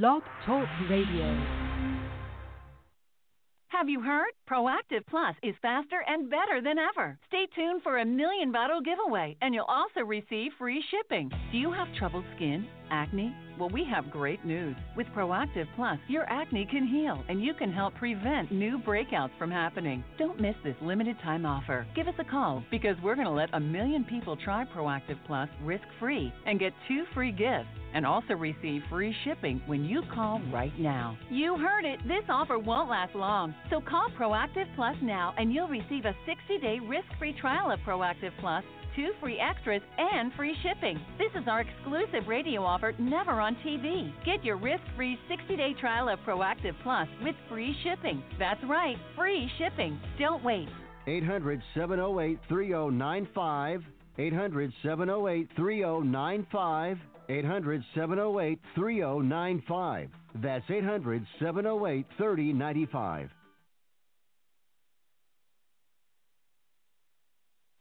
Blog Talk Radio. Have you heard? Proactiv Plus is faster and better than ever. Stay tuned for a million bottle giveaway, and you'll also receive free shipping. Do you have troubled skin? Acne? Well, we have great news. With Proactiv Plus, your acne can heal and you can help prevent new breakouts from happening. Don't miss this limited time offer. Give us a call because we're going to let a million people try Proactiv Plus risk free and get two free gifts and also receive free shipping when you call right now. You heard it. This offer won't last long. So call Proactiv Plus now and you'll receive a 60 day risk free trial of Proactiv Plus two free extras, and free shipping. This is our exclusive radio offer, never on TV. Get your risk free 60 day trial of Proactiv Plus with free shipping. That's right, free shipping. Don't wait. 800 708 3095. 800 708 3095. 800 708 3095. That's 800 708 3095.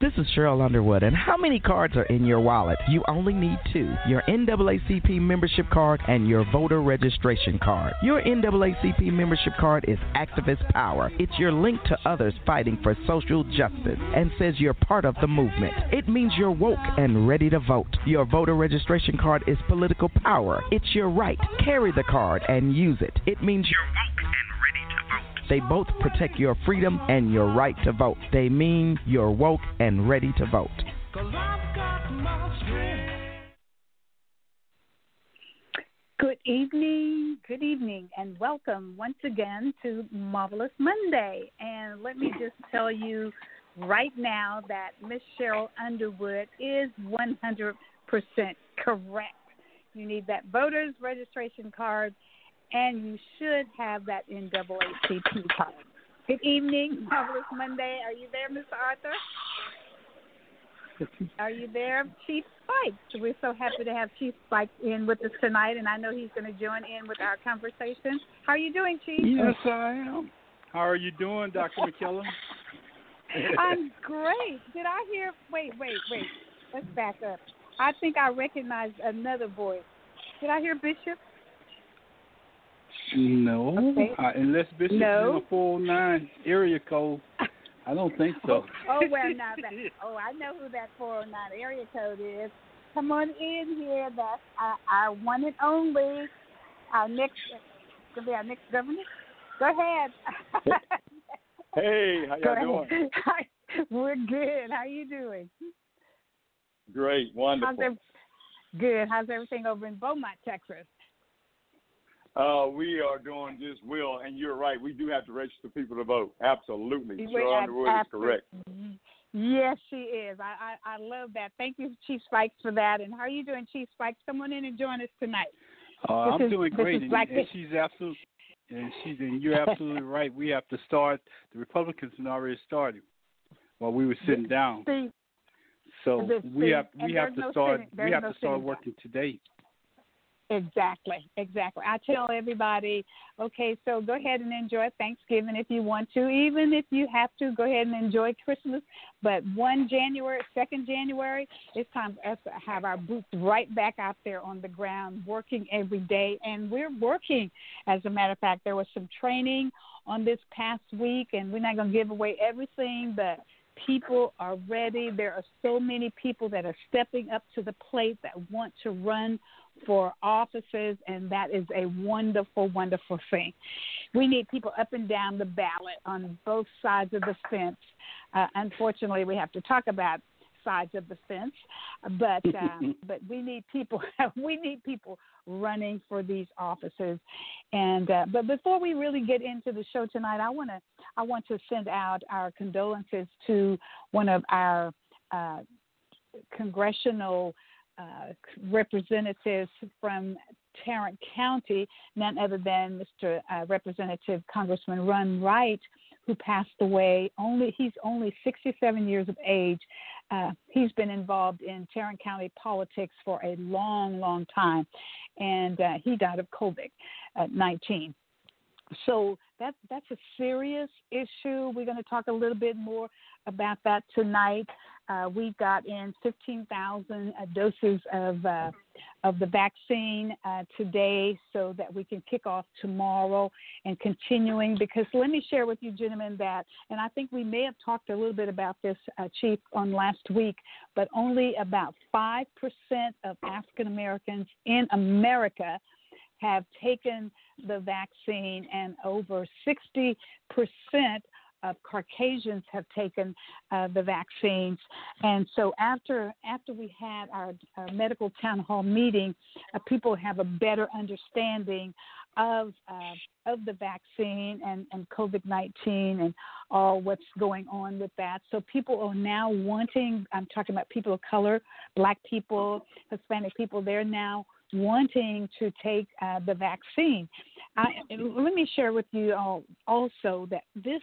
This is Sheryl Underwood, and how many cards are in your wallet? You only need two your NAACP membership card and your voter registration card. Your NAACP membership card is activist power. It's your link to others fighting for social justice and says you're part of the movement. It means you're woke and ready to vote. Your voter registration card is political power. It's your right. Carry the card and use it. It means you're woke and they both protect your freedom and your right to vote. They mean you're woke and ready to vote. Good evening, good evening, and welcome once again to Marvelous Monday. And let me just tell you right now that Miss Sheryl Underwood is 100% correct. You need that voter's registration card and you should have that NAACP card. Good evening, Marvelous Monday. Are you there, Mr. Arthur? Are you there, Chief Spikes? We're so happy to have Chief Spikes in with us tonight, and I know he's going to join in with our conversation. How are you doing, Chief? Yes, I am. How are you doing, Dr. McKellar? I'm great. Did I hear? Wait, wait, wait. Let's back up. I think I recognized another voice. Did I hear Bishop? No, okay. uh, unless Bishop no. in a 409 area code. I don't think so. oh, oh well, now that oh, I know who that 409 area code is. Come on in here. That's our, our one and only. Our next, gonna be our next governor. Go ahead. hey, how y'all doing? Hi. We're good. How you doing? Great, wonderful. How's good. How's everything over in Beaumont, Texas? Uh, we are doing just well, and you're right. We do have to register people to vote. Absolutely, Sheryl Underwood is correct. Yes, she is. I, I I love that. Thank you, Chief Spikes, for that. And how are you doing, Chief Spikes? Come on in and join us tonight. Uh, I'm is, doing great, and, like and she's absolutely, and she's and you're absolutely right. We have to start. The Republicans had already started while we were sitting down. See, so we have we have to no start. Sitting, we have no to start working today. Exactly, exactly. I tell everybody, okay, so go ahead and enjoy Thanksgiving if you want to. Even if you have to, go ahead and enjoy Christmas. But 1 January, 2nd January, it's time for us to have our boots right back out there on the ground, working every day. And we're working. As a matter of fact, there was some training on this past week, and we're not going to give away everything, but people are ready. There are so many people that are stepping up to the plate that want to run for offices, and that is a wonderful, wonderful thing. We need people up and down the ballot on both sides of the fence. Uh, unfortunately, we have to talk about sides of the fence, but uh, but we need people. we need people running for these offices. And uh, but before we really get into the show tonight, I want to I want to send out our condolences to one of our uh, congressional uh, representatives from Tarrant County, none other than Mr. Uh, Representative Congressman Ron Wright, who passed away. Only he's only 67 years of age. Uh, he's been involved in Tarrant County politics for a long, long time, and uh, he died of COVID at 19. So that that's a serious issue. We're going to talk a little bit more about that tonight. Uh, we got in 15,000 uh, doses of uh, of the vaccine uh, today, so that we can kick off tomorrow and continuing. Because let me share with you, gentlemen, that, and I think we may have talked a little bit about this, uh, Chief, on last week, but only about five percent of African Americans in America have taken the vaccine, and over 60 percent of Caucasians have taken uh, the vaccines. And so after after we had our, our medical town hall meeting, uh, people have a better understanding of uh, of the vaccine and, and COVID nineteen and all what's going on with that. So people are now wanting. I'm talking about people of color, Black people, Hispanic people. They're now wanting to take uh, the vaccine. I, let me share with you all also that this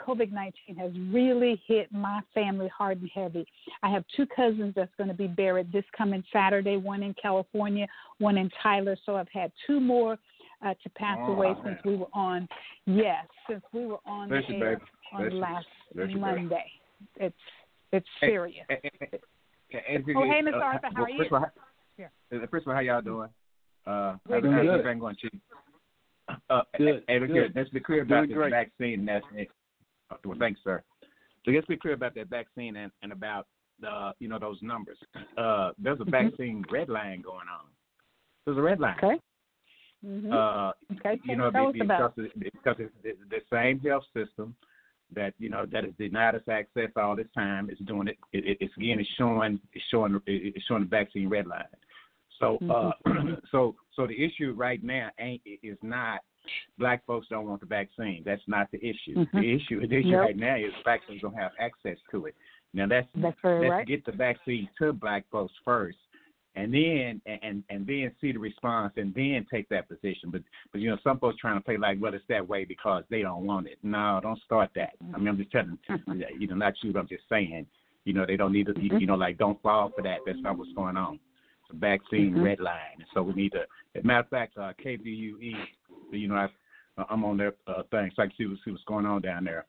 COVID 19 has really hit my family hard and heavy. I have two cousins that's going to be buried this coming Saturday, one in California, one in Tyler. So I've had two more uh, to pass oh, away man. since we were on, yes, since we were on Bless the air baby. on Bless last Bless you, baby. Monday. It's it's serious. Oh, hey, Mr. uh, Arthur, how well, are you? First of all, Yeah. uh, first of all, how y'all doing? Uh, We're how's, good. how's Good. everything going, Chief? Uh, Good, Hey, look good. here, let's be clear about Doing this vaccine. That's it. Uh, well, thanks, sir. So let's be clear about that vaccine and, and about uh, you know those numbers. Uh, there's a Mhm. vaccine red line going on. There's a red line. Okay. hmm Uh, okay. you know, tell be- us about. because, it- because it's the, the same health system that you know that has denied us access all this time is doing it. it, it it's again it's showing it's showing it's showing the vaccine red line. So uh, so so the issue right now ain't is not black folks don't want the vaccine. That's not the issue. Mhm. The issue the issue Nope. right now is black folks don't have access to it. Now that's That's let's right. get the vaccine to black folks first, and then and and then see the response, and then take that position. But but you know, some folks trying to play like, well, it's that way because they don't want it. No, don't start that. I mean, I'm just telling you know, not you, but I'm just saying, you know, they don't need to, you know, like don't fall for that. That's not what's going on. It's a vaccine Mhm. red line, and so we need to. As a matter of fact, uh, KVUE, you know, I, I'm on their uh, thing, so I can see, what- see what's going on down there.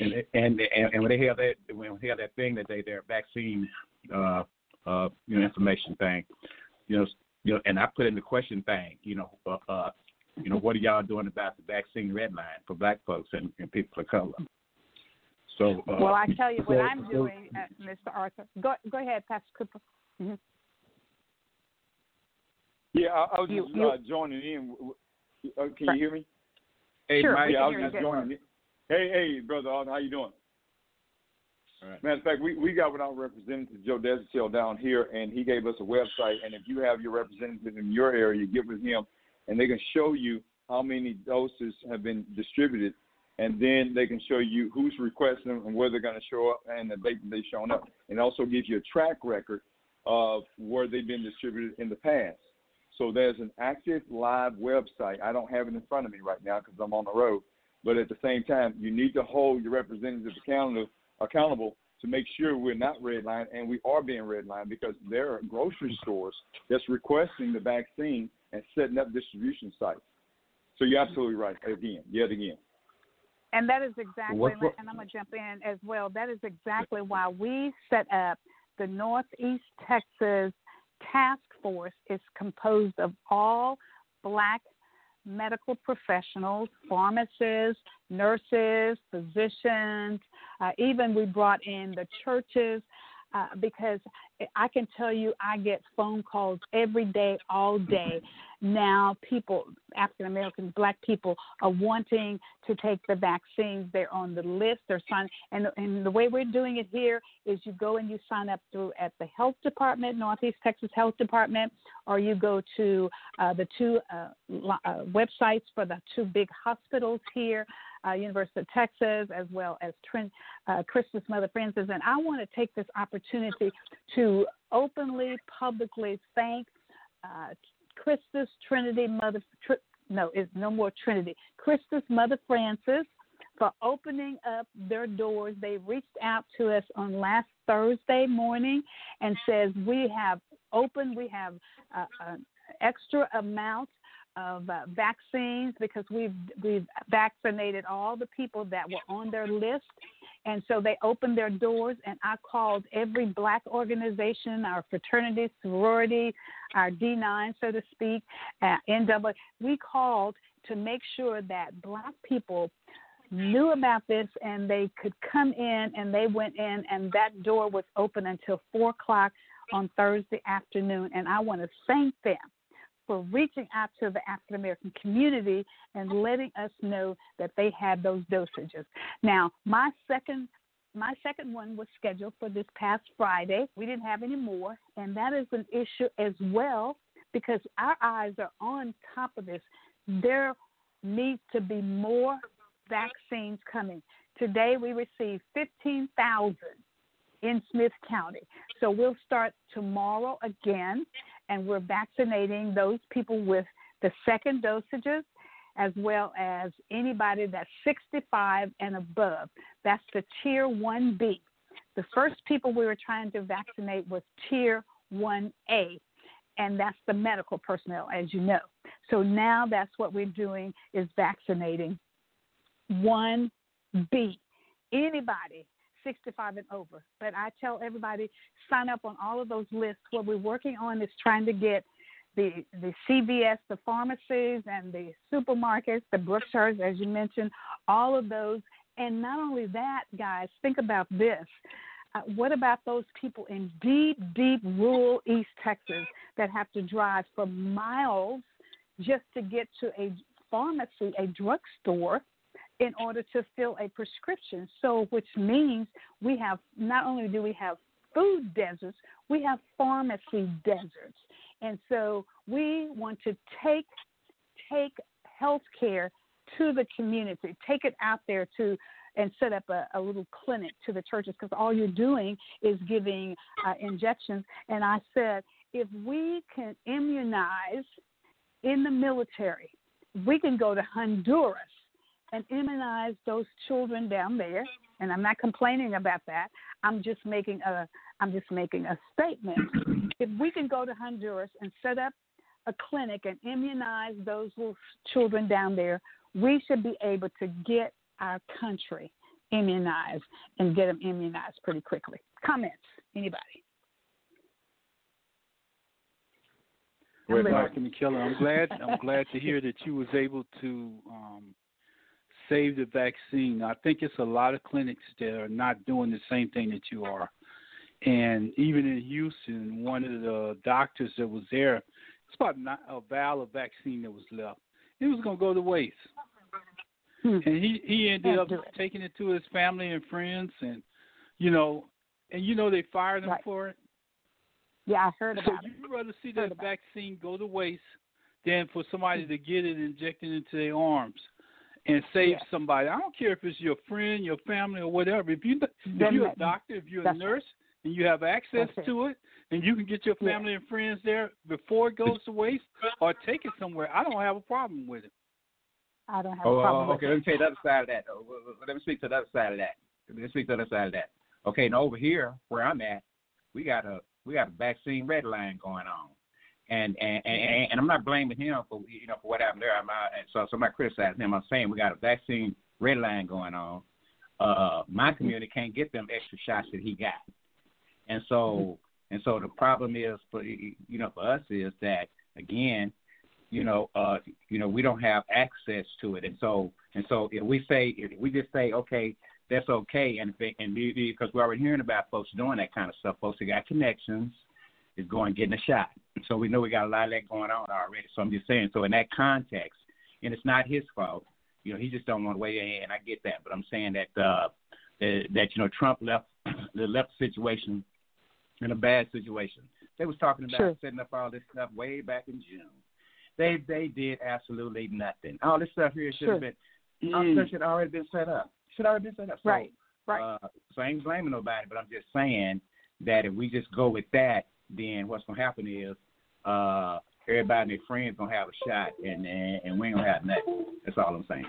And and and, and when they have that when they have that thing that they their vaccine uh uh you know information thing, you know you know, and I put in the question thing, you know, uh, uh you know, what are y'all doing about the vaccine red line for black folks and, and people of color? So uh, Well, I tell you what so- I'm doing, uh, Mr. Arthur. Go go ahead, Pastor Cooper. hmm Yeah, I, I was You- just you- uh, joining in. W- w- Uh, can Right. you hear me? Hey, Sure, Mike, yeah, I can was just good. joining in. Hey, hey, brother, Arthur, how you doing? All right. Matter of fact, we, we got with our representative Joe Deshotel down here, and he gave us a website. And if you have your representative in your area, get with him, and they can show you how many doses have been distributed, and then they can show you who's requesting them and where they're going to show up and the date they've shown up, and also gives you a track record of where they've been distributed in the past. So there's an active live website. I don't have it in front of me right now because I'm on the road. But at the same time, you need to hold your representatives accountable accountable to make sure we're not redlined and we are being redlined because there are grocery stores that's requesting the vaccine and setting up distribution sites. So you're absolutely right. Again, yet again. And that is exactly, What- what- and I'm going to jump in as well. That is exactly why we set up the Northeast Texas Task Force. is composed of all black medical professionals, pharmacists, nurses, physicians. Uh, even we brought in the churches uh, because I can tell you I get phone calls every day, all day. Now, people, African Americans, black people, are wanting to take the vaccines. They're on the list. They're signed, and and the way we're doing it here is you go and you sign up through at the health department, Northeast Texas Health Department, or you go to uh, the two uh, uh, websites for the two big hospitals here, uh, University of Texas, as well as Trent, uh, Christus Mother Frances. And I want to take this opportunity to openly, publicly thank uh, Christus Trinity Mother. Tr- no, it's no more Trinity. Christus Mother Frances for opening up their doors. They reached out to us on last Thursday morning and says we have opened, we have uh, an extra amount of uh, vaccines because we've we've vaccinated all the people that were on their list And so they opened their doors, and I called every black organization, our fraternity, sorority, our D9, so to speak, uh, NW. We called to make sure that black people knew about this and they could come in and they went in and that door was open until four o'clock on Thursday afternoon and I want to thank them for reaching out to the African American community and letting us know that they had those dosages. Now, my second my second one was scheduled for this past Friday. We didn't have any more, and that is an issue as well because our eyes are on top of this. There needs to be more vaccines coming. Today we received 15,000 in Smith County. So we'll start tomorrow again, and we're vaccinating those people with the second dosages as well as anybody that's 65 and above. That's the Tier 1B. The first people we were trying to vaccinate was Tier 1A, and that's the medical personnel, as you know. So now that's what we're doing is vaccinating 1B. Anybody 65 and over. But I tell everybody sign up on all of those lists. What we're working on is trying to get the the CVS, the pharmacies, and the supermarkets, the bookstores, as you mentioned, all of those. And not only that, guys, think about this. Uh, what about those people in deep, deep rural East Texas that have to drive for miles just to get to a pharmacy, a drugstore, in order to fill a prescription. So, which means we have not only do we have food deserts, we have pharmacy deserts. And so we want to take take healthcare to the community, take it out there to and set up a, a little clinic to the churches because all you're doing is giving uh, injections. And I said, if we can immunize in the military, we can go to Honduras and immunize those children down there. And I'm not complaining about that. I'm just making a I'm just making a statement. If we can go to Honduras and set up a clinic and immunize those little children down there, we should be able to get our country immunized and get them immunized pretty quickly. Comments? Anybody? Well, Dr. McKellar, I'm glad I'm glad to hear that you was able to um, save the vaccine. I think it's a lot of clinics that are not doing the same thing that you are. And even in Houston, one of the doctors that was there, it's about not a vial of vaccine that was left. It was going to go to waste. Hmm. And he he ended up taking it to his family and friends, and you know, and you know they fired him right. for it. Yeah, I heard so about it. So you'd rather see that vaccine go to waste than for somebody to get it injected into their arms and save yeah. somebody. I don't care if it's your friend, your family, or whatever. If you if you're a doctor, if you're a nurse, right. and you have access that's to it. it, and you can get your family yeah. and friends there before it goes to waste, or take it somewhere, I don't have a problem with it. I don't have oh, a problem. Oh, okay, let me take the other side of that. Let me speak to the other side of that. Let me speak to the other side of that. Okay, now over here where I'm at, we got a we got a vaccine red line going on and and, and and I'm not blaming him for you know for what happened there. I'm not, so so I'm not criticizing him. I'm saying we got a vaccine red line going on. Uh, my community can't get them extra shots that he got, and so and so the problem is for you know for us is that again, you know uh you know we don't have access to it, and so and so if we say if we just say okay that's okay, and and because we're already hearing about folks doing that kind of stuff, folks that got connections is going getting a shot. So we know we got a lot of that going on already. So I'm just saying. So in that context, and it's not his fault. You know, he just don't want to weigh in. I get that, but I'm saying that uh, that, that you know Trump left the left situation in a bad situation. They was talking about sure. setting up all this stuff way back in June. They they did absolutely nothing. All this stuff here should sure. have been all this stuff should have already been set up. Should already been set up. So, right. Right. Uh, so I ain't blaming nobody, but I'm just saying that if we just go with that, then what's gonna happen is uh, everybody and their friends gonna have a shot, and and, and we ain't gonna have nothing. That's all I'm saying.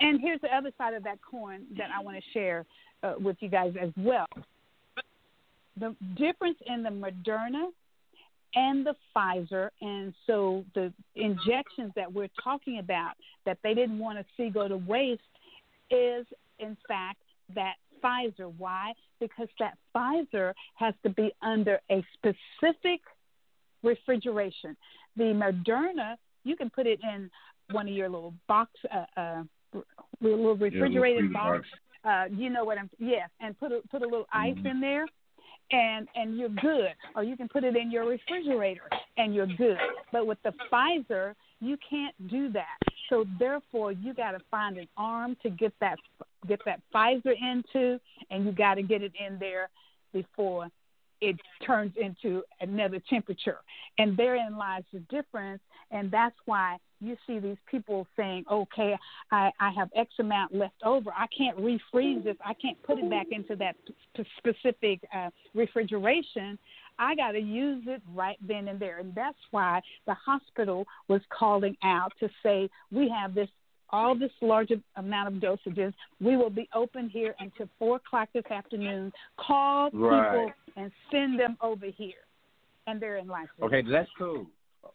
And, here's the other side of that coin that I want to share uh, with you guys as well. The difference in the Moderna and the Pfizer, and so the injections that we're talking about that they didn't want to see go to waste, is in fact that Pfizer. Why? Because that Pfizer has to be under a specific refrigeration. The Moderna, you can put it in one of your little box, uh, uh, little refrigerated yeah, box. Uh, you know what I'm? Yes, and put a put a little ice mm-hmm. in there, and and you're good. Or you can put it in your refrigerator, and you're good. But with the Pfizer, you can't do that. So therefore, you got to find an arm to get that get that Pfizer into, and you got to get it in there before it turns into another temperature. And therein lies the difference. And that's why you see these people saying, okay, I, I have X amount left over. I can't refreeze this. I can't put it back into that p- specific uh, refrigeration. I got to use it right then and there. And that's why the hospital was calling out to say, we have this all this large amount of dosages. We will be open here until four o'clock this afternoon. Call right. people and send them over here, and they're in line. Okay, that's cool.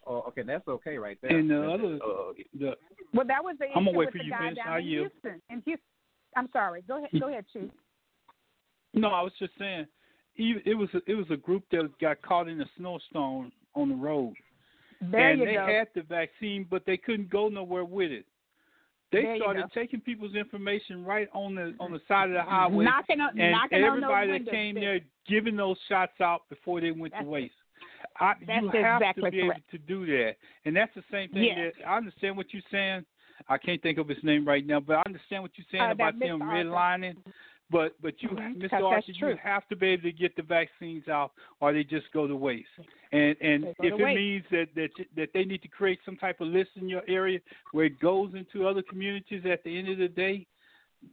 Oh, okay, that's okay right there. And the other, uh, the, well, that was the I'm gonna wait with for the you guy finish. down How in you? Houston. In Houston, I'm sorry. Go ahead. Go ahead, Chief. No, I was just saying, it was a, it was a group that got caught in a snowstorm on the road, there and you they go. had the vaccine, but they couldn't go nowhere with it. They There started taking people's information right on the on the side of the highway, knocking on, and knocking on everybody that came there giving those shots out before they went That's to waste. I, That's you have exactly to be correct. able to do that, and that's the same thing. Yes. That I understand what you're saying. I can't think of his name right now, but I understand what you're saying Uh, about them redlining. But but you, Mhm, Mr. 'cause that's Arthur, true. you have to be able to get the vaccines out, or they just go to waste. And and if it waste. means that that that they need to create some type of list in your area where it goes into other communities at the end of the day,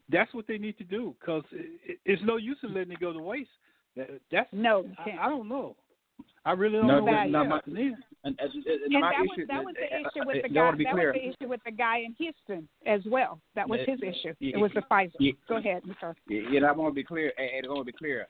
that's what they need to do. Because it, it's no use in letting it go to waste. That, that's No, I. I don't know. I really don't No, know. that- what no, to my- say. And, and, and And my that was issue, that was the uh, issue with uh, the guy. want to That clear. was the issue with the guy in Houston as well. That was his issue. yeah, It was the Pfizer. yeah. Go ahead, Mr. You know, I want to be clear, and and I want to be clear.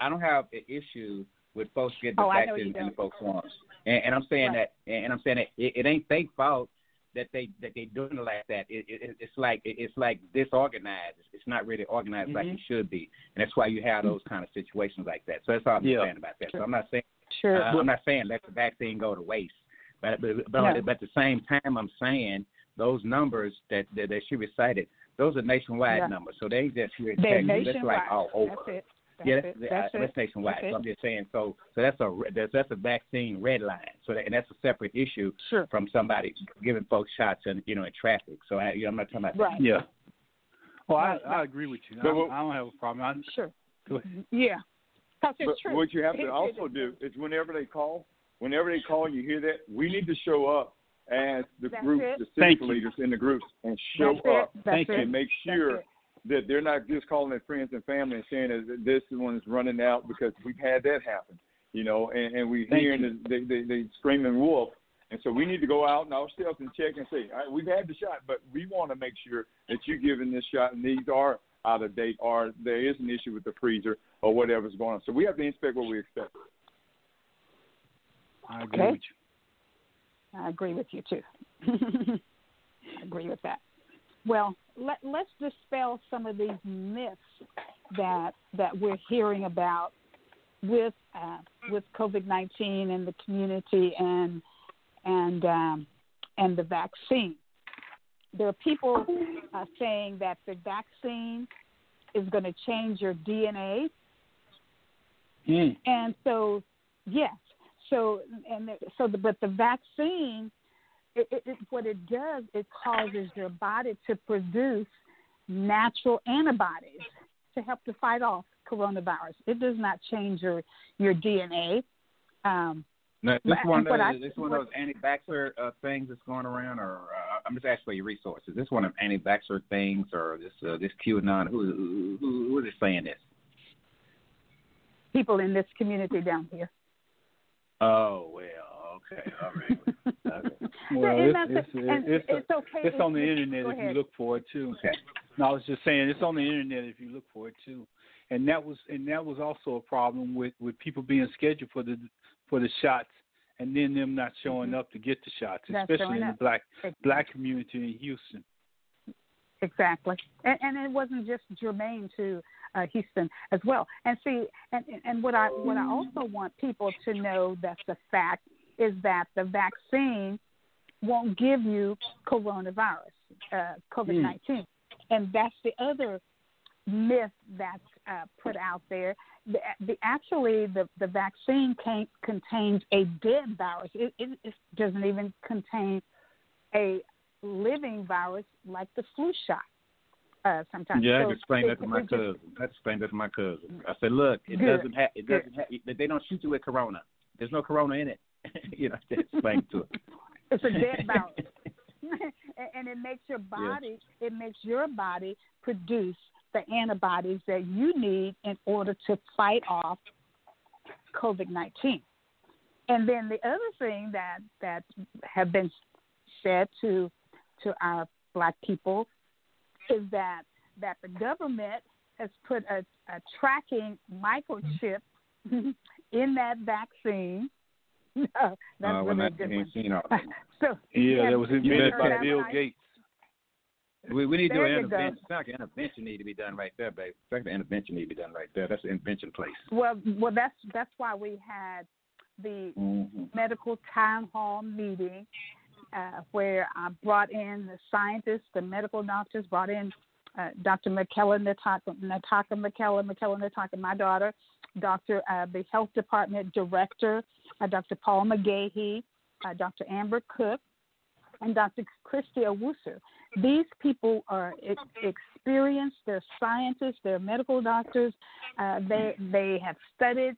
I don't have an issue with folks getting the Oh, I vaccine and the folks want. And, and I'm saying Right. that, and I'm saying that it, it ain't their fault that they that they doing it like that. It, it, it's like it's like disorganized. It's not really organized like Mhm. it should be, and that's why you have those kind of situations like that. So that's all I'm Yeah. saying about that. So I'm not saying Sure. uh, I'm not saying let the vaccine go to waste, but but, but, No. but at the same time, I'm saying those numbers that that, that she recited, those are nationwide Yeah. numbers. So they ain't just here in They're Texas. Nationwide. like all over. That's it. That's yeah, it. that's, That's uh, that's nationwide. That's so I'm just saying. So so that's a that's, that's a vaccine red line. So that, and that's a separate issue Sure. from somebody giving folks shots and you know in traffic. So I, you know, I'm not talking about that. Yeah. Well, Right, I, I agree with you. I, But what- I don't have a problem. I, Sure. Yeah. Because it's But true. what you have to it also is do is whenever they call, whenever they call, you hear that we need to show up as the That's group, it. the Thank civic leaders in the groups, and show That's up. That's Thank it. you. and make That's sure it. That they're not just calling their friends and family and saying that this one's running out because we've had that happen, you know, and, and we Thank hearing you. the, they, they they screaming wolf, and so we need to go out and ourselves and check and say, all right, we've had the shot, but we want to make sure that you're giving this shot and these are out of date or there is an issue with the freezer or whatever's going on. So we have to inspect what we expect. I agree Okay. with you. I agree with you too. I agree with that. Well, let, let's dispel some of these myths that that we're hearing about with uh, with COVID nineteen and the community and and um, and the vaccine. There are people uh, saying that the vaccine is going to change your DNA, Mm. and so yes, so and the, so the, but the vaccine, it, it, it, what it does, it causes your body to produce natural antibodies to help to fight off coronavirus. It does not change your your DNA. Um, Now, this one of those, I- this one of those anti-vaxxer uh, things that's going around, or uh, I'm just asking for your resources. This one of anti-vaxxer things, or this uh, this QAnon? Who who who, is saying this? people in this community down here. Oh okay, all right. Okay. Well, and it's, that's it's, it's, it's okay. it's on the internet if you look for it too. Okay. No, I was just saying it's on the internet if you look for it too, and that was and that was also a problem with with people being scheduled for the for the shots and then them not showing up to get the shots, Not especially showing in the up. black black community in Houston. exactly. And, and it wasn't just germane to uh, Houston as well. And see, and and what I what I also want people to know that's a fact is that the vaccine won't give you coronavirus, uh, COVID nineteen, mm. and that's the other myth that's uh, put out there. The, the actually the the vaccine can, contains a dead virus. It, it, it doesn't even contain a living virus like the flu shot. Uh, sometimes. Yeah, so I explained that to my cousin. I explained that to my cousin. I said, look, it good. doesn't have it doesn't have they don't shoot you with corona. There's no corona in it. you know, I explained to it. It's a dead virus. and it makes your body yeah. it makes your body produce the antibodies that you need in order to fight off COVID nineteen. And then the other thing that that have been said to to our black people is that that the government has put a, a tracking microchip in that vaccine. No, that's uh, really a good one. so yeah, that was invented by Bill Gates. We, we need to do an intervention. It's like an intervention need to be done right there, baby. It's like an intervention need to be done right there. That's the intervention place. Well, well, that's that's why we had the mm-hmm. medical town hall meeting uh, where I brought in the scientists, the medical doctors, brought in uh, Dr. McKellar Nataka, Nataka McKellar, Nataka, my daughter, Dr. Uh, the Health Department Director, uh, Dr. Paul McGaha, uh, Dr. Amber Cook, and Dr. Christy Owusu. These people are experienced. They're scientists. They're medical doctors. Uh, they they have studied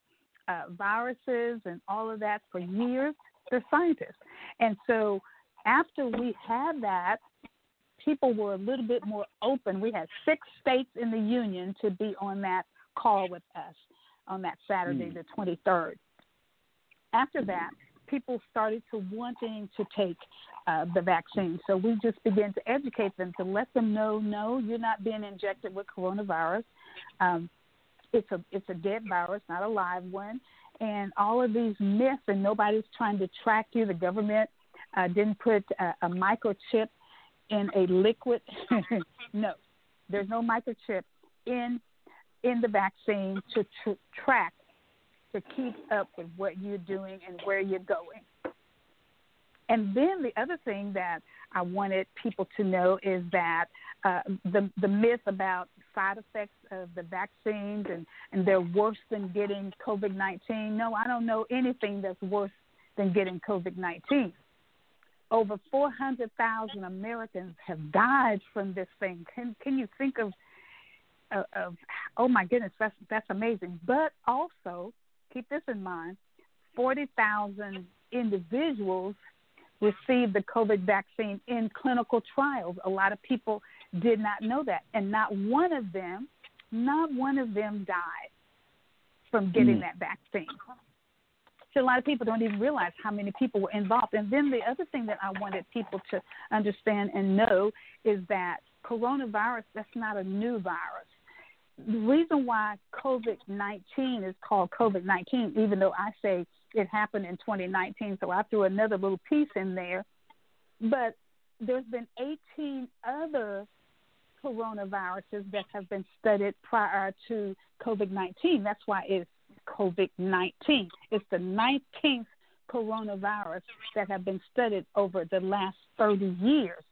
viruses and all of that for years. They're scientists, and so after we had that, people were a little bit more open. We had six states in the union to be on that call with us on that Saturday, mm. the 23rd. After that, people started to wanting to take uh, the vaccine. So we just began to educate them to let them know, no, you're not being injected with coronavirus. Um, it's a it's a dead virus, not a live one. And all of these myths, and nobody's trying to track you. The government uh, didn't put a, a microchip in a liquid. no, there's no microchip in in the vaccine to tr- track to keep up with what you're doing and where you're going. And then the other thing that I wanted people to know is that uh, the the myth about side effects of the vaccines and and they're worse than getting COVID nineteen. No, I don't know anything that's worse than getting COVID nineteen. Over four hundred thousand Americans have died from this thing. Can can you think of, of of oh my goodness, that's that's amazing. But also keep this in mind: forty thousand individuals received the COVID vaccine in clinical trials. A lot of people did not know that, and not one of them, not one of them died from getting mm. that vaccine. So a lot of people don't even realize how many people were involved. And then the other thing that I wanted people to understand and know is that coronavirus that's not a new virus. The reason why COVID 19 is called COVID 19, even though I say it happened in 2019, so I threw another little piece in there. But there's been 18 other coronaviruses that have been studied prior to COVID 19. That's why it's COVID 19. It's the 19th coronavirus that have been studied over the last 30 years.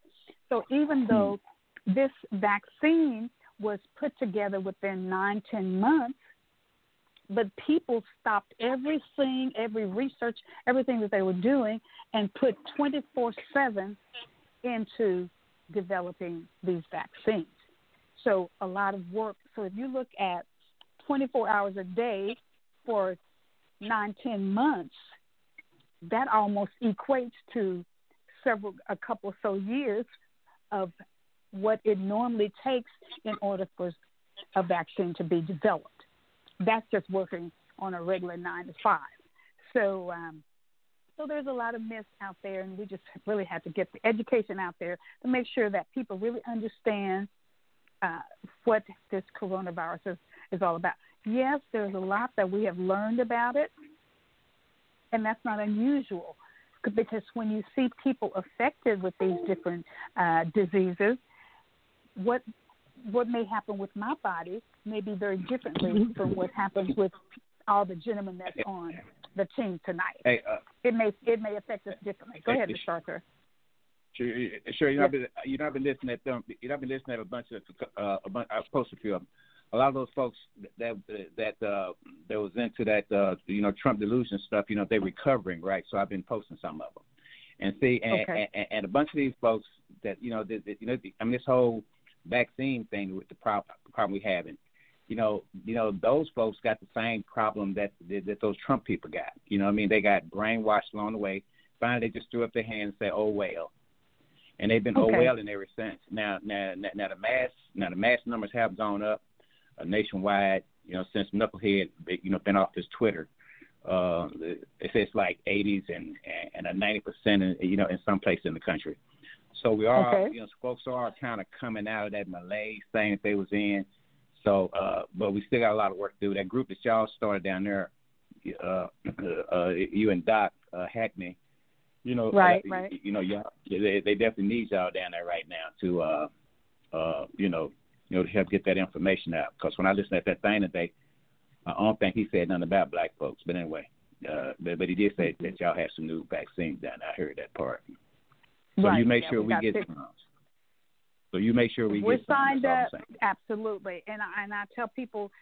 So even hmm. though this vaccine was put together within nine, ten months, but people stopped everything, every research, everything that they were doing, and put 24 7 into developing these vaccines. So, a lot of work. So, if you look at 24 hours a day for nine, ten months, that almost equates to several, a couple so years of what it normally takes in order for a vaccine to be developed that's just working on a regular nine to five. So, um, so there's a lot of myths out there, and we just really have to get the education out there to make sure that people really understand uh, what this coronavirus is, is all about. Yes, there's a lot that we have learned about it, and that's not unusual because when you see people affected with these different uh, diseases, what what may happen with my body may be very differently from what happens with all the gentlemen that's on the team tonight. Hey, uh, It may it may affect us differently. Go ahead, Mr. Arthur. Sure, sure. You know, I've been, you know, I've been listening at them. You know, I've been listening at a bunch of, uh, a bunch. I've posted a few of them. A lot of those folks that that uh, that was into that, uh, you know, Trump delusion stuff. You know, they're recovering, right? So I've been posting some of them, and see, and, Okay. and, and a bunch of these folks that you know, that, that, you know, I mean, this whole vaccine thing with the problem problem we having. You know, you know, those folks got the same problem that that, that those Trump people got. You know, I mean, they got brainwashed along the way. Finally, they just threw up their hands and said, "Oh well." and they've been Okay. oh well in ever since. Now, now, now, now the mass, now the mass numbers have gone up uh, nationwide. You know, since Knucklehead, you know, been off his Twitter. Uh, it's it's like 80s and and a 90 percent, you know, in some places in the country. So we are, Okay. you know, folks are kind of coming out of that malaise thing that they was in. So, uh, but we still got a lot of work to do. That group that y'all started down there, uh, uh, you and Doc uh, Hackney, you know, Right, uh, right. You, you know, y'all, they, they definitely need y'all down there right now to, uh, uh, you know, you know, to help get that information out. Because when I listened at that thing today, I don't think he said nothing about black folks. But anyway, uh, but, but he did say that y'all have some new vaccines down. I heard that part. So right. you make yeah, sure we we get some. So you make sure we We're get some. signed up, all I'm saying. absolutely, and I, and I tell people,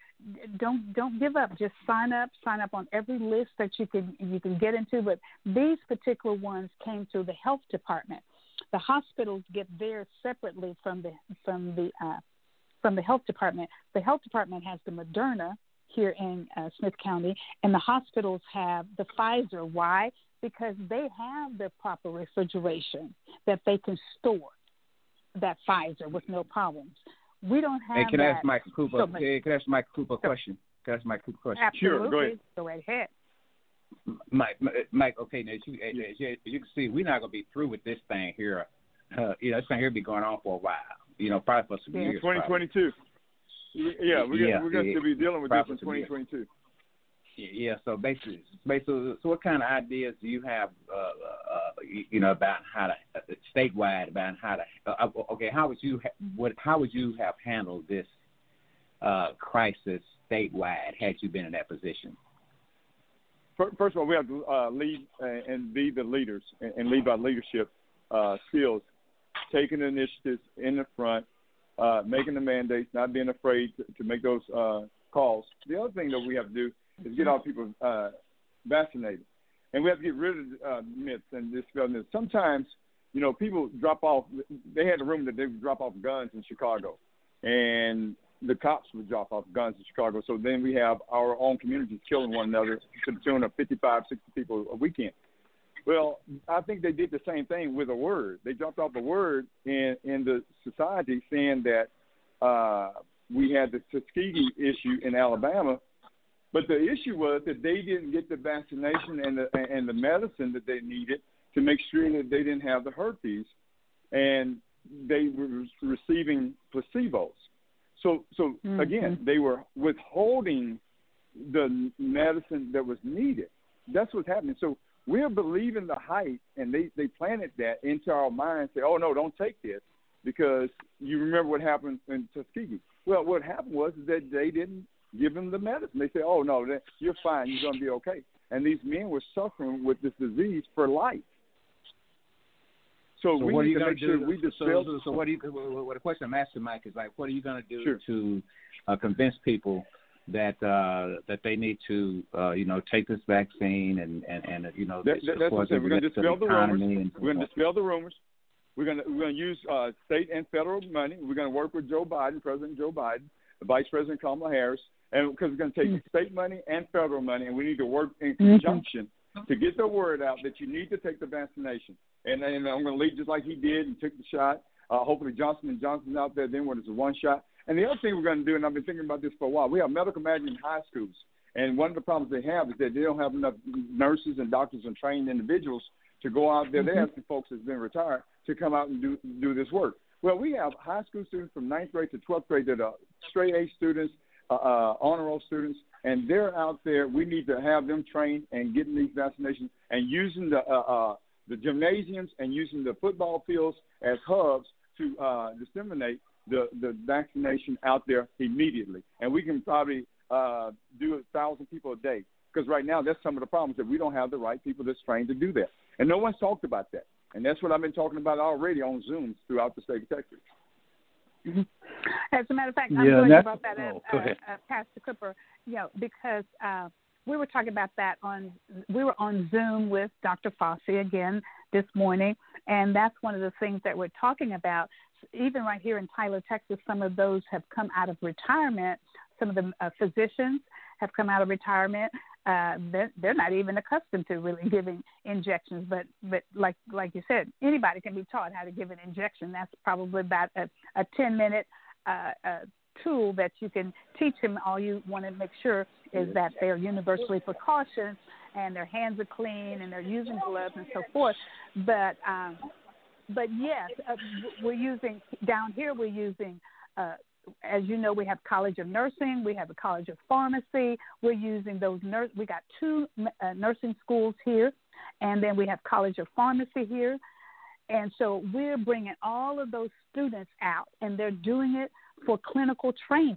don't don't give up. Just sign up. Sign up on every list that you can you can get into. But these particular ones came through the health department. The hospitals get theirs separately from the from the uh, from the health department. The health department has the Moderna here in uh, Smith County, and the hospitals have the Pfizer. Why? Because they have the proper refrigeration that they can store that Pfizer with no problems. We don't have Hey, can I ask Mike Cooper? so hey, can I ask Mike Cooper a question? Can I ask Mike Cooper a question? Absolutely. Sure, go ahead. Go right ahead. Mike, Mike. Okay, now as you, as you, as you can see, we're not gonna be through with this thing here. Uh, you know, this thing here be going on for a while. You know, probably for some Yeah. years. probably. 2022. Yeah, we're Yeah, gonna, we're going to be dealing with this in some years. 2022. Yeah. So basically, basically, so what kind of ideas do you have? Uh, uh, you, you know, about how to uh, statewide about how to? Uh, okay, how would you ha- what? How would you have handled this uh, crisis statewide had you been in that position? First of all, we have to uh, lead and- and be the leaders and- and lead by leadership uh, skills, taking initiatives in the front, uh, making the mandates, not being afraid to, to make those uh, calls. The other thing that we have to do is get our people uh, vaccinated, and we have to get rid of uh, myths and dispel myths. Sometimes, you know, people drop off. They had a rumor that they would drop off guns in Chicago, and the cops would drop off guns in Chicago. So then we have our own communities killing one another to the tune of 55, 60 people a weekend. Well, I think they did the same thing with a word. They dropped off a word in in the society saying that uh, we had the Tuskegee issue in Alabama, but the issue was that they didn't get the vaccination and the and the medicine that they needed to make sure that they didn't have the herpes, and they were receiving placebos. So so Mhm. again, they were withholding the medicine that was needed. That's what's happening. So we're believing the hype, and they they planted that into our minds. Say, oh no, don't take this because you remember what happened in Tuskegee. Well, what happened was that they didn't give them the medicine. They said, oh no, that- you're fine, you're going to be okay. And these men were suffering with this disease for life. So, So we what are you to gonna make sure do? we so, dispel. so, so what do you? What what the question I'm asking, Mike, is like, what are you going to do Sure. to uh, convince people that uh, that they need to, uh, you know, take this vaccine and and, and you know, That- it's that- that's what. We're gonna dispel the rumors. We're going to dispel the rumors. We're going to we're going to use uh, state and federal money. We're going to work with Joe Biden, President Joe Biden, Vice President Kamala Harris, and because we're going to take state money and federal money, and we need to work in conjunction to get the word out that you need to take the vaccination. And, and I'm going to lead just like he did and took the shot. Uh, hopefully Johnson and Johnson's out there then when it's a one shot. And the other thing we're going to do, and I've been thinking about this for a while, we have medical management in high schools. And one of the problems they have is that they don't have enough nurses and doctors and trained individuals to go out there. They have some folks that's been retired to come out and do do this work. Well, we have high school students from ninth grade to twelfth grade that are straight A students, uh, uh, honor roll students, and they're out there. We need to have them trained and getting these vaccinations and using the uh, uh, the gymnasiums and using the football fields as hubs to uh, disseminate the the vaccination out there immediately, and we can probably uh, do a thousand people a day. Because right now, that's some of the problems that we don't have the right people that's trained to do that, and no one's talked about that. And that's what I've been talking about already on Zooms throughout the state of Texas. Mm-hmm. As a matter of fact, I'm yeah, glad about that, oh, uh, uh, Pastor Cooper. You know, because uh, we were talking about that on we were on Zoom with Dr. Fauci again this morning, and that's one of the things that we're talking about. Even right here in Tyler, Texas, some of those have come out of retirement. Some of the uh, physicians have come out of retirement. Uh, they're, they're not even accustomed to really giving injections, but but like like you said, anybody can be taught how to give an injection. That's probably about a, a ten minute uh, uh, tool that you can teach them. All you want to make sure is that they're universally precautioned and their hands are clean and they're using gloves and so forth. But um, but yes, uh, we're using down here. We're using. Uh, as you know, we have College of Nursing, we have a College of Pharmacy. We're using those nurse. We got two uh, nursing schools here, and then we have College of Pharmacy here. And so we're bringing all of those students out, and they're doing it for clinical training,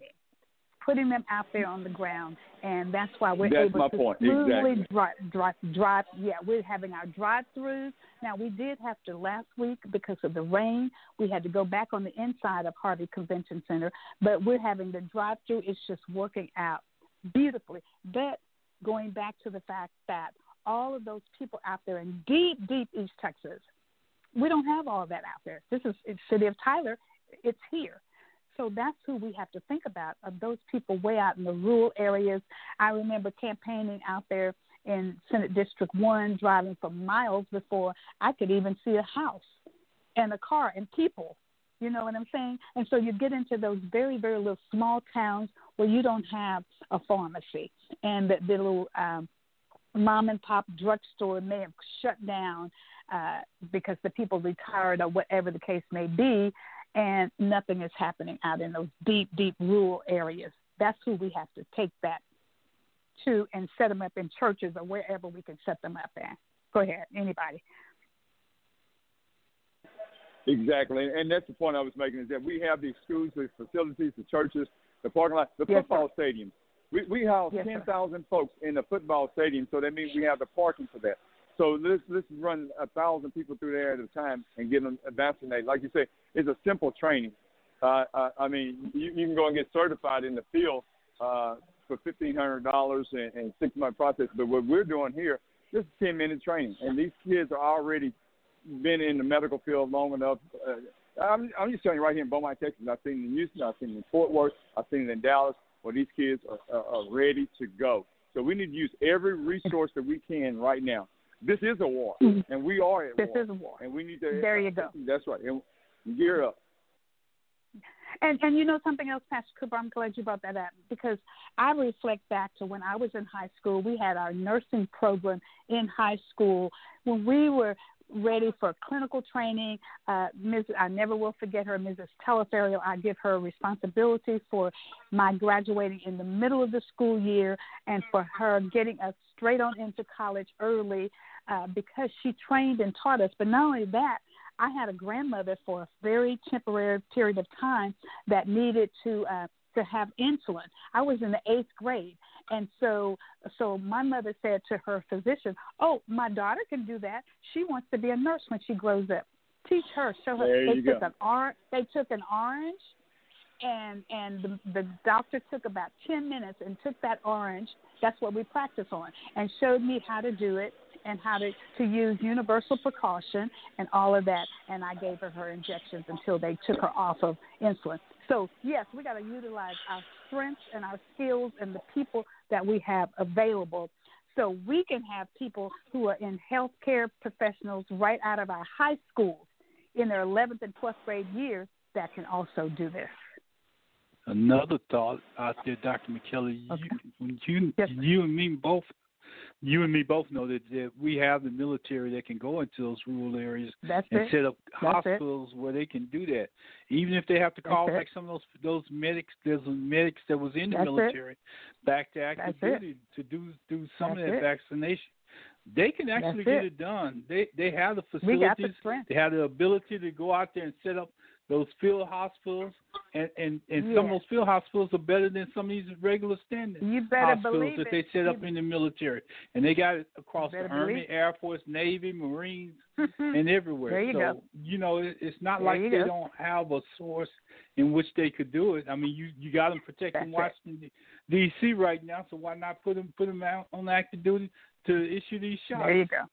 putting them out there on the ground, and that's why we're that's able to point. smoothly exactly. drive, drive, drive. Yeah, we're having our drive-throughs. Now we did have to last week because of the rain. We had to go back on the inside of Harvey Convention Center, but we're having the drive-through. It's just working out beautifully. But going back to the fact that all of those people out there in deep, deep East Texas, we don't have all of that out there. This is the city of Tyler. It's here. So that's who we have to think about of those people way out in the rural areas. I remember campaigning out there in Senate District 1, driving for miles before I could even see a house and a car and people. You know what I'm saying? And so you get into those very, very little small towns where you don't have a pharmacy and the, the little um, mom and pop drugstore may have shut down uh, because the people retired or whatever the case may be and nothing is happening out in those deep, deep rural areas. That's who we have to take that to and set them up in churches or wherever we can set them up at. Go ahead, anybody. Exactly, and that's the point I was making is that we have these schools, the facilities, the churches, the parking lot, the yes, football sir. stadiums. We we house yes, ten thousand folks in the football stadium, so that means we have the parking for that. So let's let's run a thousand people through there at a time and get them vaccinated. Like you say, it's a simple training. Uh, I, I mean, you, you can go and get certified in the field uh, for fifteen hundred dollars and, and six month process. But what we're doing here, this is ten minute training, and these kids are already been in the medical field long enough. Uh, I'm, I'm just telling you right here in Beaumont, Texas. I've seen it in Houston. I've seen it in Fort Worth. I've seen it in Dallas, where these kids are, are, are ready to go. So we need to use every resource that we can right now. This is a war, Mhm. and we are at This war. is a war. and we need to. There you go. That's right. And gear up. And and you know something else, Pastor Cooper, I'm glad you brought that up because I reflect back to when I was in high school. We had our nursing program in high school when we were ready for clinical training. Uh, Ms. I never will forget her, Mrs. Teleferio. I give her responsibility for my graduating in the middle of the school year and for her getting us straight on into college early uh, because she trained and taught us. But not only that, I had a grandmother for a very temporary period of time that needed to uh, to have insulin. I was in the eighth grade, and so so my mother said to her physician, "Oh, my daughter can do that. She wants to be a nurse when she grows up. Teach her, show her." There they took go. an orange. They took an orange, and and the, the doctor took about ten minutes and took that orange. That's what we practice on, and showed me how to do it and how to to use universal precaution and all of that. And I gave her her injections until they took her off of insulin. So yes, we got to utilize our strengths and our skills and the people that we have available. So we can have people who are in healthcare professionals right out of our high schools in their 11th and 12th grade years that can also do this. Another thought out there, Dr. McKellar, Okay. you, you, Yes, you and me both, you and me both know that, that we have the military that can go into those rural areas That's and it. set up That's it. hospitals where they can do that. Even if they have to call That's it. like some of those those medics, those medics that was in the That's it. military back to active it. duty to do do some of that it. vaccination. They can actually get it. it done. They they have the got the. They have the ability to go out there and set up those field hospitals, and and and some of those field hospitals are better than some of these regular You hospitals that it. they set up in the military, and they got it across the Army. Air Force, Navy, Marines, and everywhere. There you so go. you know, it, it's not There like they go. don't have a source in which they could do it. I mean, you you got them protecting That's Washington D.C. right now, so why not put them put them out on active duty to issue these shots? There you go.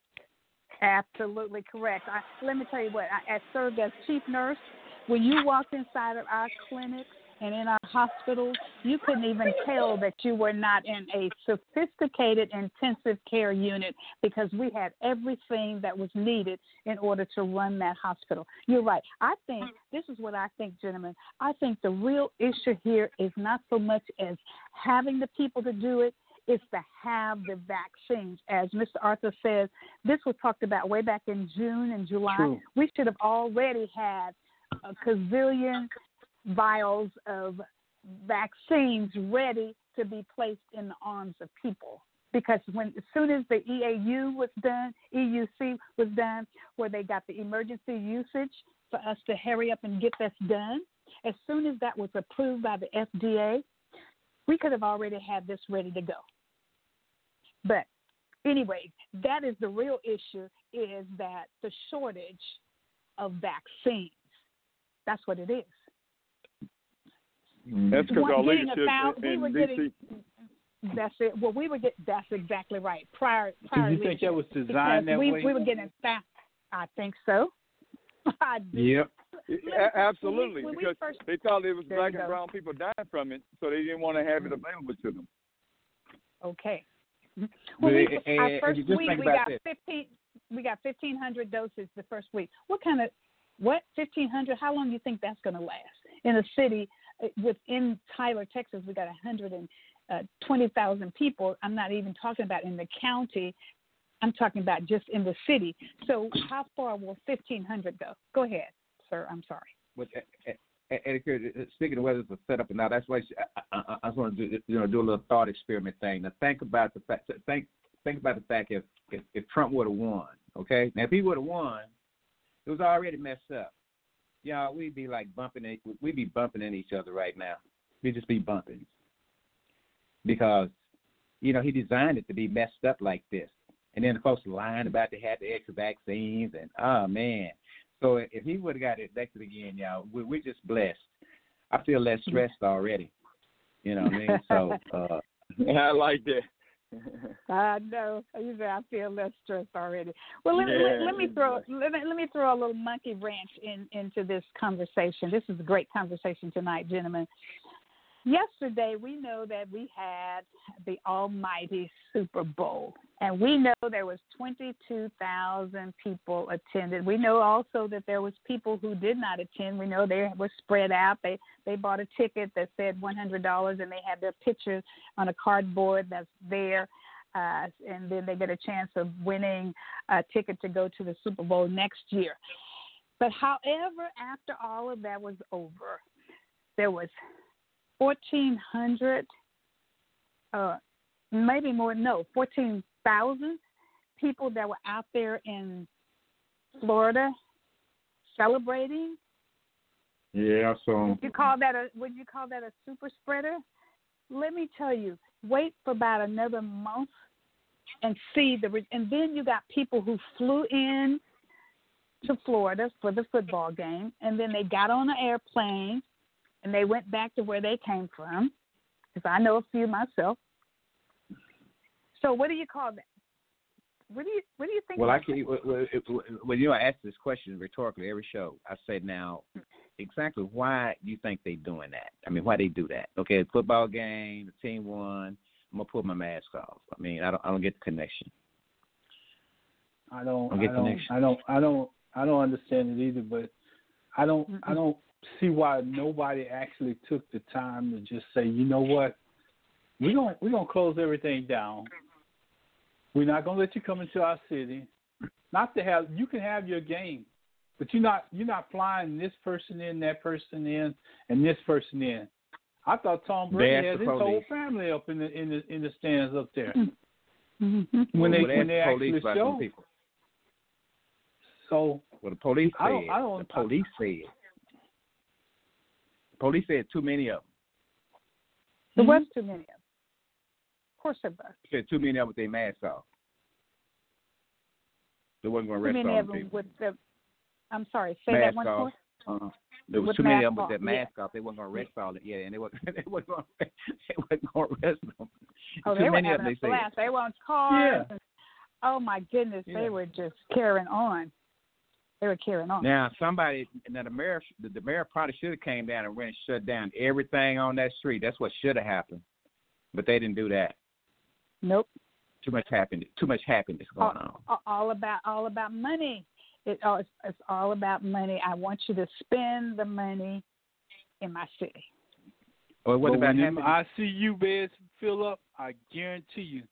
Absolutely correct. I, let me tell you what. I, I served as chief nurse. When you walked inside of our clinics and in our hospitals, you couldn't even tell that you were not in a sophisticated intensive care unit because we had everything that was needed in order to run that hospital. You're right. I think this is what I think, gentlemen. I think the real issue here is not so much as having the people to do it, is to have the vaccines. As Mr. Arthur says, this was talked about way back in June and July. True. We should have already had a gazillion vials of vaccines ready to be placed in the arms of people. Because when as soon as the EAU was done, EUC was done, where they got the emergency usage for us to hurry up and get this done, as soon as that was approved by the FDA, we could have already had this ready to go. But anyway, that is the real issue is that the shortage of vaccines. That's what it is. Mm. That's because One- our leadership thou- in, we in were DC. getting- That's it. Well, we were get. That's exactly right. Prior, prior Do you think that was designed because that we, way? we were getting fast. I think so. I do. Yep. A- absolutely, we because first- they thought it was black and brown people dying from it, so they didn't want to have it available to them. Okay. Well, we, our first week we got this. fifteen. We got fifteen hundred doses the first week. What kind of what fifteen hundred? How long do you think that's going to last in a city uh, within Tyler, Texas? We got a hundred and uh, twenty thousand people. I'm not even talking about in the county. I'm talking about just in the city. So how far will fifteen hundred go? Go ahead, sir. I'm sorry. Eddie Curry, uh, speaking of whether it's a setup or not, that's why I, I, I just want to do, you know do a little thought experiment thing. Now think about the fact. Think think about the fact if if, if Trump would have won, okay? Now if he would have won, it was already messed up. Y'all, we'd be like bumping. We'd be bumping in each other right now. We'd just be bumping because you know he designed it to be messed up like this. And then the folks lying about they had the extra vaccines and oh man. So if he would have got elected again, y'all, we, we're just blessed. I feel less stressed already. You know what I mean? So uh, yeah, I like that. I know. You say I feel less stressed already. Well, let, Yeah. let, let me throw let me, let me throw a little monkey wrench in into this conversation. This is a great conversation tonight, gentlemen. Yesterday, we know that we had the almighty Super Bowl, and we know there was 22,000 people attended. We know also that there was people who did not attend. We know they were spread out. They they bought a ticket that said $100, and they had their pictures on a cardboard that's there. Uh, and then they get a chance of winning a ticket to go to the Super Bowl next year. But however, after all of that was over, there was 1,400, uh, maybe more, no, 14,000 people that were out there in Florida celebrating. yeah, so Would you call that a would you call that a super spreader? Let me tell you, wait for about another month and see the and then you got people who flew in to Florida for the football game and then they got on an airplane and they went back to where they came from because I know a few myself. So what do you call that? What do you what do you think? Well, I about can. well, well, if- When you know, I ask this question rhetorically every show, I say now, exactly why do you think they're doing that? I mean, why they do that? Okay, football game, the team won. I'm gonna put my mask off. I mean, I don't, I don't get the connection. I don't. I'll I don't. next- I don't. I don't. I don't understand it either. But I don't. I Mm-mm. don't see why nobody actually took the time to just say, you know what, we're gonna we're gonna close everything down. We're not gonna let you come into our city. Not to have you can have your game, but you're not you're not flying this person in, that person in, and this person in. I thought Tom Brady asked had the his whole family up in the in the in the stands up there hmm when they Well, when they ask the actually police about them show. people. So Well, the police I don't- said. I don't- the police said. Police said too many of them. There was too many of them. Of course there was. Said too many of them with their masks off. They wasn't going to Too many all of them them people. with the. I'm sorry. Say Mask that one off. more. Uh-huh. There was With too many of them with off, that yeah. mask off. They weren't going to arrest all it. Yeah, and they wasn't. They wasn't going. They wasn't going to arrest them. Oh, too they were many of them. They said. They were on cars. Yeah. And, oh my goodness, Yeah. they were just carrying on. They were carrying on. Now somebody, now the mayor, the, the mayor probably should have came down and went and shut down everything on that street. That's what should have happened, but they didn't do that. Nope. Too much happened. Too much happiness going on. all, all about all about money. It all it's, it's all about money. I want you to spend the money in my city. Or what but about when them happiness? ICU beds fill up, I guarantee you,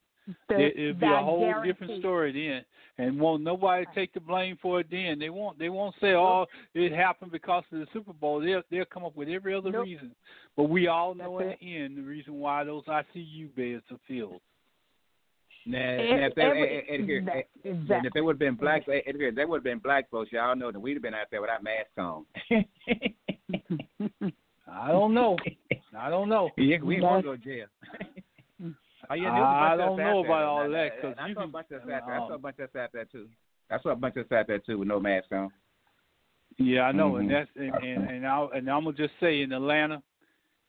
The, it, it'll be a whole guarantee. different story then, and won't nobody take the blame for it then. They won't. They won't say, "Oh, it happened because of the Super Bowl." They'll they'll come up with every other Nope. reason. But we all know That's in the end the reason why those ICU beds are filled. Now, Every- now if they, every- here, exact- and if they would have been black, eh, eh, here, they would have been black folks. Y'all know that we'd have been out there without masks on. I don't know. I don't know. yeah, we ain't want to go to jail. Oh, yeah, there was a I bunch of don't know about all though. that, I- 'cause I you saw a can- bunch of us out there. I saw a bunch of us out there too. I saw a bunch of us out there too with no mask on. Yeah, I know, Mhm. and that's and and, and, I, and I'm gonna just say in Atlanta,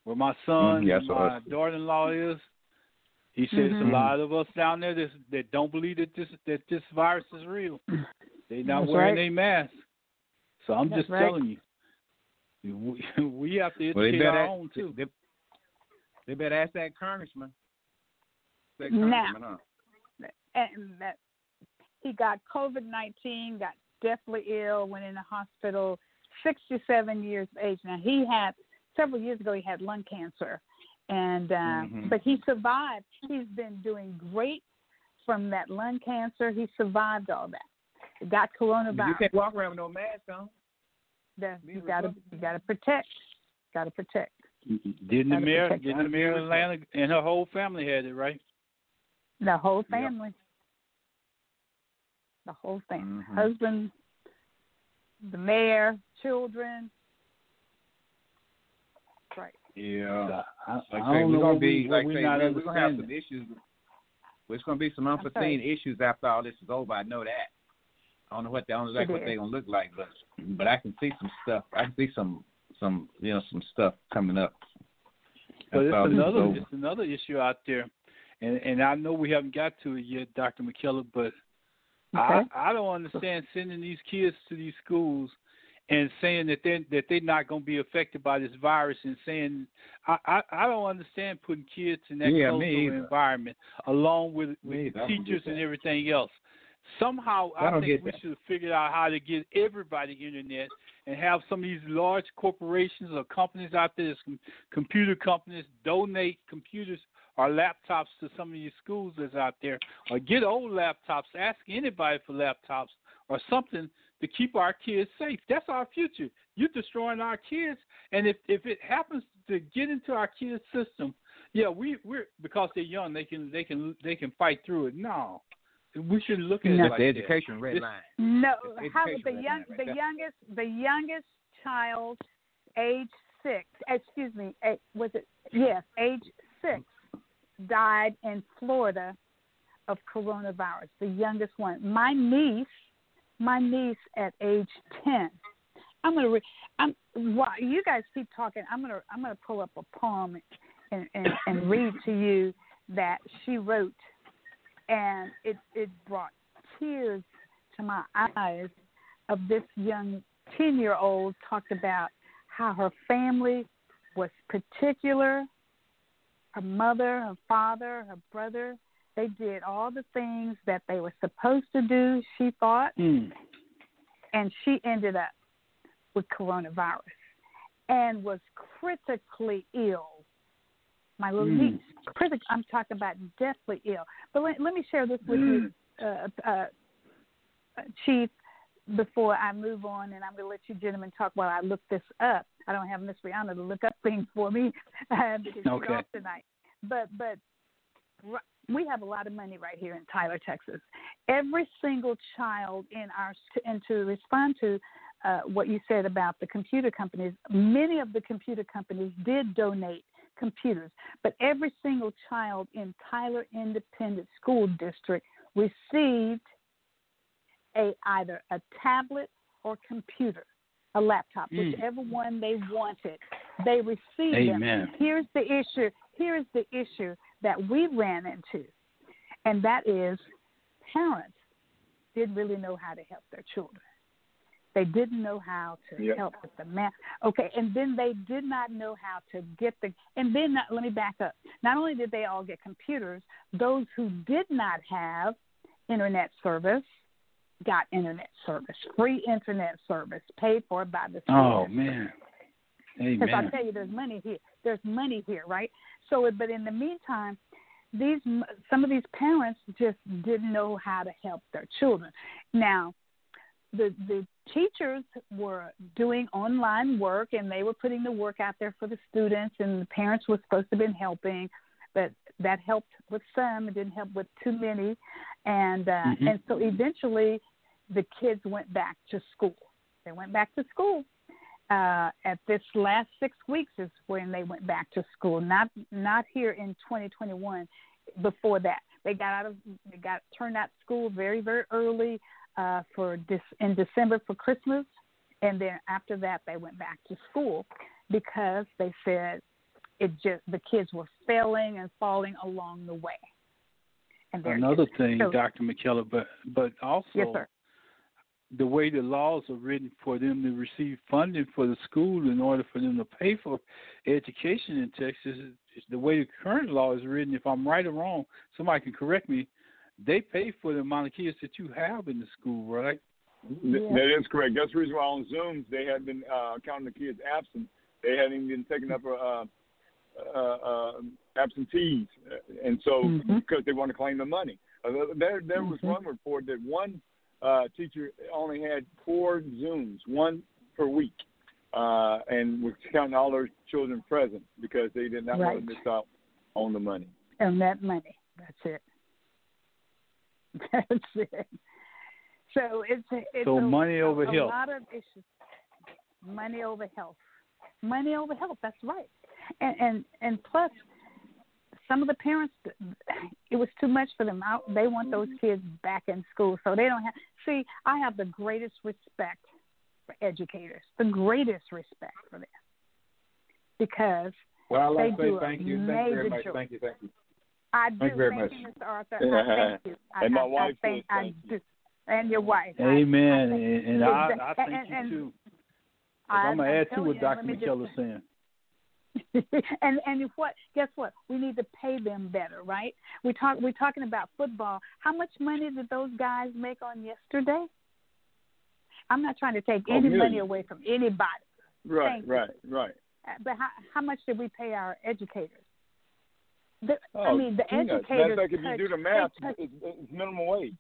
where my son Mhm, yes, and sir. my daughter-in-law is, he says Mhm. a lot of us down there that that don't believe that this that this virus is real. They're not That's wearing right. their masks. So I'm That's just right. telling you, we, we have to Well, they educate better, our own too. They, they better ask that congressman. That Now. congressman, huh? and that he got COVID nineteen, got deathly ill, went in the hospital, sixty seven years of age. Now he had several years ago he had lung cancer, and uh, Mhm. but he survived. He's been doing great from that lung cancer. He survived all that. He got coronavirus. You can't walk around with no mask on. The- you got to Republican. you got to protect. Got to protect. Didn't the Gotta mayor? protect Didn't the mayor of Atlanta and her whole family had it right? The whole Yeah. family. The whole family. Mhm. Husband, the mayor, children. Right. Yeah. I, I Like I don't know we're gonna be we, like what I we're say, not we're, we're gonna have some understanding. issues. There's gonna be some unforeseen issues after all this is over. I know that. I don't know what they I don't know like It what is. they're gonna look like, but but I can see some stuff. I can see some some you know some stuff coming up. But it's another it's another issue out there, and and I know we haven't got to it yet, Doctor McKellar, but I Okay. I don't understand sending these kids to these schools and saying that they that they're not going to be affected by this virus and saying I I, I don't understand putting kids in that Yeah, of environment along with with either. I don't get teachers and everything else. Somehow I I, think we that. should have figured out how to get everybody internet and have some of these large corporations or companies out there, computer companies, donate computers or laptops to some of these schools that's out there, or get old laptops. Ask anybody for laptops or something to keep our kids safe. That's our future. You're destroying our kids, and if if it happens to get into our kids' system, yeah, we we're because they're young, they can they can they can fight through it. No, we shouldn't look at No. it like the that. education red This- line. No, how the right young, now, right the there. youngest, the youngest child, age six. Excuse me, eh, was it? Yes, age six, died in Florida of coronavirus. The youngest one. My niece, my niece at age ten. I'm gonna. Re- I'm. While you guys keep talking, I'm gonna. I'm gonna pull up a poem and and, and read to you that she wrote, and it it brought tears to my eyes of this young 10 year old talked about how her family was particular her mother her father her brother they did all the things that they were supposed to do she thought Mm. and she ended up with coronavirus and was critically ill my little Mm. niece critic i'm talking about deathly ill but let, let me share this with you uh, uh, Chief, before I move on, and I'm going to let you gentlemen talk while I look this up. I don't have Miss Rihanna to look up things for me uh, because she's off tonight. But but we have a lot of money right here in Tyler, Texas. Every single child in our and to respond to uh, what you said about the computer companies. Many of the computer companies did donate computers, but every single child in Tyler Independent School District received a either a tablet or computer, a laptop, Mm. whichever one they wanted. They received Amen. them. Here's the issue. Here's the issue that we ran into, and that is parents didn't really know how to help their children. They didn't know how to Yep. help with the math. Okay, and then they did not know how to get the. And then not, let me back up. Not only did they all get computers, those who did not have internet service got internet service, free internet service, paid for by the oh, school. Oh man. Because I tell you, there's money here. There's money here, right? So, but in the meantime, these some of these parents just didn't know how to help their children. Now, the the teachers were doing online work and they were putting the work out there for the students, and the parents were supposed to have been helping, but that helped with some. It didn't help with too many, and uh, Mhm. and so eventually, the kids went back to school. They went back to school uh, at this last six weeks is when they went back to school. Not not here in 2021. Before that, they got out of they got turned out of school very very early uh, for this in December for Christmas, and then after that they went back to school because they said it just the kids were failing and falling along the way. And they're Another thing, so- Dr. McKellar, but but also Yes, sir. the way the laws are written for them to receive funding for the school in order for them to pay for education in Texas, is the way the current law is written, if I'm right or wrong, somebody can correct me, they pay for the amount of kids that you have in the school, right? Th- That is correct. That's the reason why on Zooms they had been uh, counting the kids absent. They hadn't even taken up uh, uh, uh, absentees, and so Mhm. because they want to claim the money. Uh, there, there was Mhm. one report that one uh, teacher only had four Zooms, one per week, uh, and was counting all their children present because they did not want to miss out on the money. and that money. That's it. That's it. So it's a, it's So a, money a, over a health. lot of issues. Money over health. Money over health. That's right. And and and plus, some of the parents, it was too much for them. Out, they want those mm-hmm. kids back in school, so they don't have. See, I have the greatest respect for educators. The greatest respect for them because Well, I'd like They to do say thank you. Thank you very much. job. Thank you. Thank you. I do. Thank you very thank much. you, Mr. Arthur. I thank you. I, And my I, wife I thank, says I thank you. do. And your wife. I- I Amen. and and I, I thank and- you and- too. 'Cause I- I'm gonna add to what Dr. let me just- McKellar's saying. and and what? Guess what? We need to pay them better, right? We talk. We're talking about football. How much money did those guys make on yesterday? I'm not trying to take Oh, any money away from anybody, Right, Thank you. right, right. uh, but how how much did we pay our educators? The, Oh, I mean, the peanuts. educators. Matter of fact, if you touch- do the math, touch- it's, it's minimum wage.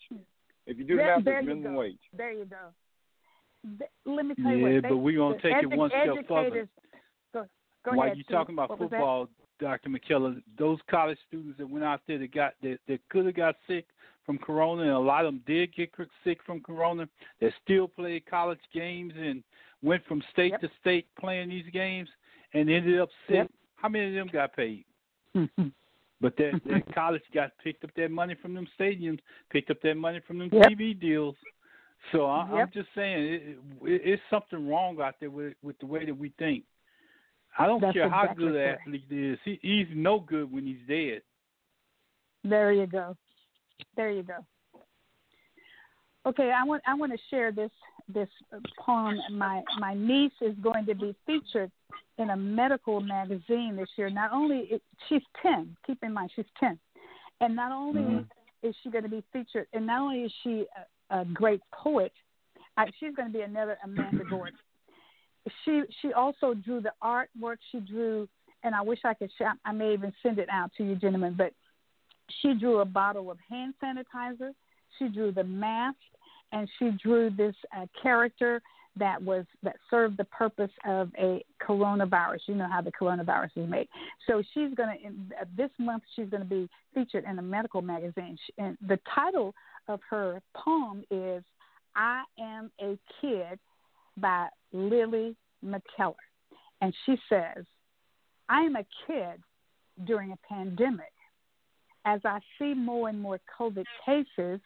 If you do the math, it's minimum go. wage. There you go. Th- Let me tell you Yeah, what. They, but we're gonna the take it one step further. Go, While ahead. you're talking about What football, Dr. McKellar, those college students that went out there that got that, that could have got sick from corona, and a lot of them did get sick from corona. That still played college games and went from state Yep. to state playing these games, and ended up sick. Yep. How many of them got paid? But that, that college got picked up that money from them stadiums, picked up that money from them Yep. TV deals. So I, I'm Yep. just saying, it, it, it's something wrong out there with with the way that we think. I don't That's care how good an athlete is. He, he's no good when he's dead. There you go. There you go. Okay, I want I want to share this this poem. My my niece is going to be featured in a medical magazine this year. Not only it, she's ten. Keep in mind she's ten, and not only Mhm. is she going to be featured, and not only is she a, a great poet, uh, she's going to be another Amanda Gordon. She she also drew the artwork. She drew, and I wish I could. Sh- I may even send it out to you, gentlemen. But she drew a bottle of hand sanitizer. She drew the mask, and she drew this uh, character that was that served the purpose of a coronavirus. You know how the coronavirus is made. So she's going to this month she's going to be featured in a medical magazine. And the title of her poem is "I Am a Kid by Lily McKellar. And she says, I am a kid during a pandemic. As I see more and more COVID cases,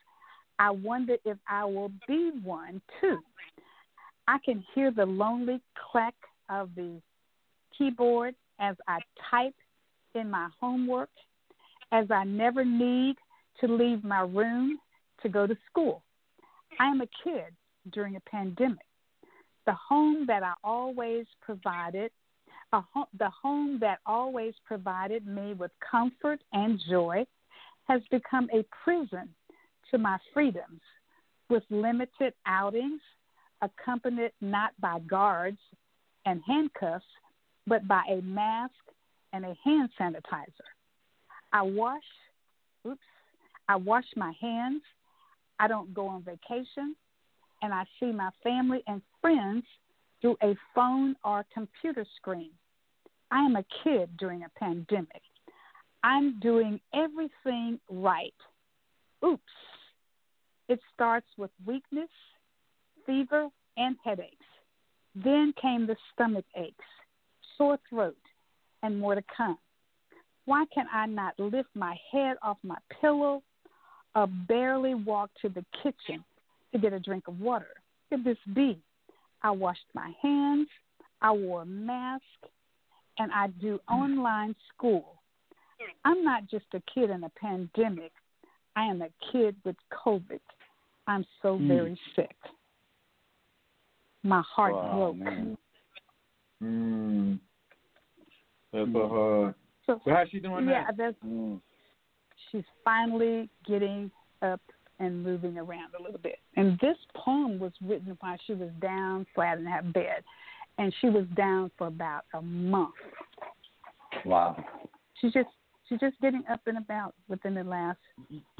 I wonder if I will be one too. I can hear the lonely clack of the keyboard as I type in my homework, as I never need to leave my room to go to school. I am a kid during a pandemic. The home that I always provided, the home that always provided me with comfort and joy, has become a prison to my freedoms with limited outings, accompanied not by guards and handcuffs, but by a mask and a hand sanitizer. I wash, oops, I wash my hands. I don't go on vacation. And I see my family and friends through a phone or computer screen. I am a kid during a pandemic. I'm doing everything right. Oops. It starts with weakness, fever, and headaches. Then came the stomach aches, sore throat, and more to come. Why can I not lift my head off my pillow or barely walk to the kitchen to get a drink of water? Could this be? I washed my hands, I wore a mask, and I do online school. I'm not just a kid in a pandemic. I am a kid with COVID. I'm so mm. very sick. My heart wow, broke. Mm. That's mm. a hard. So, so how's she doing yeah, now? That's, mm. She's finally getting up and moving around a little bit. And this poem was written while she was down flat in her bed, and she was down for about a month. Wow. She's just she's just getting up and about within the last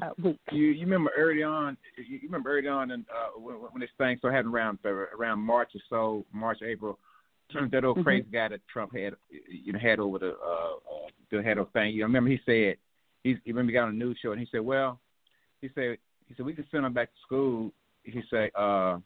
uh, week. You you remember early on? You remember early on, and uh, when, when this thing started happening around around March or so, March April. That old mm-hmm. crazy guy that Trump had, you know, had over the uh, uh the head of thing. You know, remember he said he, he remember he got on a news show and he said, well, he said he said we can send them back to school. He said, uh,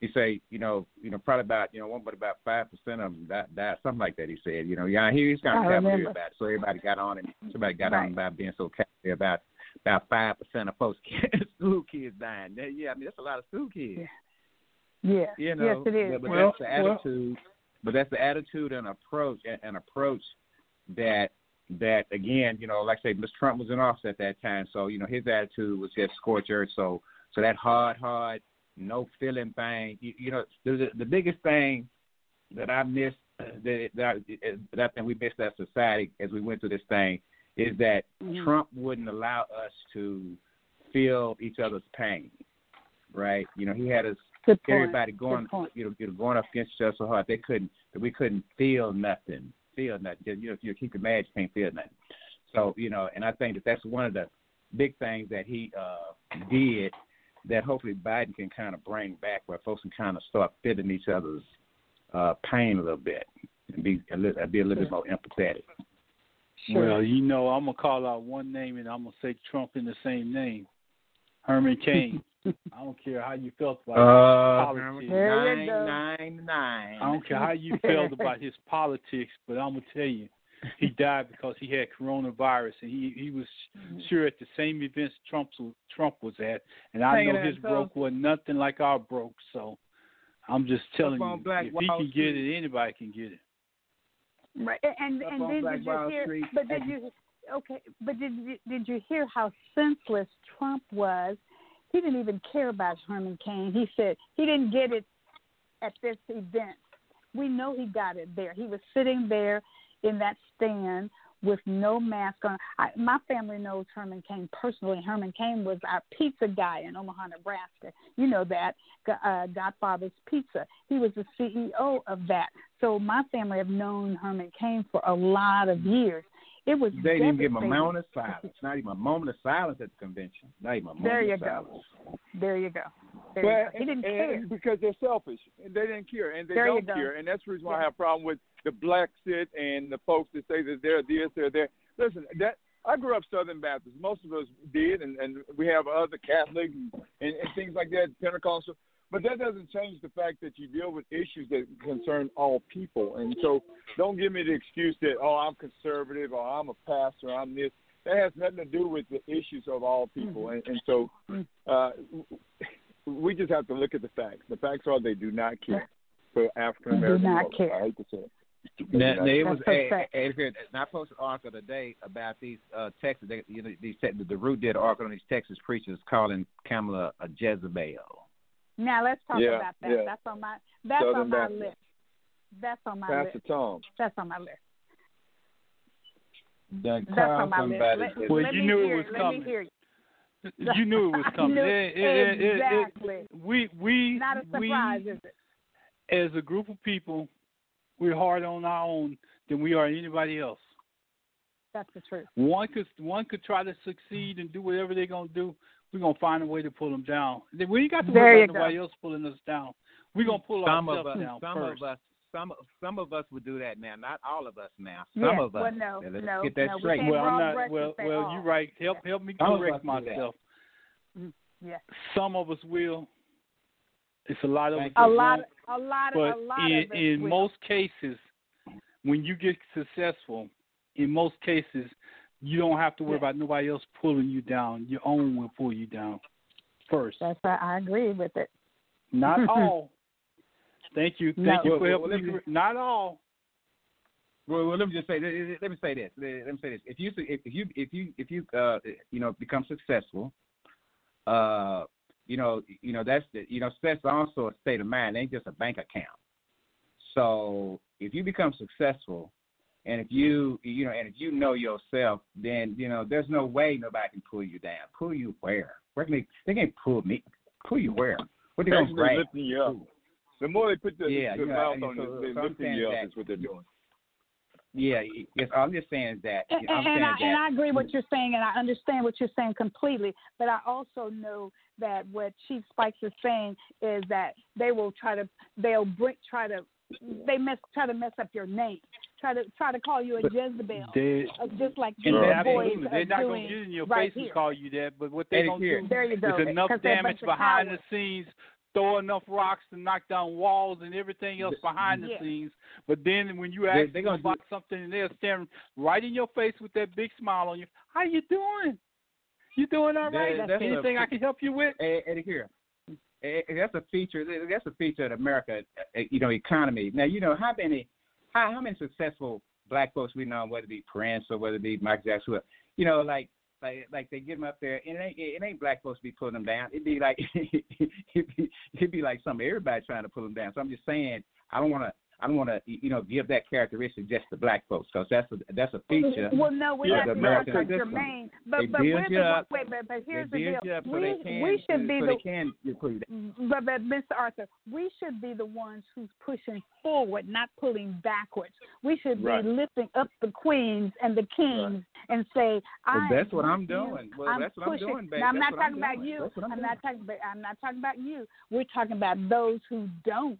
he say, you know, you know, probably about, you know, one but about five percent of them that that something like that. He said, you know, yeah, he, he's kind of cavalier about it. So everybody got on and somebody got right. on about being so cavalier about about five percent of folks school kids dying. Yeah, I mean that's a lot of school kids. Yeah. yeah. You know, yes, it is. But, but well, that's the attitude. Well. But that's the attitude and approach and approach that that again, you know, like I say, Mr. Trump was in office at that time, so you know his attitude was just scorch earth. So so that hard, hard no feeling thing. You, you know, the, the biggest thing that I missed that that, I, that I think we missed as society as we went through this thing is that mm-hmm. Trump wouldn't allow us to feel each other's pain. Right? You know, he had us everybody going you know going up against each other so hard they couldn't that we couldn't feel nothing. Feel nothing. You know, if you keep your mad, you can't feel nothing. So, you know, and I think that that's one of the big things that he uh did that hopefully Biden can kind of bring back where folks can kind of start feeling each other's uh, pain a little bit and be a little, be a little bit more empathetic. Sure. Well, you know, I'm gonna call out one name and I'm gonna say Trump in the same name, Herman Cain. I don't care how you felt about uh, politics. Nine, nine, nine. I don't care how you felt about his politics, but I'm gonna tell you, he died because he had coronavirus, and he he was mm-hmm. sure at the same events Trump Trump was at, and I know his broke was nothing like our broke. So I'm just telling you, if he can get it, anybody can get it. Right, and and, and then did you hear? Street. But did you? Okay, but did you did you hear how senseless Trump was? He didn't even care about Herman Cain. He said he didn't get it at this event. We know he got it there. He was sitting there in that stand with no mask on. I, my family knows Herman Cain personally. Herman Cain was our pizza guy in Omaha, Nebraska. You know that uh, Godfather's Pizza. He was the CEO of that. So my family have known Herman Cain for a lot of years. It was. They didn't even give him a moment of silence. Not even a moment of silence at the convention. Not even a moment there you of go. silence. There you go. There well, you go. He didn't care because they're selfish. And they didn't care, and they there don't care, and that's the reason why yeah. I have a problem with the Blexit and the folks that say that they're this, they're there. Listen, that I grew up Southern Baptist. Most of us did, and, and we have other Catholics and, and, and things like that, Pentecostal. But that doesn't change the fact that you deal with issues that concern all people. And so, don't give me the excuse that oh, I'm conservative or I'm a pastor, I'm this. That has nothing to do with the issues of all people. Mm-hmm. And, and so, uh, we just have to look at the facts. The facts are they do not care for African American Do not voters. care. I hate to say it. Now, now, it was That's so a, sad. a, a, and I posted an article today about these uh, Texas. They, you know, these Tex- the Root did an article on these Texas preachers calling Kamala a Jezebel. Now let's talk Yeah, about that. yeah. That's on my that's Southern on my Baptist. list. That's on my Pastor list. Tom. That's on my list. Then That's on my list. Let, Well, let you me knew it hear was Let coming. me hear you. You knew it was coming. knew- It- it- it- it- it- exactly. we we Not a surprise, we, is it? as a group of people, we're harder on our own than we are anybody else. That's the truth. One could one could try to succeed and do whatever they're gonna do. We're gonna find a way to pull them down. Then We ain't got to There worry you about nobody else pulling us down. We're gonna pull some of ourselves us, down some first. of us, some some of us would do that now. Not all of us now. Some Yes, of us. well, no, Now, let's no, get that no, straight. can't well, I'm not. Well, well, you're right. Help help me Some correct us do that. myself. Mm, yes. Some of us will. It's a lot of us. A lot, a lot, but a lot in of it. in will. most cases, when you get successful, in most cases, you don't have to worry Yeah. about nobody else pulling you down. Your own will pull you down first. That's why I agree with it. Not all. Thank you. Thank No. you Well, for well, helping let me. me- Not all. Well, well, let me just say. Let let me say this. Let let me say this. If you if you if you if you uh you know become successful, uh you know you know that's the, you know success is also a state of mind. It ain't just a bank account. So if you become successful, and if you you know and if you know yourself, then you know there's no way nobody can pull you down. Pull you where? Where can they? They can't pull me. Pull you where? What they gonna Actually, grab? lifting you up. The more they put their, Yeah, the you know, mouth and on so- you, they so lifting you up that- is what they're doing. Yeah, yes. I'm just saying that. And, I'm and, saying I, that. and I agree what you're saying, and I understand what you're saying completely. But I also know that what Chief Spikes is saying is that they will try to, they'll bring, try to, they mess, try to mess up your name, try to, try to call you a Jezebel, They, uh, just like and these they boys absolutely, are they're not doing gonna get in your right face here. and call you that. But what they Eddie, gonna do There you go. is enough damage behind the scenes, throw enough rocks to knock down walls and everything else behind the Yeah. scenes. But then when you They- ask they them gonna do- about something and they're staring right in your face with that big smile on you, how you doing? You doing all right? That- that's Anything I can help you with? Eddie, Eddie here. That's a feature. That's a feature of America, eh, you know, economy. Now, you know how many, how how many successful black folks we know, whether it be Prince or whether it be Michael Jackson, you know, like like like they get them up there, and it ain't it ain't black folks be pulling them down. It'd be like it'd be it'd be like some everybody trying to pull them down. So I'm just saying, I don't want to. I don't want to, you know, give that characteristic just to black folks because that's a that's a feature. Well, no, we're Yeah, not American like. Jermaine. They But but build we're you the up. wait, but, but here's the deal. so we can, we should be so the can you but, but Mr. Arthur, we should be the ones who's pushing forward, not pulling backwards. We should be Right. lifting up the queens and the kings and say, Well, I that's what I'm doing. Well, I'm that's what I'm doing, baby. Now, I'm That's not what I'm talking about doing. you. I'm I'm not talking about I'm not talking about you. We're talking about those who don't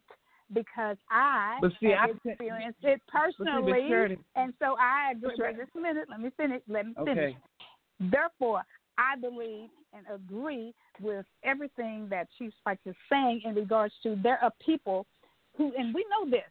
because I But see, have I- experienced it But see, personally. And so I agree. Right. Wait just a minute. Let me finish. Let me finish. Okay. Therefore, I believe and agree with everything that Chief Spikes is saying in regards to there are people who, and we know this,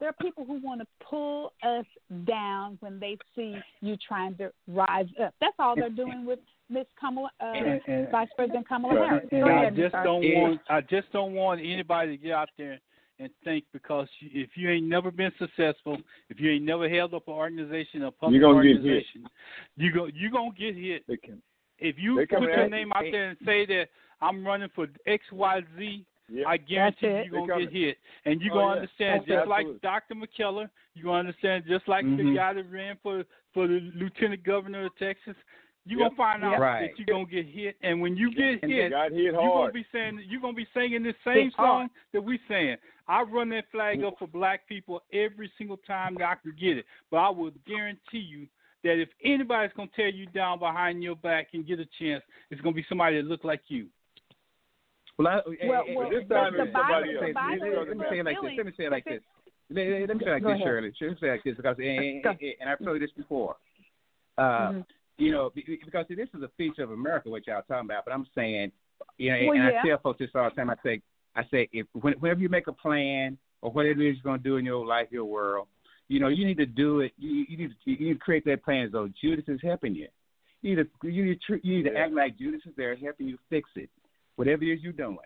there are people who want to pull us down when they see you trying to rise up. That's all they're doing with Miss Kamala, uh, And- and- Vice President Kamala Harris. And Go I ahead, just don't want I just don't want anybody to get out there and think because if you ain't never been successful, if you ain't never held up an organization, a public You're gonna get hit. organization, you go you gonna get hit. They can. If you They put your name out there and say that I'm running for X Y Z, Yeah. I guarantee you're gonna get hit, and you're Oh, gonna yeah. understand That's just it. like Dr. McKellar. You're gonna understand just like the Mhm. guy that ran for for the lieutenant governor of Texas. You're Yep. gonna find out Right. that you're gonna get hit, and when you get And hit, hit you're gonna be saying you're gonna be singing this same song that we saying. I run that flag up for black people every single time that I can get it. But I will guarantee you that if anybody's gonna tear you down behind your back and get a chance, it's gonna be somebody that look like you. Well, I, Well, eh, well, eh, this time the it's somebody else. let, me- is let me say it like this. Let me say it like this. Let, let- let me say it like this. Shirley. Let me say it like this because, and, and, and I've told you this before. Uh, Mhm. You know, because see, this is a feature of America, what y'all talking about. But I'm saying, you know, Well, and yeah. I tell folks this all the time. I say, I say if whenever you make a plan or whatever it is you're gonna do in your life, your world, you know, you need to do it. You, you need to, you need to create that plan as though Judas is helping you. You need to you need to, you need to act like Judas is there helping you fix it, whatever it is you're doing.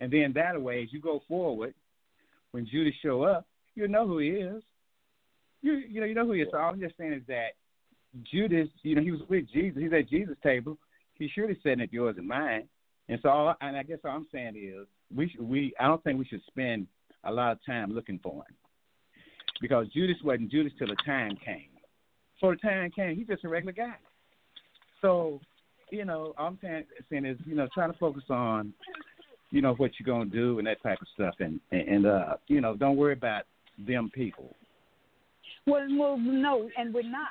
And then that way, as you go forward, when Judas show up, you know who he is. You you know you know who he is. So all I'm just saying is that Judas, you know, he was with Jesus. He's at Jesus' table. He's surely sitting at yours and mine. And so, all, and I guess all I'm saying is, we we I don't think we should spend a lot of time looking for him, because Judas wasn't Judas till the time came. So the time came, he's just a regular guy. So, you know, all I'm saying, saying is, you know, trying to focus on, you know, what you're gonna do and that type of stuff, and and uh, you know, don't worry about them people. Well, well, no, and we're not.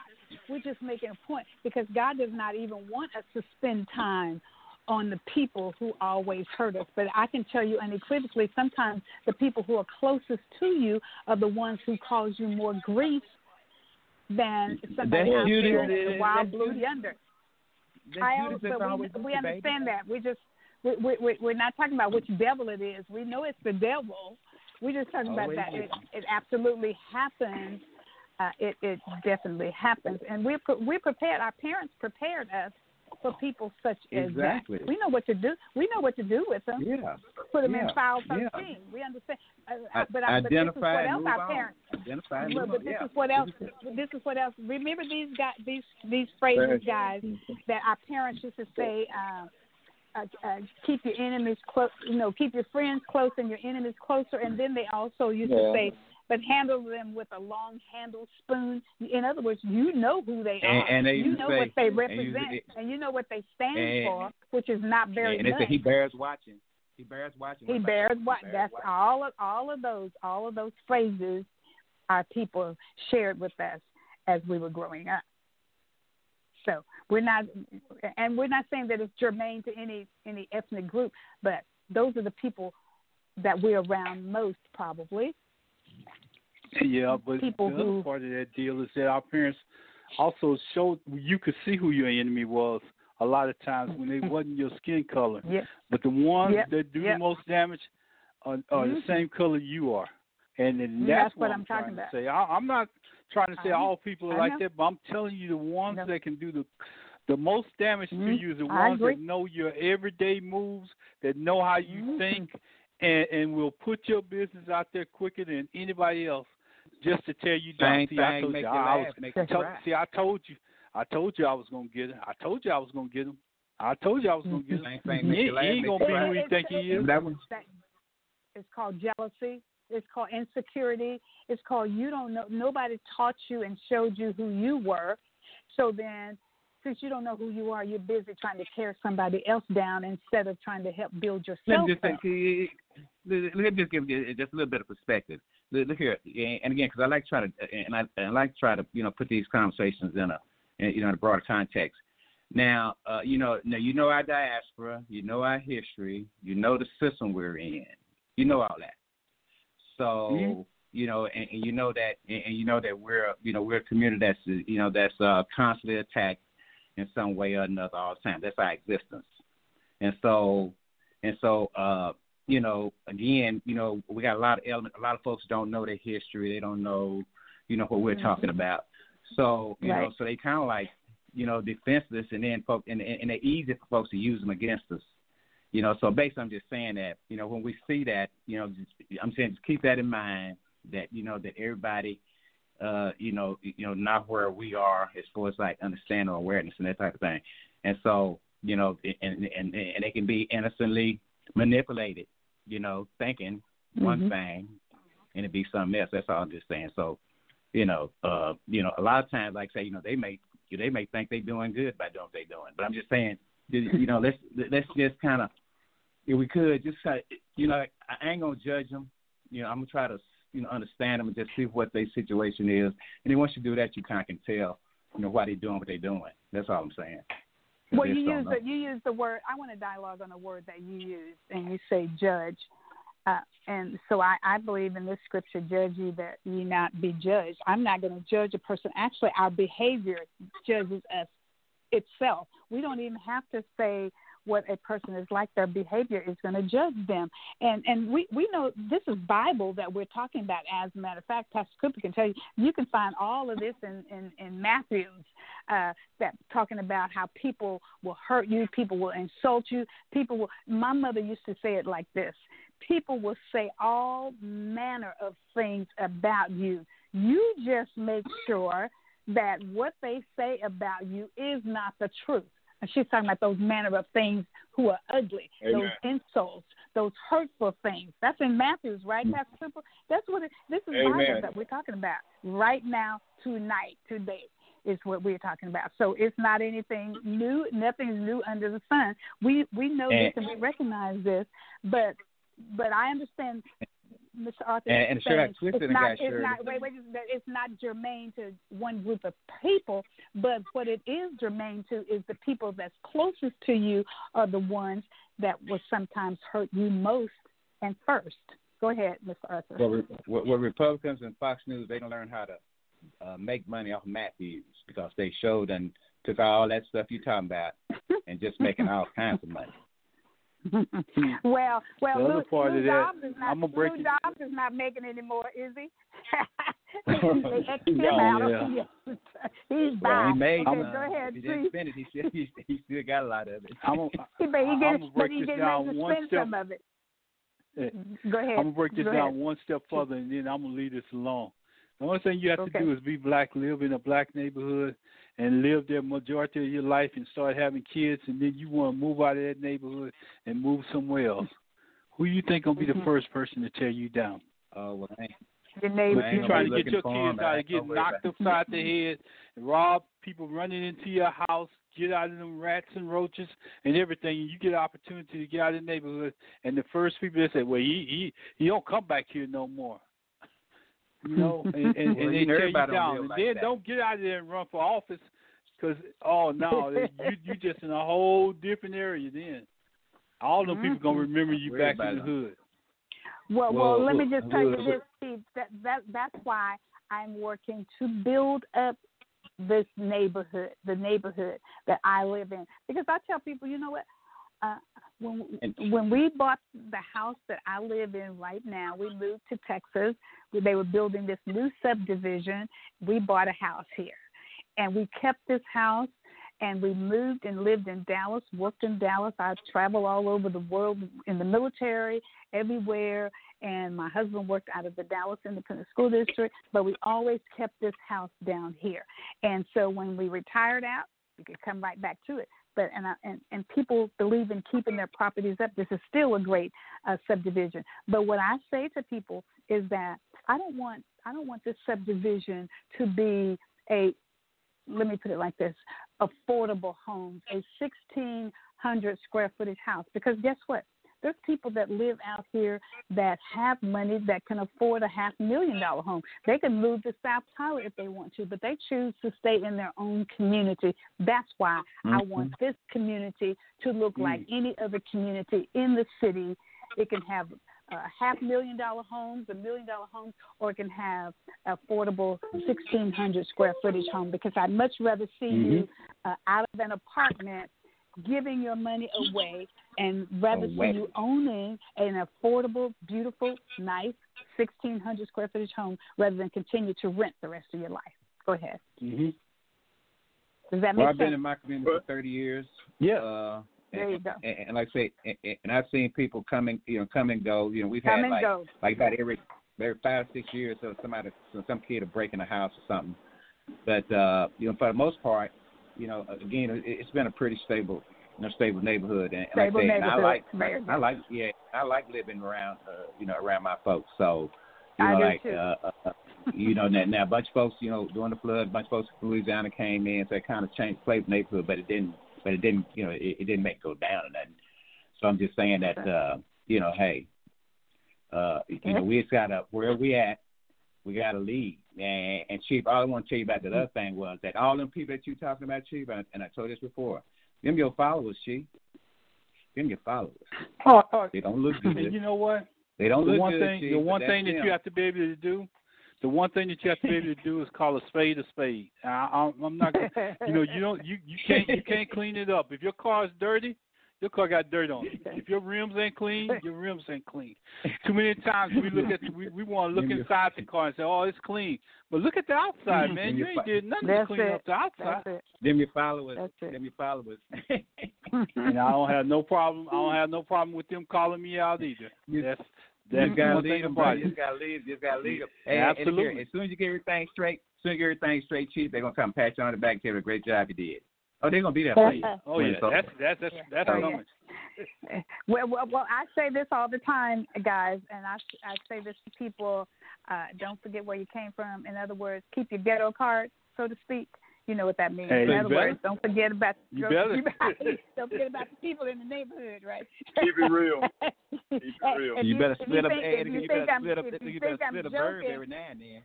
We're just making a point because God does not even want us to spend time on the people who always hurt us. But I can tell you unequivocally, sometimes the people who are closest to you are the ones who cause you more grief than somebody That's out Judas, there in the wild that's blue yonder. I also, that's we, always we with the baby. understand that. We just we, we, we- we're not talking about which devil it is. We know it's the devil. We're just talking about that. it, it absolutely happens. Uh, it it definitely happens, and we're pre- we're prepared. Our parents prepared us for people such Exactly. as that. We know what to do. We know what to do with them. Yeah. Put them yeah. in file yeah. thirteen. We understand. Uh, but, I, but this is what else our on. parents. Identify and move but on. this yeah. is what else. This is what else. Remember these guys, these these phrases, guys, that our parents used to say. Uh, uh, uh, keep your enemies close. You know, keep your friends close and your enemies closer. And then they also used to say, but handle them with a long handled spoon. In other words, you know who they And- are. and they you know say- what they and represent, and you know what they stand and- for, which is not very and they say he bears watching. He bears watching. He bears what? That's watching. all of all of those all of those phrases our people shared with us as we were growing up. So we're not, and we're not saying that it's germane to any any ethnic group, but those are the people that we're around most, probably. Yeah, but People the other who- part of that deal is that our parents also showed you could see who your enemy was a lot of times when they wasn't your skin color. Yeah. But the ones Yep, that do yep. the most damage are, are Mhm. the same color you are, and, and Mm, that's, that's what I'm, I'm trying talking to about. say. I, I'm not trying to say I all people are I like know. that, but I'm telling you the ones No. that can do the the most damage to Mhm. you is the ones that know your everyday moves, that know how you Mhm. think, and and will put your business out there quicker than anybody else, just to tell you down. Same See, I told you you I was. laugh, make you to- cry. see, I told you, I told you I was gonna get it. I told you I was gonna get him. I told you I was gonna get him. Same thing, He, he ain't gonna be who he It's- think he is. That was that it's called jealousy it's called insecurity it's called you don't know nobody taught you and showed you who you were so then since you don't know who you are you're busy trying to tear somebody else down instead of trying to help build Let yourself me just up. let me just give you just a little bit of perspective. Look here, and again, because I like to try to, and I, and I like to try to, you know, put these conversations in a, in, you know, in a broader context. Now, uh, you know, now you know our diaspora, you know our history, you know the system we're in, you know all that. So, Mhm. you know, and, and you know that, and, and you know that we're, you know, we're a community that's, you know, that's uh, constantly attacked in some way or another all the time. That's our existence, and so, and so, uh, you know, again, you know, we got a lot of element. A lot of folks don't know their history. They don't know, you know, what we're Mhm. talking about. So, you know, so they kind of like, you know, defenseless, and then folk, and, and, and they're easy for folks to use them against us. You know, so basically, I'm just saying that, you know, when we see that, you know, just, I'm saying just keep that in mind that you know that everybody, uh, you know, you know, not where we are as far as like understanding or awareness and that type of thing. And so, you know, and and and they can be innocently manipulated, you know, thinking one Mhm. thing and it be something else. That's all I'm just saying. So, you know, uh, you know, a lot of times, like say, you know, they may you they may think they're doing good by doing what they're doing, but I'm just saying, you know, let's let's just kind of, if we could, just kind of, you know, I ain't gonna judge them. You know, I'm gonna try to, you know, understand them and just see what their situation is. And then once you do that, you kind of can tell, you know, why they're doing what they're doing. That's all I'm saying. Well, you use know. the, you use the word. I want to dialogue on a word that you use, and you say judge. Uh, and so I, I believe in this scripture, judge you that ye not be judged. I'm not going to judge a person. Actually, our behavior judges us itself. We don't even have to say what a person is like, their behavior is going to judge them. And and we we know this is Bible that we're talking about. As a matter of fact, Pastor Cooper can tell you you can find all of this in in, in Matthew's uh, that talking about how people will hurt you, people will insult you, people will. My mother used to say it like this: people will say all manner of things about you. You just make sure that what they say about you is not the truth. And she's talking about those manner of things who are ugly, Amen. those insults, those hurtful things. That's in Matthew's, right? That's simple. That's what it, this is Amen. Bible that we're talking about right now, tonight, today is what we're talking about. So it's not anything new. Nothing's new under the sun. We we know this and we recognize this, but but I understand Mr. Arthur. And- and sure, I twisted it's not, it's sure. not wait wait it's not germane to one group of people, but what it is germane to is the people that's closest to you are the ones that will sometimes hurt you most and first. Go ahead, Mr. Arthur. Well, re- well, well, Republicans and Fox News, they don't learn how to uh, make money off Matthews because they showed and took all that stuff you're talking about and just making all kinds of money. well, well, The Lou, part Lou Dobbs is not, Lou it- Dobbs is not making any more, is he? they Xed him No, out. yeah. He's Well, by. he made okay, go ahead, he didn't spend it. He still, he, he still got a lot of it. I'm gonna, He, but he I'm but break he down ready to one spend step. some of it. Eh, Go ahead. I'm gonna break this Go down ahead. one step further, and then I'm gonna leave this alone. The only thing you have Okay. to do is be black, live in a black neighborhood, and live there majority of your life, and start having kids, and then you want to move out of that neighborhood and move somewhere else. Who you think gonna be the Mhm. first person to tear you down? Oh, well, I Your But neighbor. Man, you ain't trying to get your looking for 'em, kids out man. of get Don't knocked upside the head, rob people running into your house, get out of them rats and roaches and everything. And you get an opportunity to get out of the neighborhood, and the first people that say, "Well, he he he don't come back here no more." You know, and, and, Well, and they tear you down. And like then that. don't get out of there and run for office, because oh no, you you just in a whole different area then. All them people gonna mm-hmm. remember you back in the hood. Well, Well, well, let me just tell you this, Steve. That that that's why I'm working to build up this neighborhood, the neighborhood that I live in. Because I tell people, you know what? Uh, when when we bought the house that I live in right now, we moved to Texas. They were building this new subdivision. We bought a house here, and we kept this house. And we moved and lived in Dallas, worked in Dallas. I travel all over the world in the military, everywhere. And my husband worked out of the Dallas Independent School District, but we always kept this house down here. And so when we retired out, we could come right back to it. But and and and people believe in keeping their properties up. This is still a great uh, subdivision. But what I say to people is that I don't want I don't want this subdivision to be a let me put it like this affordable homes, a 1,600 square footage house. Because guess what? There's people that live out here that have money that can afford a half million dollar home. They can move to South Tyler if they want to, but they choose to stay in their own community. That's why I want this community to look like any other community in the city. It can have uh, half million dollar homes, a million dollar homes, or it can have affordable 1,600 square footage home because I'd much rather see you uh, out of an apartment giving your money away and rather Away. see you owning an affordable, beautiful, nice 1,600 square footage home rather than continue to rent the rest of your life. Go ahead. hmm Does that Well, make I've been in my community for 30 years. Yeah. Uh, There and, you go. And, and like I say, and, and I've seen people coming, you know, come and go. You know, we've Come had like go. like about every every five six years, so somebody, so some kid will break in a house or something. But uh, you know, for the most part, you know, again, it, it's been a pretty stable, you know, stable neighborhood. And, and Stable like I say, I like, Very I like, yeah, I like living around, uh, you know, around my folks. So, you I know, do too. uh, uh, you know, now, now a bunch of folks, you know, during the flood, a bunch of folks from Louisiana came in, so it kind of changed the flavor of the neighborhood, but it didn't, but it didn't, you know, it, it didn't make it go down or nothing. So I'm just saying that, uh, you know, hey, uh, you know, we just gotta where we at, we gotta lead. And, and Chief, all I want to tell you about the other thing was that all them people that you talking about, Chief, and, and I told this before, them your followers, Chief. Them your followers. Oh, oh, They don't look good. and you know what? They don't the look one good. thing the one thing that them. you have to be able to do the one thing that you have to be able to do is call a spade a spade I, I'm, I'm not gonna- you know you don't you you can't you can't clean it up if your car is dirty Your car got dirt on it. If your rims ain't clean, your rims ain't clean. Too many times we look at we we want to look inside the car and say, "Oh, it's clean," but look at the outside, mm-hmm. man. You ain't did nothing That's to clean it. up the outside. That's. Them your followers. That's. Them your followers. And I don't have no problem. I don't have no problem with them calling me out either. You- That's You that's gotta one lead them, bro. You just gotta lead. You just gotta lead them. And, Absolutely. And here, as soon as you get everything straight, as soon as you get everything straight, chief, they're gonna come pat you on the back and tell you a great job you did. Oh, they're gonna be there for you. Oh yeah, it's over. that's that's that's that's Oh, a yeah. number. Well, well, well, I say this all the time, guys, and I I say this to people. Uh, don't forget where you came from. In other words, keep your ghetto card, so to speak. You know what that means. Hey, in other better. words, don't forget about You don't, better. don't forget about the people in the neighborhood, right? Keep it real. Keep it real. If You better if split up. think- Hey, if you, you better think I'm- split up. if you You better think I'm split a bird joking- every now and then.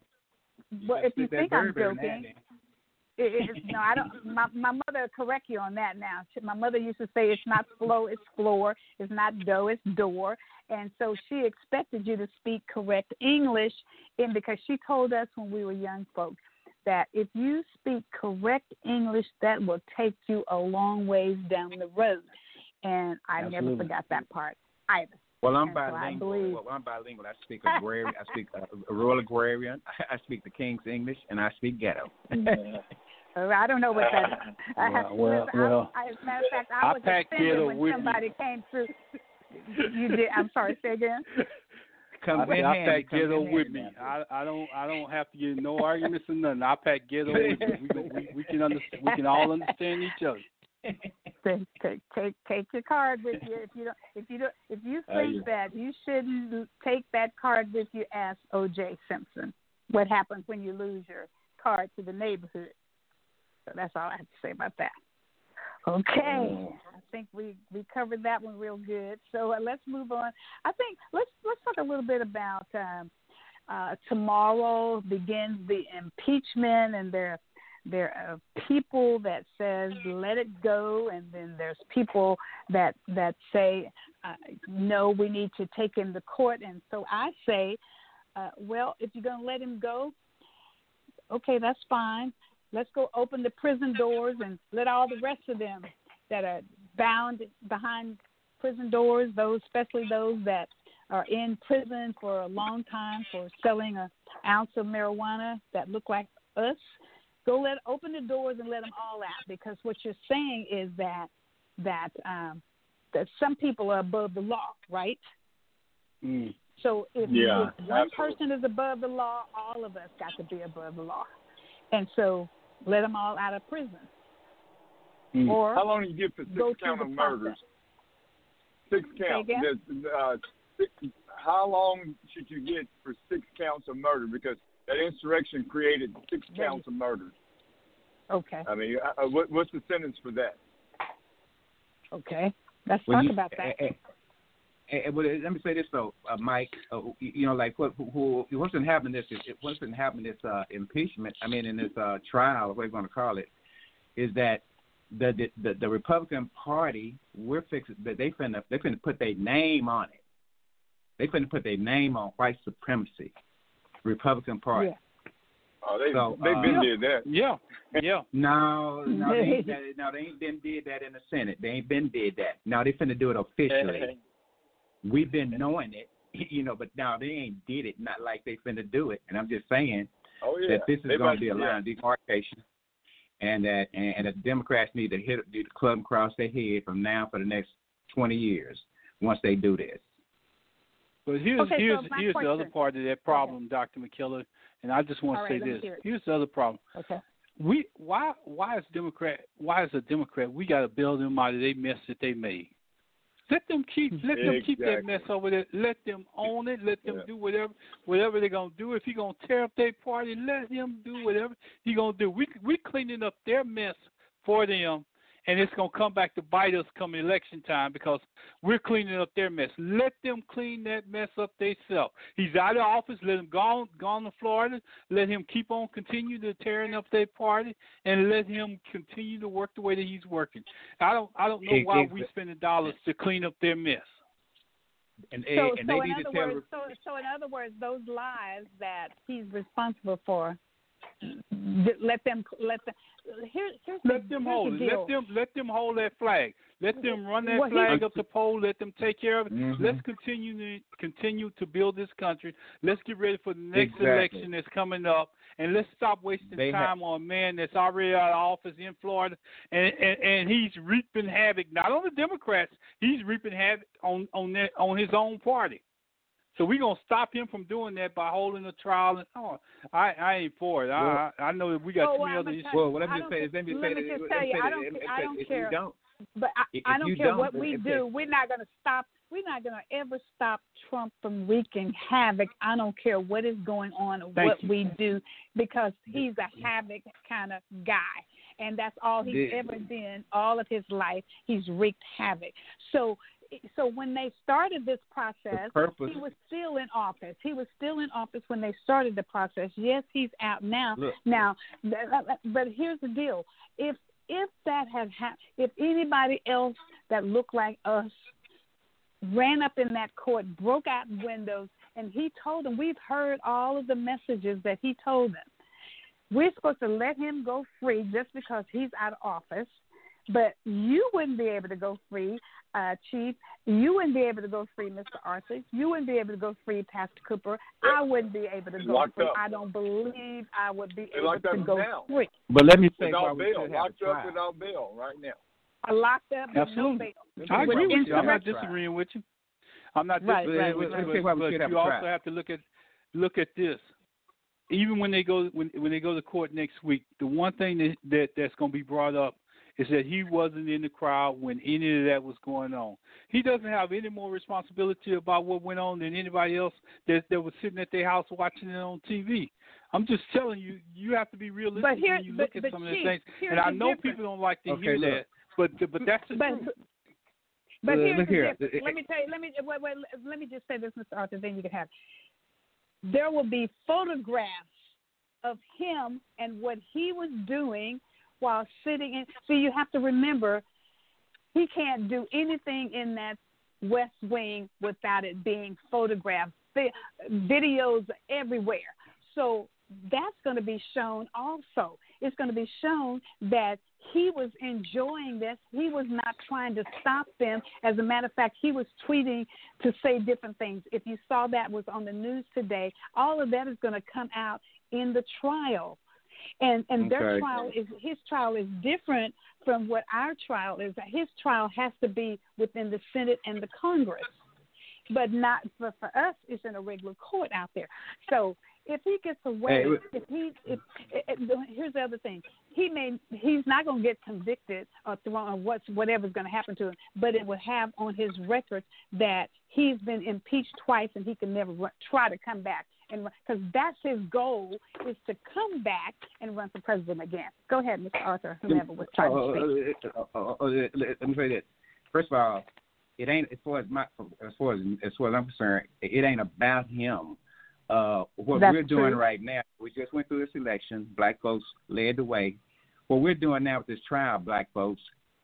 Well, better if you split that think I'm bird every now and joking, then. It, it, no, I don't. My my mother correct you on that now. She- My mother used to say it's not flow, it's floor. It's not dough, it's door. And so she expected you to speak correct English, and because she told us when we were young folks that if you speak correct English, that will take you a long ways down the road. And I never forgot that part either. Well, I'm And so bilingual. believe- Well, I'm bilingual. I speak agrarian. I speak uh, rural agrarian. I speak the King's English, and I speak ghetto. Uh, I don't know what that is. I have, Well, well, listen, well, I, I, as a matter of fact, I I was packed offended ghetto when with me. somebody came through. You did. I'm sorry. Say again. Comes I, in I handy. pack ghetto in with handy, me. I I don't I don't have to get no arguments or nothing. I pack ghetto with me. We, go- we, we can understand. We can all understand each other. Take, take, take, take your card with you. If you don't, if you don't, if you Oh, think yeah. that you shouldn't take that card with you, ask O.J. Simpson. What happens when you lose your card to the neighborhood? So that's all I have to say about that. Okay, I think we we covered that one real good. So uh, let's move on. I think let's let's talk a little bit about um, uh, tomorrow begins the impeachment, and there there are people that says let it go, and then there's people that that say uh, no, we need to take him to court. And so I say, uh, well, if you're going to let him go, okay, that's fine. Let's go open the prison doors and let all the rest of them that are bound behind prison doors, those especially those that are in prison for a long time for selling an ounce of marijuana that look like us. Go let open the doors and let them all out because what you're saying is that that um, that some people are above the law, right? Mm. So if, Yeah, if one absolutely. person is above the law, all of us got to be above the law, and so let them all out of prison. Mm. Or How long do you get for six go through count of process. murders? Six counts. again? Uh, six, how long should you get for six counts of murder? Because that insurrection created six There counts of murder. Okay, I mean, uh, uh, what, what's the sentence for that? okay, let's Well, talk you- about that. Eh, eh, let me say this though, uh, Mike. Uh, you you know, like what who, what's been happening this is what's been happening this uh, impeachment. I mean, in this uh, trial, what we're going to call it, is that the the, the, the Republican Party we're fixing that they finna they finna put their name on it. They finna put their name on white supremacy. Republican Party. Yeah. Oh, they So, they've uh, been did that. Yeah, yeah. No, no, they ain't, no, they ain't been did that in the Senate. They ain't been did that. Now they finna do it officially. We've been knowing it, you know, but now they ain't did it. Not like they finna do it. And I'm just saying Oh yeah. that this is They going to be a yeah. line of demarcation, and that and, and the Democrats need to hit the club across their head from now for the next 20 years. Once they do this, But here's Okay, so here's my here's the other part of that problem, Dr. McKellar, and I just want All to right, say this. hear. Here's the other problem. Okay. We why why is Democrat why is a Democrat we got to bail them out of their mess that they made. Let them keep let them keep that mess over there. Let them own it. Let them Yeah. do whatever whatever they're gonna do. If he gonna tear up their party, let him do whatever he gonna do. We we cleaning up their mess for them, and it's gonna come back to bite us come election time because we're cleaning up their mess. Let them clean that mess up themselves. He's out of office. Let him go on, go on to Florida. Let him keep on continue to tearing up their party, and let him continue to work the way that he's working. I don't I don't know why ex- we spending dollars to clean up their mess. and So, and so in other tell. words, so, so in other words, those lives that he's responsible for, let them let them here, here's let the, them here's hold the it. deal. Let them let them hold that flag. Let them run that Well, flag up the pole. Let them take care of it. Mhm. Let's continue to continue to build this country. Let's get ready for the next Exactly. election that's coming up, and let's stop wasting They ha- time on a man that's already out of office in Florida, and, and and he's reaping havoc not on the Democrats. He's reaping havoc on on their, on his own party. So we're gonna stop him from doing that by holding a trial. And oh, I I ain't for it. I I I know that we got Oh, too well, many I'm other gonna issues. tell Well, well, let I me don't say. Let me let say me just let tell you, say I don't let me ca- say I don't if care. You don't, But I, If I don't care don't, what we if do. We're not going to stop. We're not going to ever stop Trump from wreaking havoc. I don't care what is going on or what you. we do because he's a havoc kind of guy. And that's all he's The- ever been all of his life. He's wreaked havoc. So so when they started this process, he was still in office. He was still in office when they started the process. Yes, he's out now. Look. Now, but here's the deal: if if that had happened, if anybody else that looked like us ran up in that court, broke out windows, and he told them, we've heard all of the messages that he told them. We're supposed to let him go free just because he's out of office, but you wouldn't be able to go free, uh, Chief. You wouldn't be able to go free, Mr. Arthur. You wouldn't be able to go free, Pastor Cooper. I wouldn't be able to go free. up. I don't believe I would be They able to go now. free. But let me say why Without we bail, should have a locked up without bail right now. A locked up with no Absolutely. bail. I agree with you. I'm not disagreeing with you. I'm not Right, disagreeing right, with right. you, Let's say why but, but should have you also have to look at look at this. Even when they go when when they go to court next week, the one thing that, that that's going to be brought up is that he wasn't in the crowd when any of that was going on. He doesn't have any more responsibility about what went on than anybody else that that was sitting at their house watching it on TV. I'm just telling you, you have to be realistic But here, when you but, look at but some of Chief, the things. And I know difference. people don't like to Okay, hear look. that, but but that's the but truth. but Uh, here's the here. difference. It- let me tell you. Let me wait, wait, let me just say this, Mr. Arthur. Then you can have. There will be photographs of him and what he was doing while sitting in. See, you have to remember, he can't do anything in that West Wing without it being photographed. Videos everywhere. So that's going to be shown also. It's going to be shown that he was enjoying this. He was not trying to stop them. As a matter of fact, he was tweeting to say different things. If you saw that was on the news today, all of that is going to come out in the trial. And and their trial is his trial is different from what our trial is. His trial has to be within the Senate and the Congress but not for for us. It's in a regular court out there. So if he gets away, Hey, if he, if, eh, eh, if, here's the other thing, he may he's not going to get convicted or thrown or what's whatever's going to happen to him, but it will have on his record that he's been impeached twice and he can never run, try to come back. And because that's his goal is to come back and run for president again. Go ahead, Mr. Arthur, whoever was trying to speak. Uh, uh, uh, uh, uh, let me say this. First of all, it ain't as far as my as far as as far as I'm concerned. It ain't about him. Uh, what That's we're doing true. right now, we just went through this election. Black folks led the way. What we're doing now with this trial, black folks,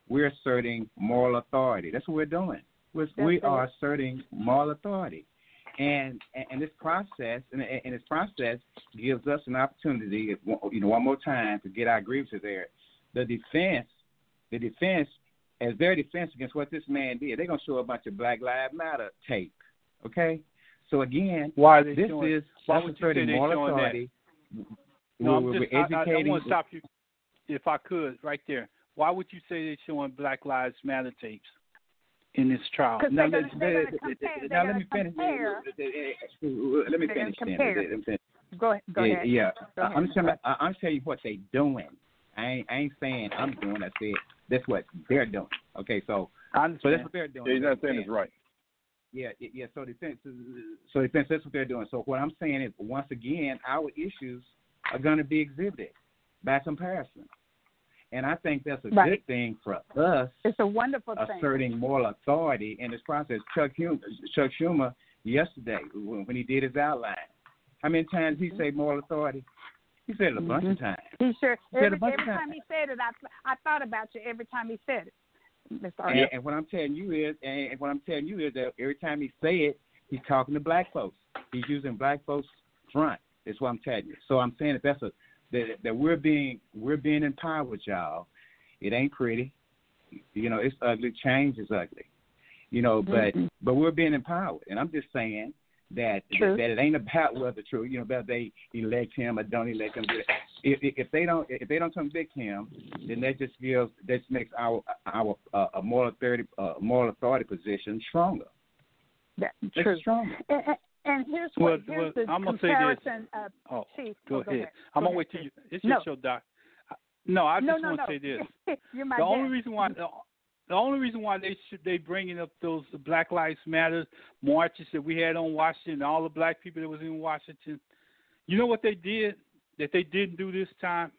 we're asserting moral authority. That's what we're doing. We're, we are asserting moral authority. And, and and this process and, and this process gives us an opportunity, you know, one more time to get our grievances there. The defense, the defense, as their defense against what this man did, they're gonna show a bunch of Black Lives Matter tape. Okay, so again, Why this showing? is why would you say they're moral showing that? authority. No, I'm just, we're I, I, I want to stop you, if I could, right there. Why would you say they're showing Black Lives Matter tapes in this trial? Now, let- gonna- they're gonna compare- now let me finish. Let me finish. compare. Let me finish. Go ahead. Go yeah, ahead. yeah. Go ahead. I'm just telling, I- I'm telling you what they doing. I ain't, I ain't saying I'm doing. I said that's what they're doing. Okay, so I so that's what they're doing. Yeah, he's not saying it's right. yeah, yeah, yeah. So defense, so defense, that's what they're doing. So what I'm saying is, once again, our issues are going to be exhibited by comparison, and I think that's a Right. good thing for us It's a wonderful thing. asserting moral authority in this process. Chuck Schumer, Chuck Schumer yesterday when, he did his outline, how many times he say moral authority? He said it a bunch of Mm-hmm. times. He sure said a every, bunch every of times. time he said it, I I thought about you every time he said it, Mr. And, and what I'm telling you is, and what I'm telling you is that every time he say it, he's talking to black folks. He's using black folks front. That's what I'm telling you. So I'm saying that that's a that that we're being we're being empowered, y'all. It ain't pretty. You know, it's ugly. Change is ugly. You know, but Mhm. but we're being empowered, and I'm just saying that True. that it ain't about whether true. You know, about they elect him or don't elect him. If if they don't if they don't convict him, then that just gives that just makes our our uh, a moral authority uh, moral authority position stronger. That, It's true. stronger. And, and- here's Well, what here's well, the I'm gonna say this. comparison of Oh, Chief. go oh, ahead. ahead. I'm Go gonna wait till you. It's No. your show, Doc. No, I just no, want no. to say this. You're my the only reason why the, the only reason why they should they bringing up those Black Lives Matter marches that we had on Washington, all the black people that was in Washington, you know what they did that they didn't do this time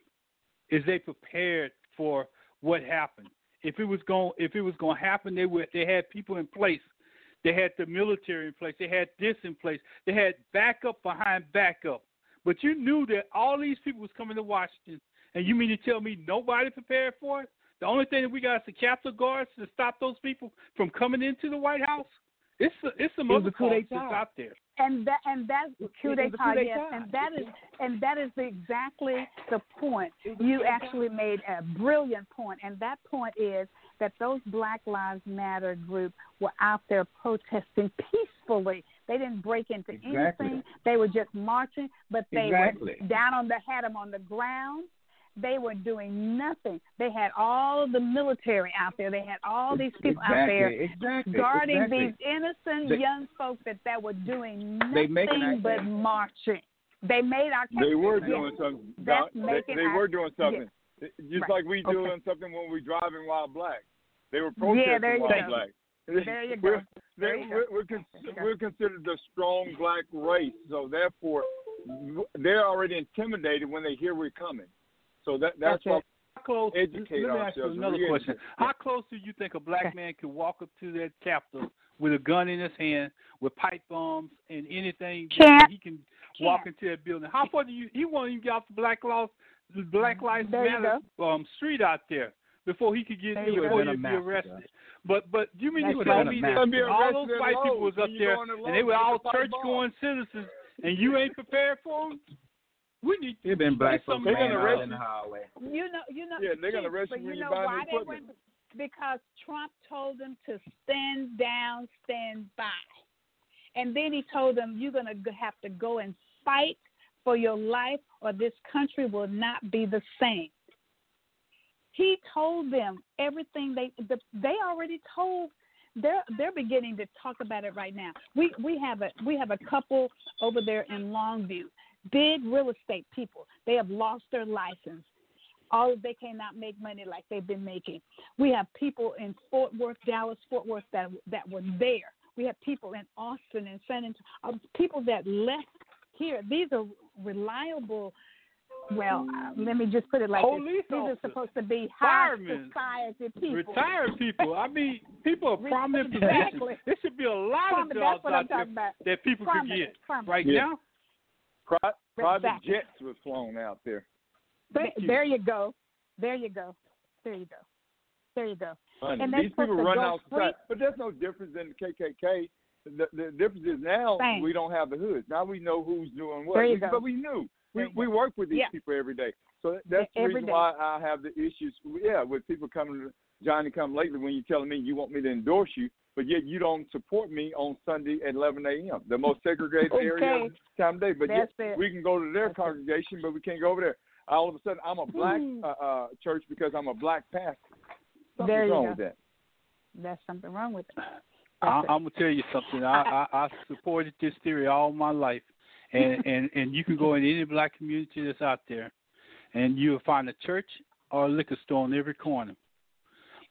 is they prepared for what happened. If it was going if it was going to happen, they would they had people in place. They had the military in place. They had this in place. They had backup behind backup. But you knew that all these people was coming to Washington, and you mean to tell me nobody prepared for it? The only thing that we got is the Capitol guards to stop those people from coming into the White House. It's a, it's some was other coup costs d'etat. that's out there. and that and that's coup it was a d'etat, yes, and that is and that is exactly the point. You actually made a brilliant point, and that point is that those Black Lives Matter group were out there protesting peacefully. They didn't break into Exactly. anything. They were just marching, but they Exactly. were down on the had them on the ground. They were doing nothing. They had all the military out there. They had all these people out there Exactly, exactly, guarding exactly. these innocent They- young folks that, that were doing nothing but marching. They made our. They were doing something. That's They, making they our- were doing something. Just Right. like we Okay. doing something when we're driving while black. They were Yeah, protesting there you while go. black. There you We're, go. There they- you we're, we're, con- you go. we're considered the strong black race, so therefore they're already intimidated when they hear we're coming. So that that's That's why it. How close? Educate let me ask you ourselves. another Re- question. How close do you think a black man could walk up to that Capitol with a gun in his hand, with pipe bombs and anything that Can't. he can walk into that building? How far do you? He won't even get off the Black Laws, the Black Lives There Matter um, street out there before he could get There before he'd Been a be massacre. arrested. But but you mean That's to tell me that all those white people was up there go in the and they were all get the pipe church bomb. going citizens, and you ain't prepared for them? We need There been black There's some folks They're gonna arrest in the you. hallway. You know, you know. Yeah, they're gonna Chief, arrest but you when you you know buy the why they went? Because Trump told them to stand down, stand by, and then he told them you're gonna have to go and fight for your life, or this country will not be the same. He told them everything they the, they already told. They're they're beginning to talk about it right now. We we have a we have a couple over there in Longview, big real estate people. They have lost their license. All they cannot make money like they've been making. We have people in Fort Worth, Dallas, Fort Worth that that were there. We have people in Austin and San Antonio, uh, people that left here. These are reliable. Well, uh, let me just put it like Police this: These are supposed to be high firemen, society people. retired people. I mean, people of prominent Exactly. positions. There should be a lot Prominent, of that's jobs what I'm out there talking about. that people could get. prominent. Right Yeah. now, Pri- private Exactly. jets was flown out there. Thank Th- you. There you go. There you go. There you go. There you go. Honey, And these people run go out free. But there's no difference in the KKK. The, the difference is now Same. we don't have the hoods. Now we know who's doing what. We- But we knew. We we work with these Yeah. people every day. So that- that's the Every reason day. why I have the issues. Yeah, with people coming to Johnny come lately when you're telling me you want me to endorse you, but yet you don't support me on Sunday at 11 a.m. The most segregated area Okay. of the time of day. But That's yet it. we can go to their That's it. congregation, but we can't go over there. All of a sudden, I'm a black uh, uh, church because I'm a black pastor. Something's There you wrong go. with that. That's something wrong with it. I. I'm gonna tell you something. I, I I supported this theory all my life, and and and you can go in any black community that's out there, and you'll find a church or a liquor store on every corner.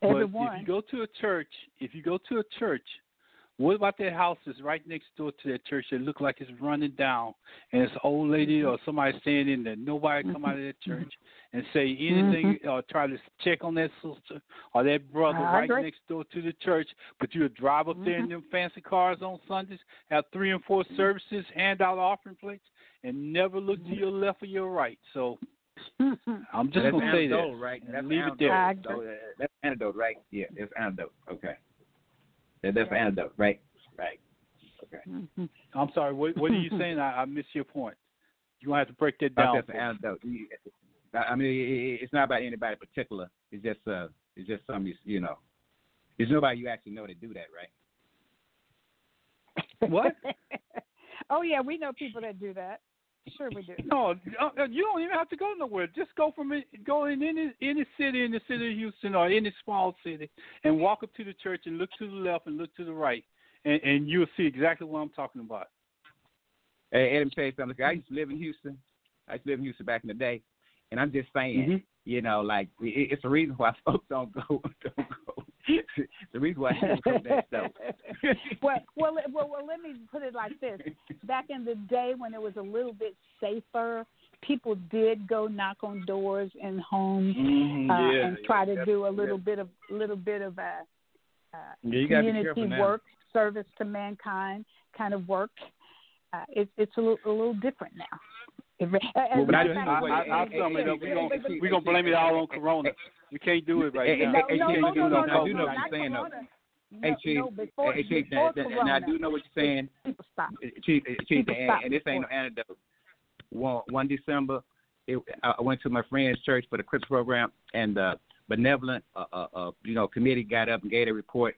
But if you go to a church, if you go to a church, what about that house that's right next door to that church that look like it's running down, and it's an old lady mm-hmm. or somebody staying in there? Nobody come out of that mm-hmm. church and say anything or try to check on that sister or that brother I right agree. next door to the church. But you'll drive up there in them fancy cars on Sundays, have three and four services, hand out offering plates, and never look to your left or your right. So I'm just gonna say anecdotal, that. right? That's leave it there. I uh, that's antidote, right? Yeah, it's antidote. Okay. Yeah, that's antidote, right? Right. Okay. Mhm. I'm sorry. What, what are you saying? I, I missed your point. You gonna have to break that down. That's an anecdote. I mean, it's not about anybody particular. It's just uh, it's just some you know. There's nobody you actually know to do that, right? What? oh yeah, we know people that do that. Sure, we do. No, uh, you don't even have to go nowhere. Just go from go in any any city in the city of Houston or any small city, and walk up to the church and look to the left and look to the right, and, and you'll see exactly what I'm talking about. Hey, Adam, tell you something. I used to live in Houston. I used to live in Houston back in the day, and I'm just saying, mm-hmm. you know, like it, it's the reason why folks don't go, don't go. The reason why don't go that stuff. well, well, well, well, let me put it like this: back in the day when it was a little bit safer, people did go knock on doors in homes mm-hmm, uh, yeah, and try yeah, to do a little bit of little bit of a uh, yeah, community work, service to mankind kind of work. Uh, it, it's a little, a little different now. Well, I, I, I, I sum it up. We're gonna we gonna blame it all on Corona. We can't do it right now. No, no, no, no, no, I do know what you're saying though. Hey Chief, hey Chief, and I do know what you're saying. Chief, Chief, and, this ain't no anecdote. One, one December, it, I went to my friend's church for the Crips program, and the benevolent, uh, uh, uh, you know, committee got up and gave a report,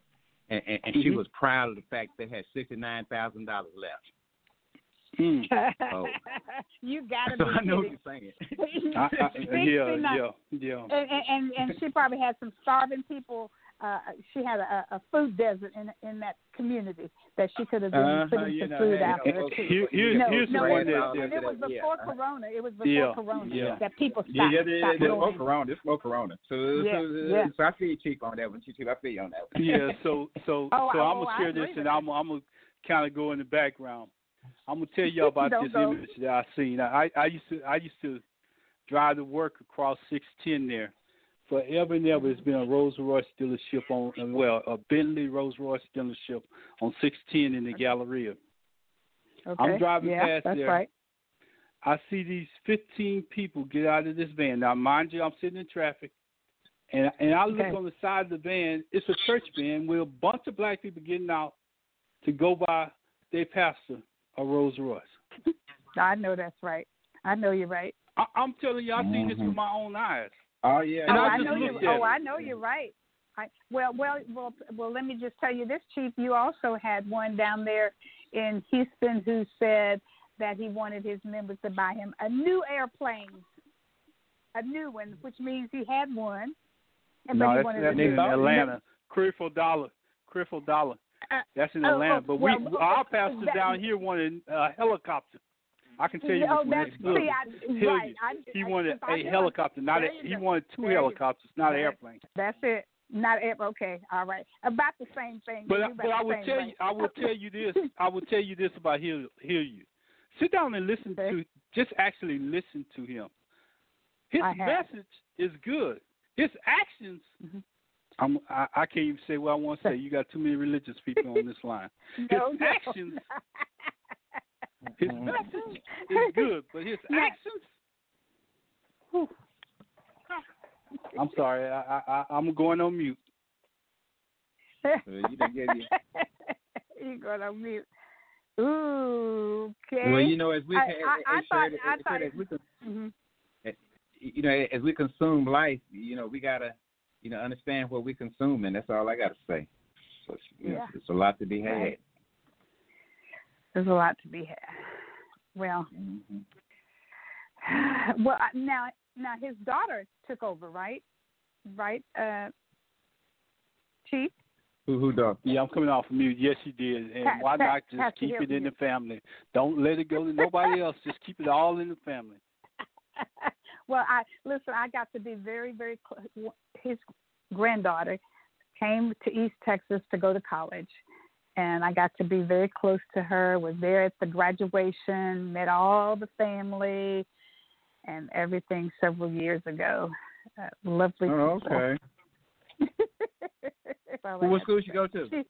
and, and, and mm-hmm. she was proud of the fact they had sixty nine thousand dollars left. Mm. Oh. you gotta so be I know kidding. what you're saying. I, I, yeah, yeah, yeah. And, and and she probably had some starving people. Uh, she had a, a food desert in in that community that she could have been uh-huh, putting some know, food hey, out there. okay. too. Here, here, no, here's no, the one it, that, was, it was before yeah. Corona. It was before Yeah, Corona yeah. that people stopped. Yeah, yeah, yeah, stopped yeah. going. Smoke Corona, just smoke Corona. So, Yeah, so, yeah. so I feel you cheap on that one. Chief, I feel you on that one. yeah. So, so, Oh, so I- I'm oh, gonna share this, and. I'm, I'm gonna kind of go in the background. I'm gonna tell y'all about this go. image that I seen. I, I used to, I used to drive to work across 610 there. Forever and ever, it's been a Rolls Royce dealership on, uh, well, a Bentley Rolls Royce dealership on 610 in the Galleria. Okay. I'm driving yeah, past that's there. right. I see these 15 people get out of this van. Now, mind you, I'm sitting in traffic, and and I look Okay. on the side of the van. It's a church van with a bunch of black people getting out to go by their pastor, a Rolls Royce. I know that's right. I know you're right. I, I'm telling you, I seen this with mm-hmm. my own eyes. Oh yeah. And oh, I I know looked you. at Oh, it. I know you're right. I, well, well, well, well. Let me just tell you this, Chief. You also had one down there in Houston who said that he wanted his members to buy him a new airplane, a new one, which means he had one, and no, but he that's, wanted that's a new in one. Atlanta. Creflo Dollar. Creflo Dollar. Uh, That's in oh, Atlanta. oh, But we, well, our pastor that- down here wanted a helicopter. I can tell you oh, this one. that's That's see, I, Tell right. you, He I, wanted I a helicopter, not a, he wanted two helicopters, not an airplane. That's it. Not air. Okay, all right. About the same thing. But but I will tell way. you, I will tell you this. I will tell you this about hear hear you. Sit down and listen Okay. to. Just actually listen to him. His message is good. His actions. Mhm. I'm, I, I can't even say what I want to say. You got too many religious people on this line. no, his no. actions- His message is good, but his Yeah. actions. whew. I'm sorry. I, I, I, I'm going on mute. you done gave you. you going on mute. Ooh, okay. Well, you know, as we I- as- I- I thought- as- I thought- as we con- hmm you know, as we consume life, you know, we gotta, you know, understand what we consume, and that's all I gotta say. So, it's, you know, Yeah. it's a lot to be had. Right. There's a lot to be had. Well, hmm well, now, now his daughter took over, right? Right, uh, Chief. Who who dog? Yeah, I'm coming off of mute. Yes, she did. And Pat- why not just keep it in you- the family? Don't let it go to nobody else. Just keep it all in the family. well, I listen. I got to be very, very close. His granddaughter came to East Texas to go to college, and I got to be very close to her. Was there at the graduation, met all the family, and everything several years ago. Uh, lovely. Oh, okay. Well, Well, what I- school you go to? she-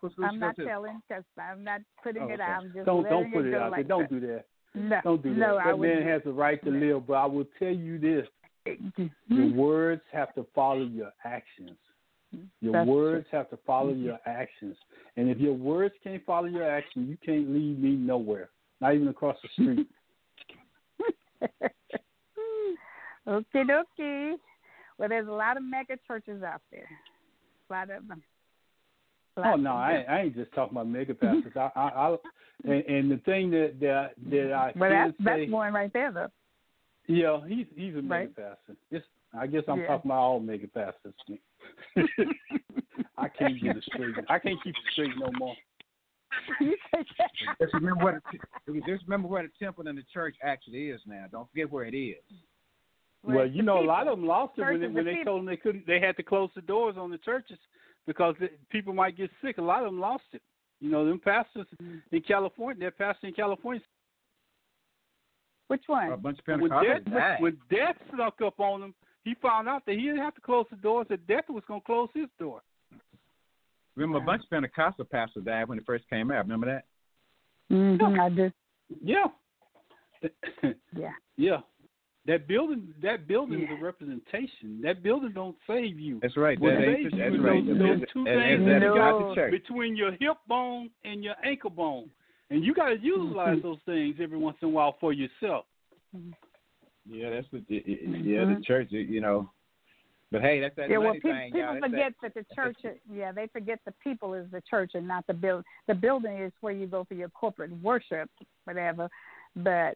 What school I'm you not go telling because I'm not putting Oh, it out. I'm just Don't don't put it go out there. like Don't that. do that. No, Don't do that. no, I that man wouldn't. has the right to live, but I will tell you this: Mhm. your words have to follow your actions. Your That's words have to follow your actions. And if your words can't follow your actions, you can't lead me nowhere. Not even across the street. okay, dokie. Well, there's a lot of mega churches out there. A lot of them. Oh no, I, I ain't just talking about mega pastors. I, I, I and, and the thing that that that I well, that's say, that's one right there, though. Yeah, he's he's a mega Right. pastor. It's, I guess I'm Yeah. talking about all mega pastors. I can't get it straight. I can't keep it straight no more. You say that. Just remember what the, just remember where the temple and the church actually is now. Don't forget where it is. Well, it's you the know, a lot of them lost it when they, when the they people. told them they couldn't. They had to close the doors on the churches because the, people might get sick. A lot of them lost it. You know, them pastors mm-hmm. in California, their pastor in California, Which one? A bunch of when Pentecostals death, died. when death snuck up on him, he found out that he didn't have to close the doors. That death was going to close his door. Remember, a bunch of Pentecostal pastors died when it first came out. Remember that? Mm-hmm, I do. Yeah. Yeah. yeah. That building, that building is a representation. That building don't save you. That's right. What That saves ain't- you that's is right. those, those two that- things that that is you not got the church. between your hip bone and your ankle bone, and you got to utilize Mm-hmm. those things every once in a while for yourself. Yeah, that's what. it- it- Yeah, the church. You know. But hey, that's that Mm-hmm. Yeah, well, money pe- thing, people forget that the church. Yeah, they forget the people is the church and not the build. The building is where you go for your corporate worship, whatever. But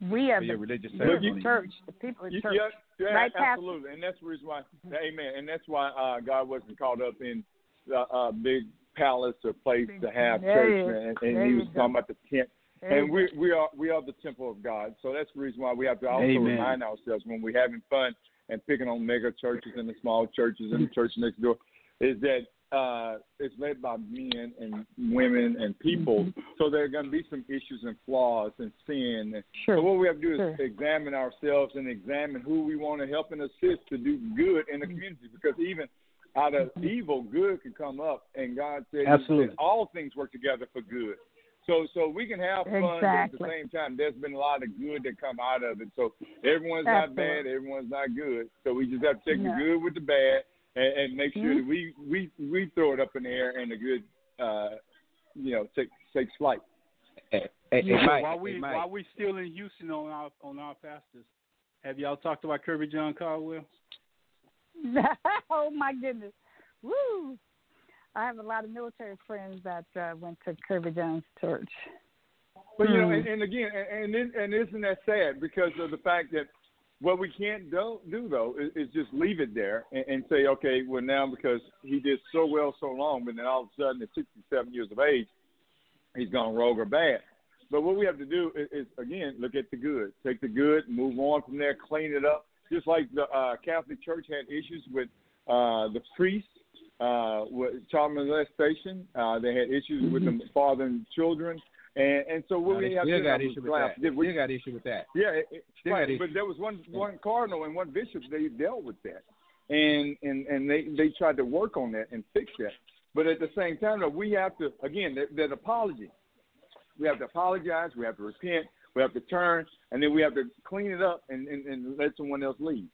we are For your the, religious we're the church. The people is You- church. Yeah, yeah, Right, Pastor? absolutely, and that's the reason why. Amen. And that's why uh, God wasn't caught up in the uh, big palace or place to have There church, you- and, and He was go. talking about the tent. There And we we are we are the temple of God. So that's the reason why we have to also Amen. remind ourselves when we're having fun and picking on mega churches and the small churches and the church next door, is that uh, it's led by men and women and people. So there are going to be some issues and flaws and sin. Sure. so what we have to do is Sure. examine ourselves and examine who we want to help and assist to do good in the community. Because even out of evil, good can come up, and God said Absolutely. that all things work together for good. So so we can have fun but at the same time. There's been a lot of good that come out of it. So everyone's not bad, everyone's not good. So we just have to take No. the good with the bad and, and make sure Mhm. that we we we throw it up in the air and the good uh you know take takes flight. Hey, hey, So Mike, while we hey, while we still in Houston on our on our pastors, have y'all talked about Kirbyjon Caldwell? oh my goodness. Woo! I have a lot of military friends that uh, went to Kirbyjon's Church. But you know, Hmm. and, and again, and and, and isn't that sad because of the fact that what we can't do, do though is, is just leave it there and, and say, okay, well now because he did so well so long, but then all of a sudden at 67 years of age, he's gone rogue or bad. But what we have to do is, is again look at the good, take the good, move on from there, clean it up. Just like the uh, Catholic Church had issues with uh, the priests, uh, with child molestation. Uh, they had issues with the father and children. And and so what No, we have still to got issue with that. Did we- Still got issue with that. yeah, it, it, right, but issues. there was one one cardinal and one bishop they dealt with that, and and and they they tried to work on that and fix that. But at the same time, though, we have to again that, that apology. We have to apologize. We have to repent. We have to turn, and then we have to clean it up and and, and let someone else lead.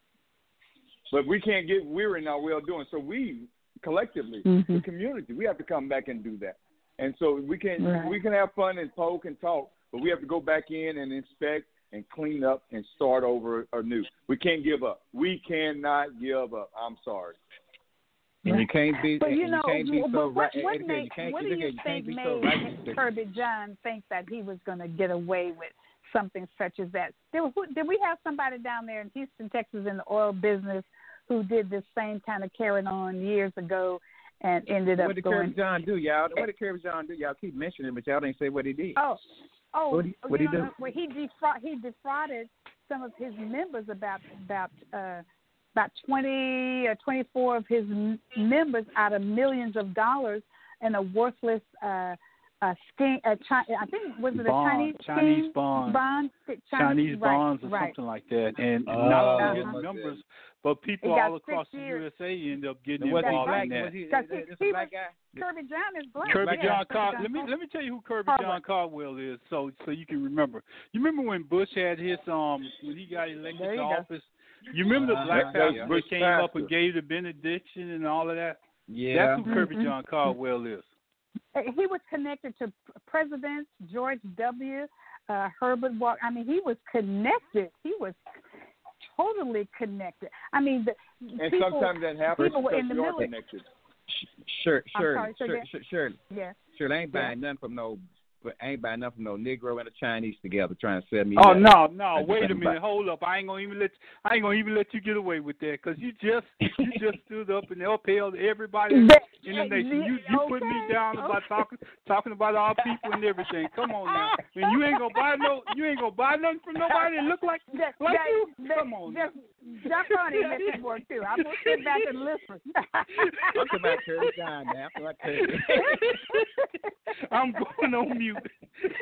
But we can't get weary in our well doing. So we collectively, the Mhm. community, we have to come back and do that. And so we can Right. we can have fun and poke and talk, but we have to go back in and inspect and clean up and start over anew. We can't give up. We cannot give up. I'm sorry. And you can't be. But you know, can't be but so what, right. what, Eddie made, what do you you think made so. Kirbyjon think that he was going to get away with something such as that? Did, who, did we have somebody down there in Houston, Texas, in the oil business who did this same kind of carrying on years ago and ended up going? What did? Kirby John do, y'all? What did Kirbyjon do? Y'all keep mentioning, it, but y'all didn't say what he did. Oh, oh, What'd he- you what'd he do? Well, he defra- he defrauded some of his members about about uh, about twenty or twenty four of his m- members out of millions of dollars in a worthless uh, uh, scheme. Uh, Chi- I think was it a Bond, Chinese Chinese scheme? bonds. Bond, Chinese right, bonds or right. something like that, and Oh, not only uh-huh. his members, but people all across six the. USA end up getting And involved black? in that. Was he, Because he- he black was- guy? Kirbyjon is black. Kirby yeah, John Kirby Car- John let me let me tell you who Kirby Caldwell. John Caldwell is, so so you can remember. You remember when Bush had his um when he got elected to you go. office. You remember the Uh, black yeah, yeah. Bush came up and gave the benediction and all of that. Yeah. That's who Kirby Mhm. John Caldwell is. He was connected to Presidents George W. uh, Herbert Walker. I mean, he was connected. He was totally connected. I mean, the, and people, sometimes that happens people because in the you're military. connected. Sure, sure, sorry, say sure, sure, sure, Yeah. sure. I ain't Yeah. buying nothing from no, but I ain't buying nothing from no Negro and a Chinese together trying to sell me. Oh nothing. no, no! I Wait a minute, buy- hold up! I ain't gonna even let I ain't gonna even let you get away with that because you just you just stood up and upheld everybody That- in the nation. You you put me okay, down about talking talking about all people and everything. Come on now, and you ain't gonna buy no you ain't gonna buy nothing from nobody that look like That, like that, you. that, Come on now. That's, that's funny, Mrs. Moore, too. I'm going to sit back and listen. I'm talking about Curtis John now. I'm talking. I'm going on mute.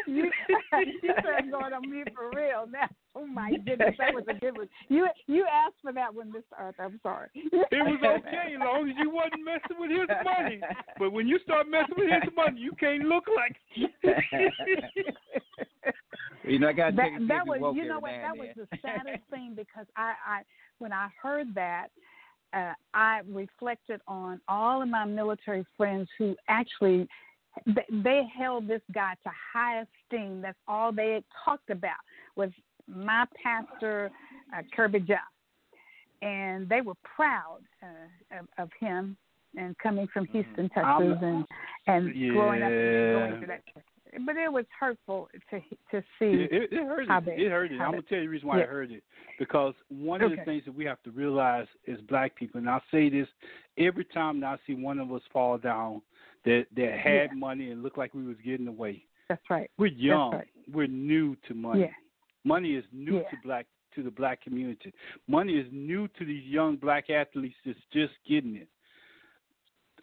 you, you said going on mute for real now. Oh my goodness, that was a good one. You you asked for that one, Mr. Arthur. I'm sorry. It was okay as long as you wasn't messing with his money. But when you start messing with his money, you can't look like. you know, I got to that, take a that was you know what that was the saddest thing because I I when I heard that uh, I reflected on all of my military friends who actually they, they held this guy to high esteem. That's all they had talked about was my pastor uh, Kirbyjon, and they were proud uh, of, of him and coming from Houston, Texas, I'm- and and growing up and going to that. But it was hurtful to to see. It, it, it hurt How it. they- It hurt it. I'm gonna tell you the reason why Yeah. it hurt it because one of the things that we have to realize as black people, and I say this every time that I see one of us fall down that that had Yeah. money and looked like we was getting away. That's right. We're young. right. We're new to money. Yeah. Money is new Yeah. to black to the black community. Money is new to these young black athletes that's just getting it.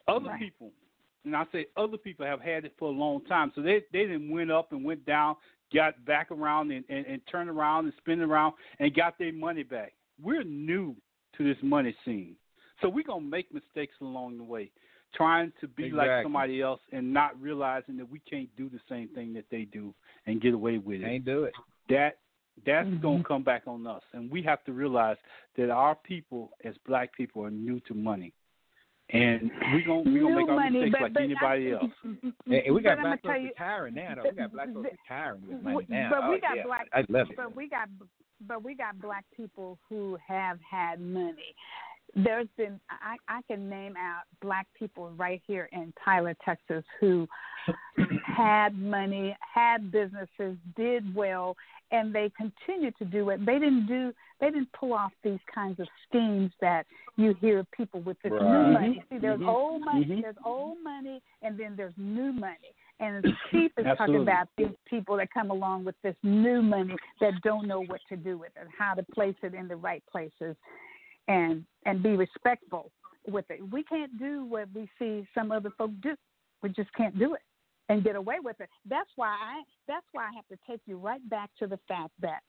Other Right. people, and I say other people have had it for a long time, so they they didn't went up and went down, got back around and, and, and turned around and spin around and got their money back. We're new to this money scene, so we're gonna make mistakes along the way, trying to be like somebody else and not realizing that we can't do the same thing that they do and get away with it Can't do it. that that's Mhm. gonna come back on us, and we have to realize that our people, as black people, are new to money, and we gonna we gonna New make our money, mistakes but, like but anybody I, else. And, and we got black gonna folks you, retiring now. Though. We got black folks the- retiring with money now. but we oh, got yeah. black- I love it. but we got but we got black people who have had money. There's been I, I can name out black people right here in Tyler, Texas, who had money, had businesses, did well, and they continue to do it. They didn't do they didn't pull off these kinds of schemes that you hear people with this new Right. money. See, there's Mhm. old money, Mhm. there's old money, and then there's new money. And the Chief is talking about these people that come along with this new money that don't know what to do with it, how to place it in the right places, and and be respectful with it. We can't do what we see some other folk do. We just can't do it and get away with it. That's why I that's why I have to take you right back to the fact that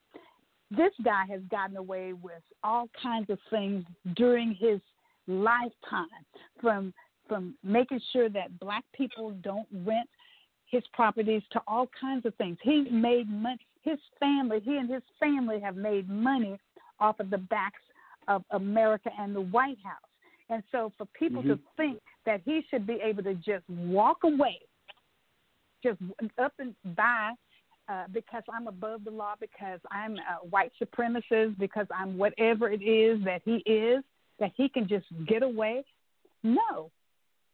this guy has gotten away with all kinds of things during his lifetime from from making sure that black people don't rent his properties to all kinds of things. He's made money. His family, he and his family have made money off of the backs of America and the White House. And so for people to think that he should be able to just walk away, just up and by uh, because I'm above the law, because I'm a white supremacist, because I'm whatever it is that he is, that he can just get away. No,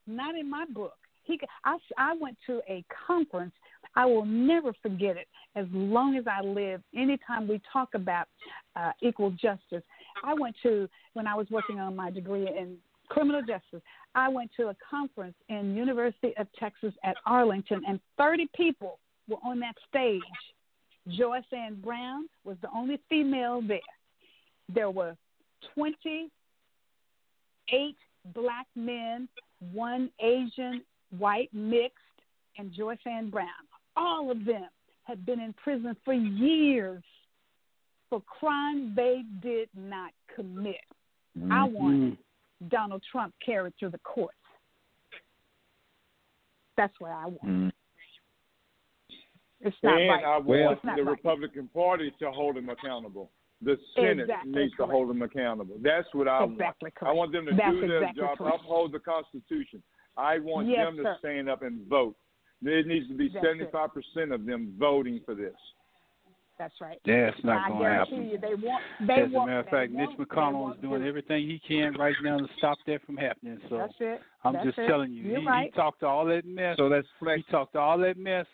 not in my book. He, I, I went to a conference. I will never forget it as long as I live. Anytime we talk about uh, equal justice, I went to when I was working on my degree in criminal justice. I went to a conference in University of Texas at Arlington, and 30 people were on that stage. Joyce Ann Brown was the only female there. There were 28 black men, one Asian, white mixed, and Joyce Ann Brown. All of them had been in prison for years for crimes they did not commit. I want Donald Trump carried to the courts. That's what I want. Mm. It's not and right. I want It's not the right. Republican Party to hold him accountable. The Senate Exactly needs to hold him accountable. That's what I Exactly want. I want them to That's do their exactly job, correct. uphold the Constitution. I want Yes, them to sir. stand up and vote. There needs to be That's seventy-five percent of them voting for this. That's right. That's not I going to guarantee happen. you, they want. They As a want, matter of fact, Mitch want- McConnell is doing to. everything he can right now to stop that from happening. So That's it. I'm That's just it. telling you, You're he, right. he talked all that mess. So that's flex. He talked to all that mess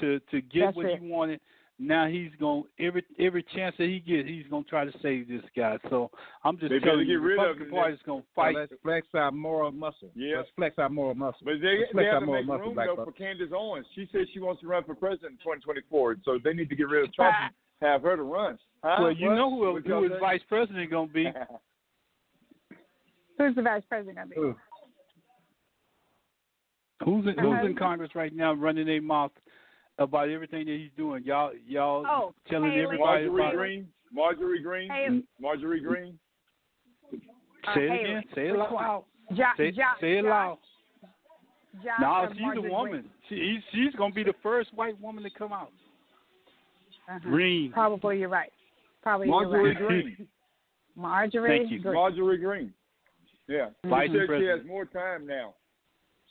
to to get That's what it. he wanted. Now he's going every every chance that he gets, he's going to try to save this guy. So I'm just They telling get you, the rid of Republican him. Party is going to So fight. let's flex our moral muscle. Yeah. Let's flex our moral muscle. But they, Let's they have to make room though folks. for Candace Owens. She says she wants to run for president in 2024, so they need to get rid of Trump ah. and have her to run. Huh? well, you What? know who, What who y'all his say? vice president going to be. Who's the vice president going to be? Who? Who's in, who's in Congress right now running their mouth about everything that he's doing? Y'all y'all Oh, telling Haley. everybody Marjorie about Greene. Marjorie Greene. Haley. Marjorie Greene. Uh, Say it Haley. again. Say it loud. one? Jo- Say, Jo- say it loud. Josh No, or she's Marjorie a woman. She she's gonna be the first white woman to come out. Greene? Uh-huh. Greene. Probably you're right. Probably Marjorie you're right. Greene. Marjorie Thank you. Greene. Marjorie Greene. Yeah. Vice she said she President. has more time now.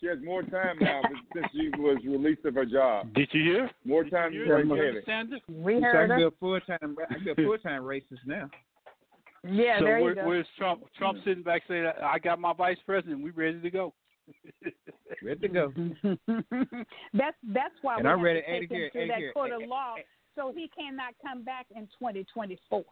She has more time now since she was released of her job. Did you hear? More time Did to you break hear, heavy. We So I heard can be a full time. I can be a full time racist now. Yeah, so there you where, go. where's Trump? Trump sitting back saying, "I got my vice president. We ready to go." Ready to go. that's that's why And we I'm have ready- to hey, take look here, him through hey, that here, court hey, of law, hey, so he cannot come back in 2024.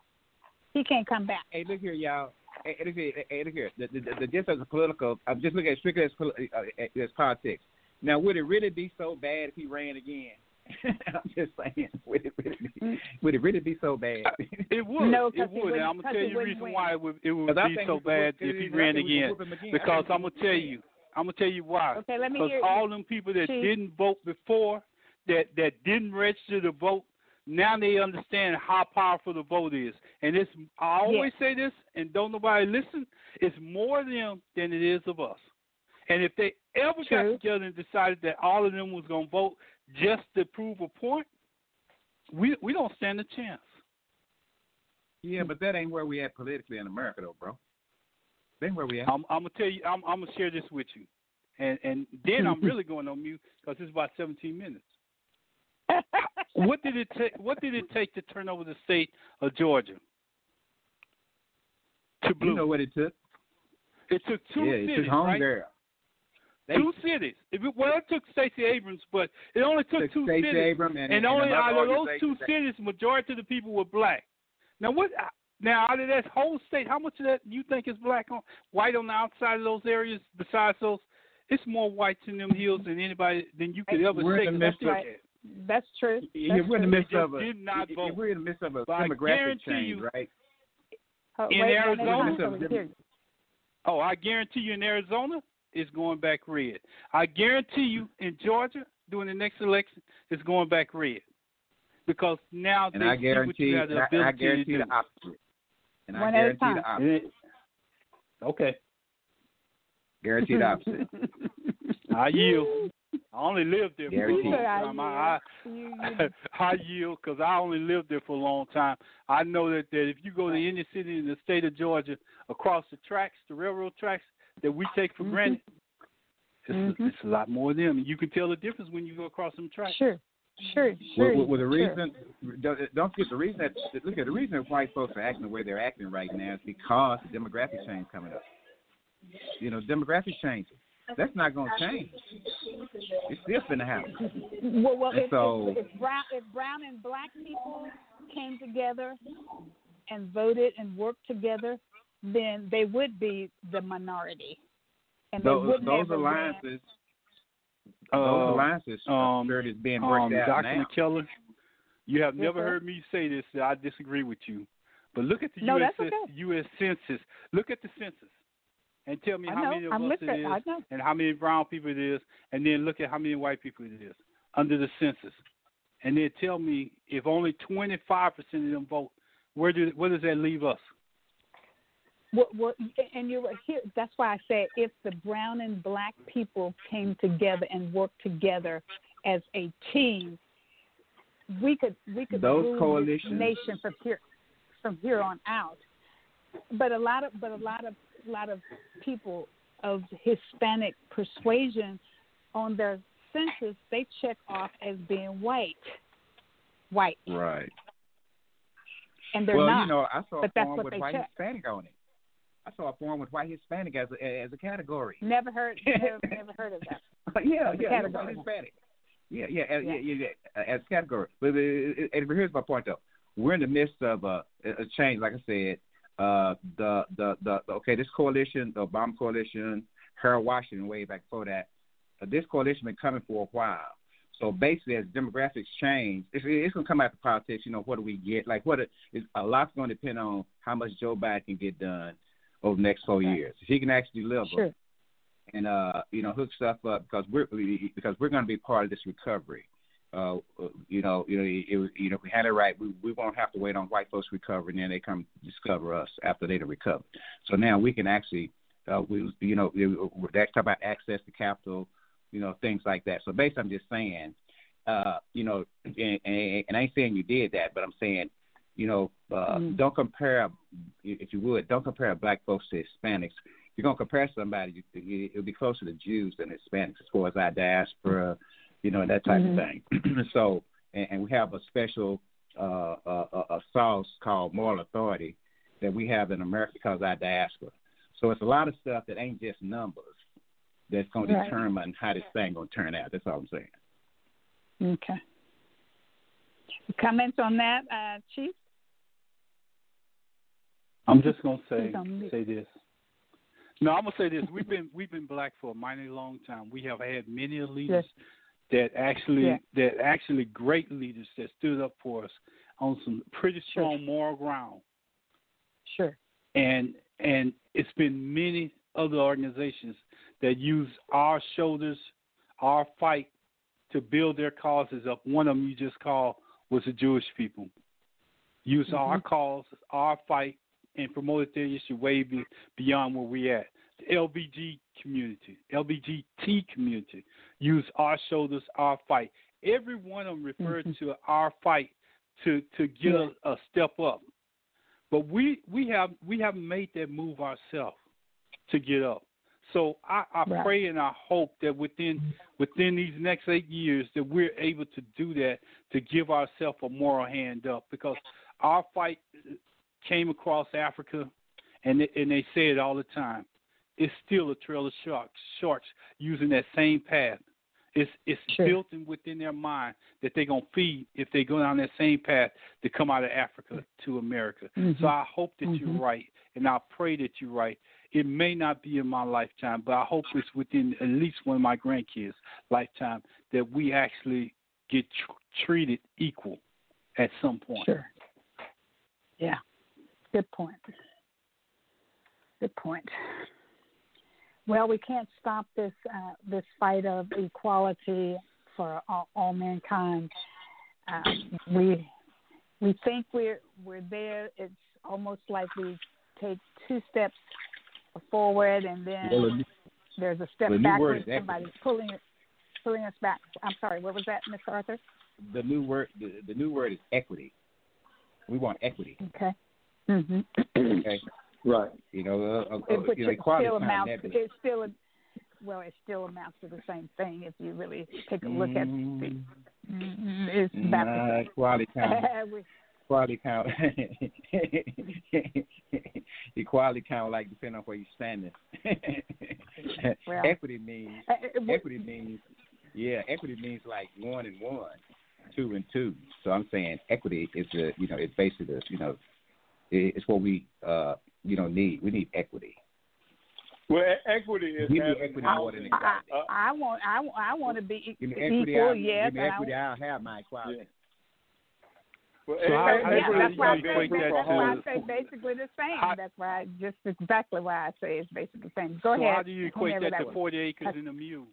He can't come back. Hey, look here, y'all. Hey, look here. Hey, look here. The, the, the, the just as a political, I'm just looking at strictly as, poli- uh, uh, as politics. Now, would it really be so bad if he ran again? I'm just saying, would it really be, mm. would it really be so bad? Uh, it would. No, 'cause it would. And I'm gonna 'cause tell you the reason win. why it would, it would 'Cause I be so bad if he ran think we could again. again. Because I'm gonna tell you, I'm gonna tell you why. Okay, let me Because all them people that Chief. didn't vote before, that that didn't register to vote, now they understand how powerful the vote is. And it's I always say this, and don't nobody listen. It's more of them than it is of us. And if they ever True. got together and decided that all of them was gonna vote just to prove a point, we we don't stand a chance. Yeah, but that ain't where we at politically in America, though, bro. That ain't where we at. I'm, I'm gonna tell you. I'm, I'm gonna share this with you, and and then I'm really going on mute because it's about 17 minutes. What did it take? What did it take to turn over the state of Georgia to blue? You know what it took? it took two yeah, it cities, took home right? girl. They Two cities. If it, well, it took Stacey Abrams, but it only took, took two Stacey cities. Abrams and, and and only out of those two organization that- cities, majority of the people were black. Now what? Now out of that whole state, how much of that you think is black on white on the outside of those areas? Besides those, it's more whites in them hills than anybody than you could ever We're say. in the 'cause midst of- think- That's true. Yeah, That's we're in the midst of a. did not vote. We're in the midst of a But demographic change, you- right? Oh, in wait, Arizona-. Oh, I guarantee you in Arizona, it's going back red. I guarantee you in Georgia, during the next election, it's going back red. Because now And they I see what guarantee, you have the I, ability I guarantee to the opposite. And I One at a guarantee the time. opposite. Eh, okay. Guarantee the opposite. I yield. I only lived there for a Guaranteed. long You I time. I, You- you- I, I yield because I only lived there for a long time. I know that, that if you go to any city in the state of Georgia, across the tracks, the railroad tracks that we take for Mhm. granted, it's, Mhm. it's a lot more of them. You can tell the difference when you go across them tracks. Sure, sure, sure. Well, well, well, the sure. reason don't, don't forget the reason that look at the reason that white folks are acting the way they're acting right now is because demographic change coming up. You know, demographic change. That's not going to change. It's still going to happen. Well, well if, so- if, if brown if brown and black people came together and voted and worked together, then they would be the minority, and they Those, wouldn't those have a alliances, Uh, those alliances, um, sure is being um, worked out Dr. now. McKellar, you have Yes, never sir. heard me say this. I disagree with you. But look at the No, U.S. okay. U.S. Census. Look at the census, and tell me I how know. many of I'm us listening. it is, and how many brown people it is, and then look at how many white people it is under the census, and then tell me if only 25 percent of them vote. Where do where does that leave us? Well, well, and you're right here. That's why I said if the brown and black people came together and worked together as a team, we could we could Those rule coalitions- nation from here from here on out. But a lot of but a lot of a lot of people of Hispanic persuasion on their census they check off as being white, white. Right. and they're well, not. you know, I saw but a form with white check. Hispanic on it. I saw a form with white Hispanic as a as a category. Never heard, never, never heard of that. yeah, yeah, category. white Hispanic. Yeah, yeah, Yeah. yeah, yeah, yeah, as category. But uh, and here's my point though. We're in the midst of a, a change. Like I said, uh, the, the the the okay, this coalition, the Obama coalition, Harold Washington, way back before that, uh, this coalition been coming for a while. So basically, as demographics change, it's, it's going to come out to politics. You know, what do we get? Like, what is a lot's going to depend on how much Joe Biden can get done over the next four years. If he can actually deliver Sure. and uh, you know, hook stuff up because we're because we're going to be part of this recovery. Uh, you know, you know, it, you know, if we had it right, we we won't have to wait on white folks to recover, and then they come discover us after they've recovered. So now we can actually, uh, we you know, they talk about access to capital, you know, things like that. So basically, I'm just saying, uh, you know, and, and, and I ain't saying you did that, but I'm saying, you know, uh, Mm. don't compare, if you would, don't compare black folks to Hispanics. If you're gonna compare somebody, you- it'll be closer to Jews than Hispanics as far as our diaspora, you know, that type Mhm. of thing. so, and, and we have a special uh, uh, uh, a sauce called moral authority that we have in America because of our diaspora. So it's a lot of stuff that ain't just numbers that's going to Right. determine how this thing going to turn out. That's all I'm saying. Okay. Comments on that, uh, Chief? I'm just gonna say He's on mute. say this. No, I'm gonna say this. We've been we've been black for a mighty long time. We have had many leaders that actually Yeah. that actually great leaders that stood up for us on some pretty strong moral ground. Sure. and and it's been many other organizations that use our shoulders, our fight to build their causes up. One of them you just called was the Jewish people. Use our mm-hmm. cause, our fight, and promoted their issue way beyond where we at. LBG community, LBGT community, use our shoulders, our fight. Every one of them referred Mhm. to our fight to to get Yeah. a, a step up. But we we have we haven't made that move ourselves to get up. So I, I Right. pray and I hope that within within these next eight years that we're able to do that to give ourselves a moral hand up because our fight came across Africa and they, and they say it all the time. It's still a trail of sharks sharks using that same path. It's it's Sure. built in within their mind that they're gonna feed if they go down that same path to come out of Africa to America. Mhm. So I hope that you're Mhm. right, and I pray that you're right. It may not be in my lifetime, but I hope it's within at least one of my grandkids' lifetime that we actually get tr- treated equal at some point. Sure. Yeah. Good point. Good point. Well, we can't stop this uh, this fight of equality for all, all mankind. Um, we we think we're we're there. It's almost like we take two steps forward and then Well, the- there's a step the backwards. Somebody's pulling pulling us back. I'm sorry. What was that, Mr. Arthur? the new word the, the new word is equity. We want equity. Okay. Mm-hmm. Okay, Right. you know, uh, uh, It, which you know, still is kind of amounts. nebulous. It still, well, it still amounts to the same thing if you really take a look at the. Mm, Mm, It's about nah, the equality count. equality count. equality count like depending on where you're standing. Well, equity means uh, uh, equity means yeah, equity means like one and one, two and two. So I'm saying equity is the you know it's basically the you know it's what we uh you know need. We need equity. Well, e- equity is We need equity I, more than I, equality. Uh, I want, I, want- I want to be Give me equity, equal. I'll, yes, give me and I equity, I'll have my equality. Yeah. Well, So how- e- how yeah, do equity that's is why I say equate that of that's why I say basically the same. How- that's why I, just exactly why I say it's basically the same. Go so ahead. how do you equate whomever that to 40 acres and a mule?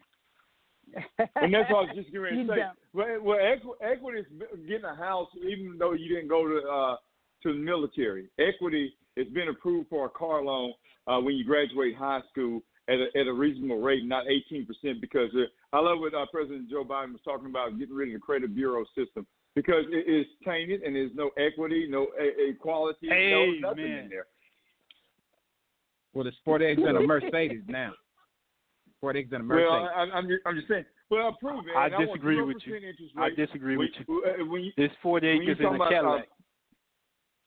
and that's what I was just going You to say. Well, well equi- equity is getting a house even though you didn't go to uh, to the military. Equity is being approved for a car loan uh, when you graduate high school at a, at a reasonable rate, not 18%. Because uh, I love what uh, President Joe Biden was talking about getting rid of the credit bureau system because it is tainted and there's no equity, no e- equality, no nothing Amen. in there. Well, it's forty acres and a Mercedes now. Forty acres and a Mercedes. Well, I, I'm just, I'm just saying. Well, approve it. I and disagree with you. I disagree with you. uh, When you, It's 40 when you acres and talk a about, uh, Cadillac.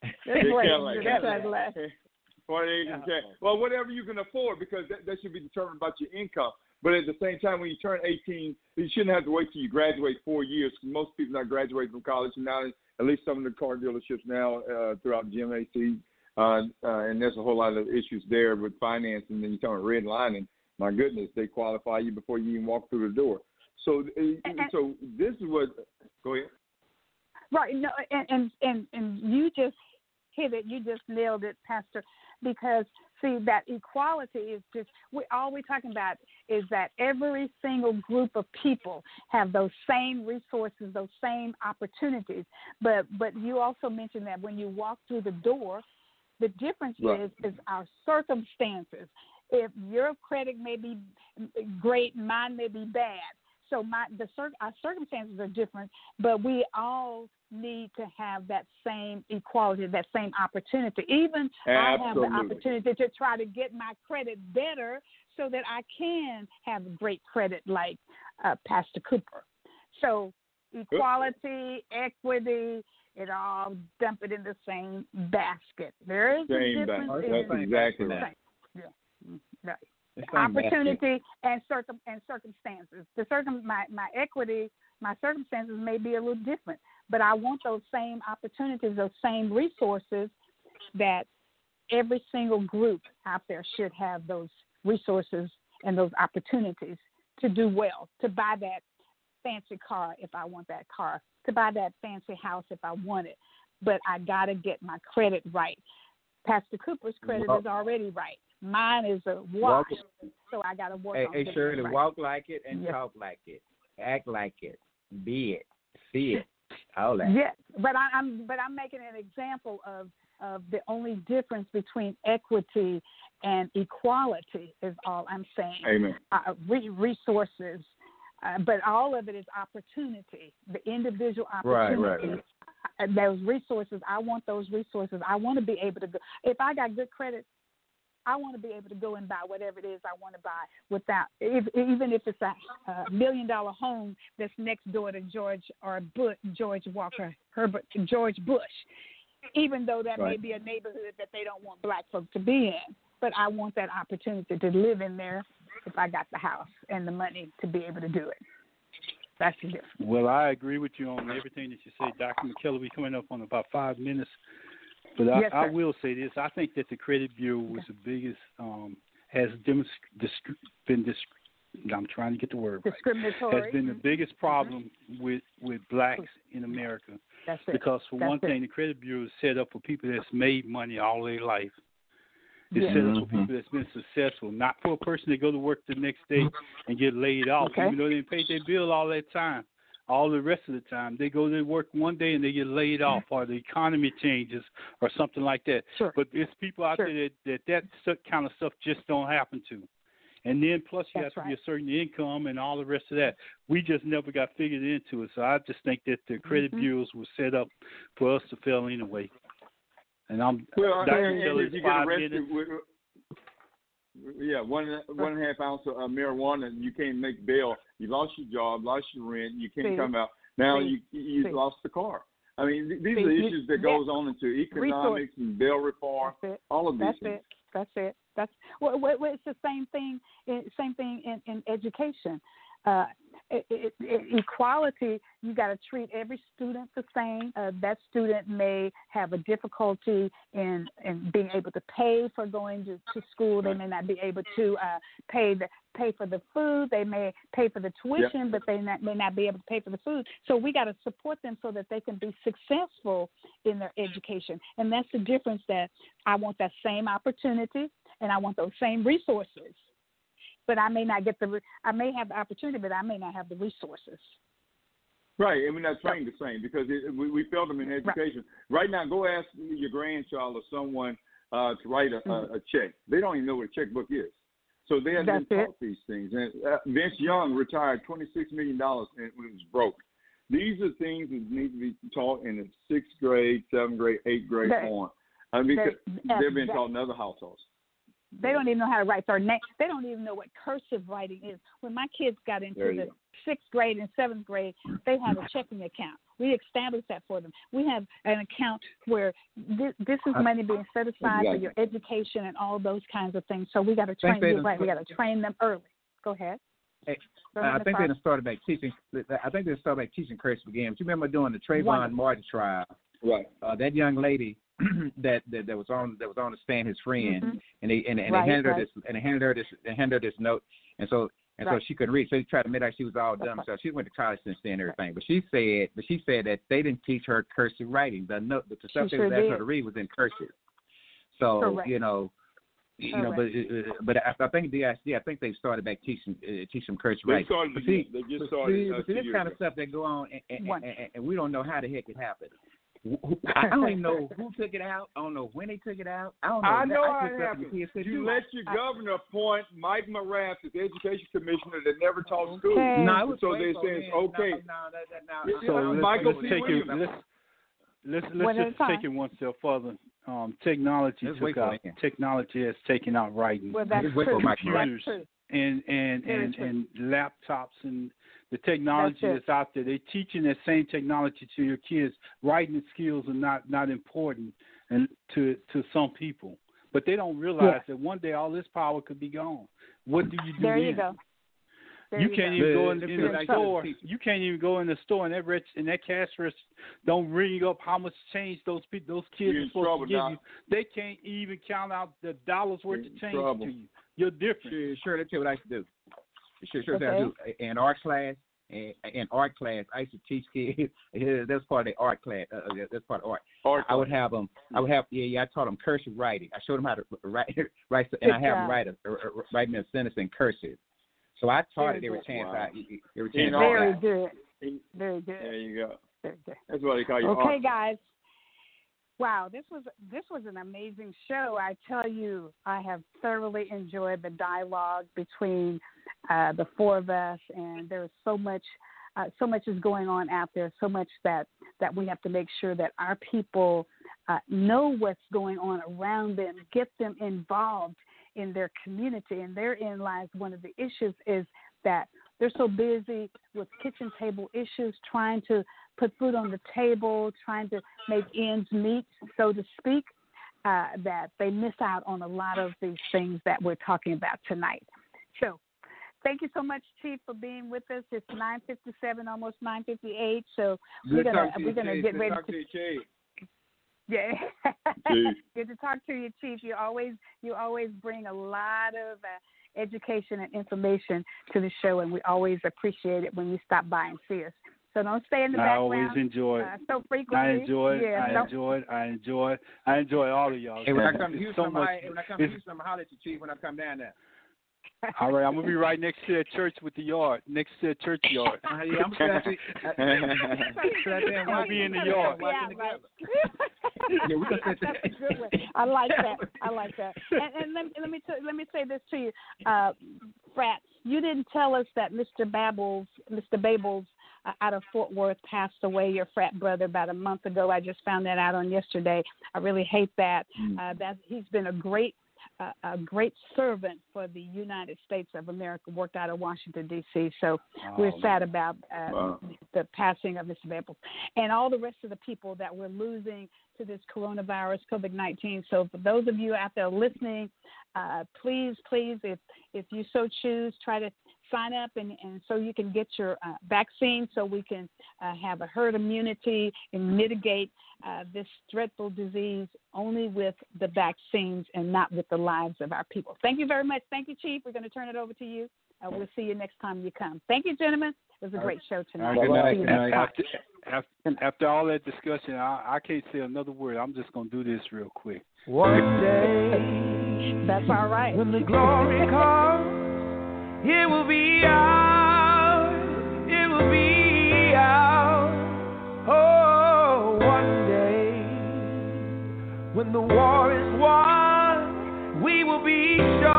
That's They right. Cadillac. That's right, last. Forty acres of Cadillac. Well, whatever you can afford, because that, that should be determined by your income. But at the same time, when you turn 18, you shouldn't have to wait till you graduate four years. Cause Most people not graduate from college now. At least some of the car dealerships now uh, throughout GMAC, uh, uh, and there's a whole lot of issues there with financing. And then you talk about redlining. My goodness, they qualify you before you even walk through the door. So, uh, so this is what. Go ahead. Right. No, and, and and and you just it. You just nailed it, Pastor. Because see that equality is just we all we're talking about is that every single group of people have those same resources, those same opportunities. But but you also mentioned that when you walk through the door, the difference Right. is is our circumstances. If your credit may be great, mine may be bad. So my the our circumstances are different, but we all need to have that same equality, that same opportunity. Even I have the opportunity to try to get my credit better so that I can have great credit like uh, Pastor Cooper. So equality, equity, it all dump it in the same basket. There is a Same difference basket. That's exactly right. Yeah. Mm, Right The same basket. Opportunity and circum and circumstances. The circum my, my equity, my circumstances may be a little different, but I want those same opportunities, those same resources that every single group out there should have those resources and those opportunities to do well, to buy that fancy car if I want that car, to buy that fancy house if I want it. But I gotta get my credit right. Pastor Cooper's credit Well- is already right. Mine is a wash, so I got to work Hey, on hey Shirley, right. walk like it and Yes. talk like it, act like it, be it, see it, all that. Yes, but I, I'm but I'm making an example of of the only difference between equity and equality is all I'm saying. Amen. Uh, re- resources, uh, but all of it is opportunity. The individual Right, opportunity. right, uh, Those resources, I want those resources. I want to be able to go. If I got good credit, I want to be able to go and buy whatever it is I want to buy without, if, even if it's a, a million dollar home that's next door to George or Bush, George Walker Herbert, George Bush. Even though that may be a neighborhood that they don't want black folks to be in, but I want that opportunity to live in there if I got the house and the money to be able to do it. That's the difference. Well, I agree with you on everything that you say, Dr. McKellar. We're coming up on about five minutes. But I, Yes, I sir. will say this. I think that the credit bureau was the biggest, um, has demonst- dis- been, dis- I'm trying to get the word right, Discriminatory. has been the biggest problem with, with blacks in America. That's it. Because for That's one it. thing, the credit bureau is set up for people that's made money all their life. It's Yeah. set up for Mhm. people that's been successful, not for a person to go to work the next day and get laid off, Okay. even though they didn't pay their bill all that time. All the rest of the time, they go to work one day and they get laid off, or the economy changes, or something like that. Sure. But it's people out Sure. there that that, that kind of stuff just don't happen to. And then plus you That's have to be a certain income and all the rest of that. We just never got figured into it. So I just think that the credit Mhm. bureaus were set up for us to fail anyway. And I'm Well, Dr. and, and if you get arrested minutes. Yeah, one one and a half ounce of uh, marijuana, and you can't make bail. You lost your job, lost your rent. You can't See. come out. Now See. you you See. lost the car. I mean, th- these are you- issues that goes on into economics and bail reform. That's it. All of these That's things. it. That's it. That's well, it's the same thing. Same thing in, in education. Uh, it, it, it, equality. You got to treat every student the same. Uh, that student may have a difficulty in in being able to pay for going to, to school. They may not be able to uh, pay the pay for the food. They may pay for the tuition, but they not, may not be able to pay for the food. So we got to support them so that they can be successful in their education. And that's the difference that I want that same opportunity and I want those same resources. But I may not get the, I may have the opportunity, but I may not have the resources. Right, and we're not trained the same because it, we, we failed them in education. Right. now, go ask your grandchild or someone uh, to write a, a, a check. They don't even know what a checkbook is. So they haven't been taught these things. And uh, Vince Young retired $26 million when it was broke. These are things that need to be taught in the sixth grade, seventh grade, eighth grade They- on. I mean, they- they're being taught in other households. They don't even know how to write their name. They don't even know what cursive writing is. When my kids got into the go. sixth grade and seventh grade, they had a checking account. We established that for them. We have an account where this, this is money being set aside for your education and all those kinds of things. So we got to train you right. We got to train them early. Go ahead. Hey, I think they started back teaching. I think they started back teaching cursive again. games. You remember doing the Trayvon Wonderful. Martin trial? Right. Uh, that young lady that, that that was on that was on the stand, his friend, mm-hmm. and they and, and right, they handed right. her this and they handed her this they handed her this note, and so and right. so she couldn't read. So he tried to make like she was all dumb. So she went to college since then and everything. But she said, but she said that they didn't teach her cursive writing. The note, the stuff she they sure was asking her to read was in cursive. So Correct. you know, you know, but uh, but I, I think the yeah, I think they started back teaching uh, teaching cursive They writing. started But see, They just started, see, uh, but see this years kind of stuff that go on, and, and, and, and, and we don't know how the heck it happened. I don't even know who took it out. I don't know when they took it out. I don't know. I know I how it happened. the kids sit You through let your governor appoint Mike Morath as education commissioner that never taught school. Okay. No, it was so they say it's okay. No, no, that, that, no, So I let's, Michael let's P. take it. Let's let's let's just take it one step further. Um, technology Let's took out technology has taken out writing. Well, that's Just true. my That's computers. true. And and and, and laptops and the technology That's that's out there. They're teaching that same technology to your kids. Writing skills are not not important and to to some people, but they don't realize that one day all this power could be gone. What do you do There then? you go. There you you can't go. even go in, the in the store. You can't even go in the store and that rich and that cash register don't ring up how much change those pe- those kids You're are supposed trouble, to give Doc. you. They can't even count out the dollars worth You're of change trouble. to you. You're different. Sure, sure. Let's tell you what I used to do. Sure, sure. Okay. I do. In art class, in, in art class, I used to teach kids. that's part of the art class. Uh, uh, that's part of art. Art I would have them. I would have. Yeah, yeah. I taught them cursive writing. I showed them how to write, write, and I have job. them write a, write me a sentence in cursive. So I taught Very it every good. chance Wow. I every You chance. know, I Very good. There you go. Very good. That's what they call you. Okay, art. guys. Wow, this was this was an amazing show. I tell you, I have thoroughly enjoyed the dialogue between uh, the four of us, and there is so much, uh, so much is going on out there. So much that that we have to make sure that our people uh, know what's going on around them, get them involved in their community, and therein lies one of the issues is that they're so busy with kitchen table issues, trying to put food on the table, trying to make ends meet, so to speak, uh, that they miss out on a lot of these things that we're talking about tonight. So, thank you so much, Chief, for being with us. It's 9:57, almost 9:58. So we're gonna to we're gonna Chief. get Good ready to to Chief. yeah. Good to talk to you, Chief. You always you always bring a lot of uh, education and information to the show, and we always appreciate it when you stop by and see us. So don't stay in the I background. I always enjoy it. uh, so frequently. I enjoy it. Yeah, I enjoy it. I enjoy. I enjoy all of y'all. Hey, when I come to so Houston, much- I, when I come to it's- Houston, I'm gonna holler at you, Chief. When I come down there. All right, I'm gonna be right next to that church with the yard, next to that church yard. Uh, yeah, I'm gonna sit out there- sit out there I'll be in the yard. Yeah, together. Yeah, we gonna sit there. That's a good one. I like that. I like that. And, and let, let me tell, let me say this to you, uh, Frat. You didn't tell us that Mr. Babbles, Mr. Babels, uh, out of Fort Worth, passed away. Your frat brother about a month ago. I just found that out on yesterday. I really hate that. Uh, that he's been a great. A great servant for the United States of America, worked out of Washington D.C. So we're sad about uh, Wow. the passing of Mr. Babels and all the rest of the people that we're losing to this coronavirus, COVID 19. So, for those of you out there listening, uh, please, please, if, if you so choose, try to sign up and, and so you can get your uh, vaccine so we can uh, have a herd immunity and mitigate uh, this dreadful disease only with the vaccines and not with the lives of our people. Thank you very much. Thank you, Chief. We're going to turn it over to you. Uh, we'll see you next time you come. Thank you, gentlemen. It was a great show tonight. right, good night. Good night. After, after, after all that discussion, I, I can't say another word. I'm just gonna do this real quick. One day, That's all right. when the glory comes, it will be ours. It will be ours. Oh, one day, when the war is won, we will be sure.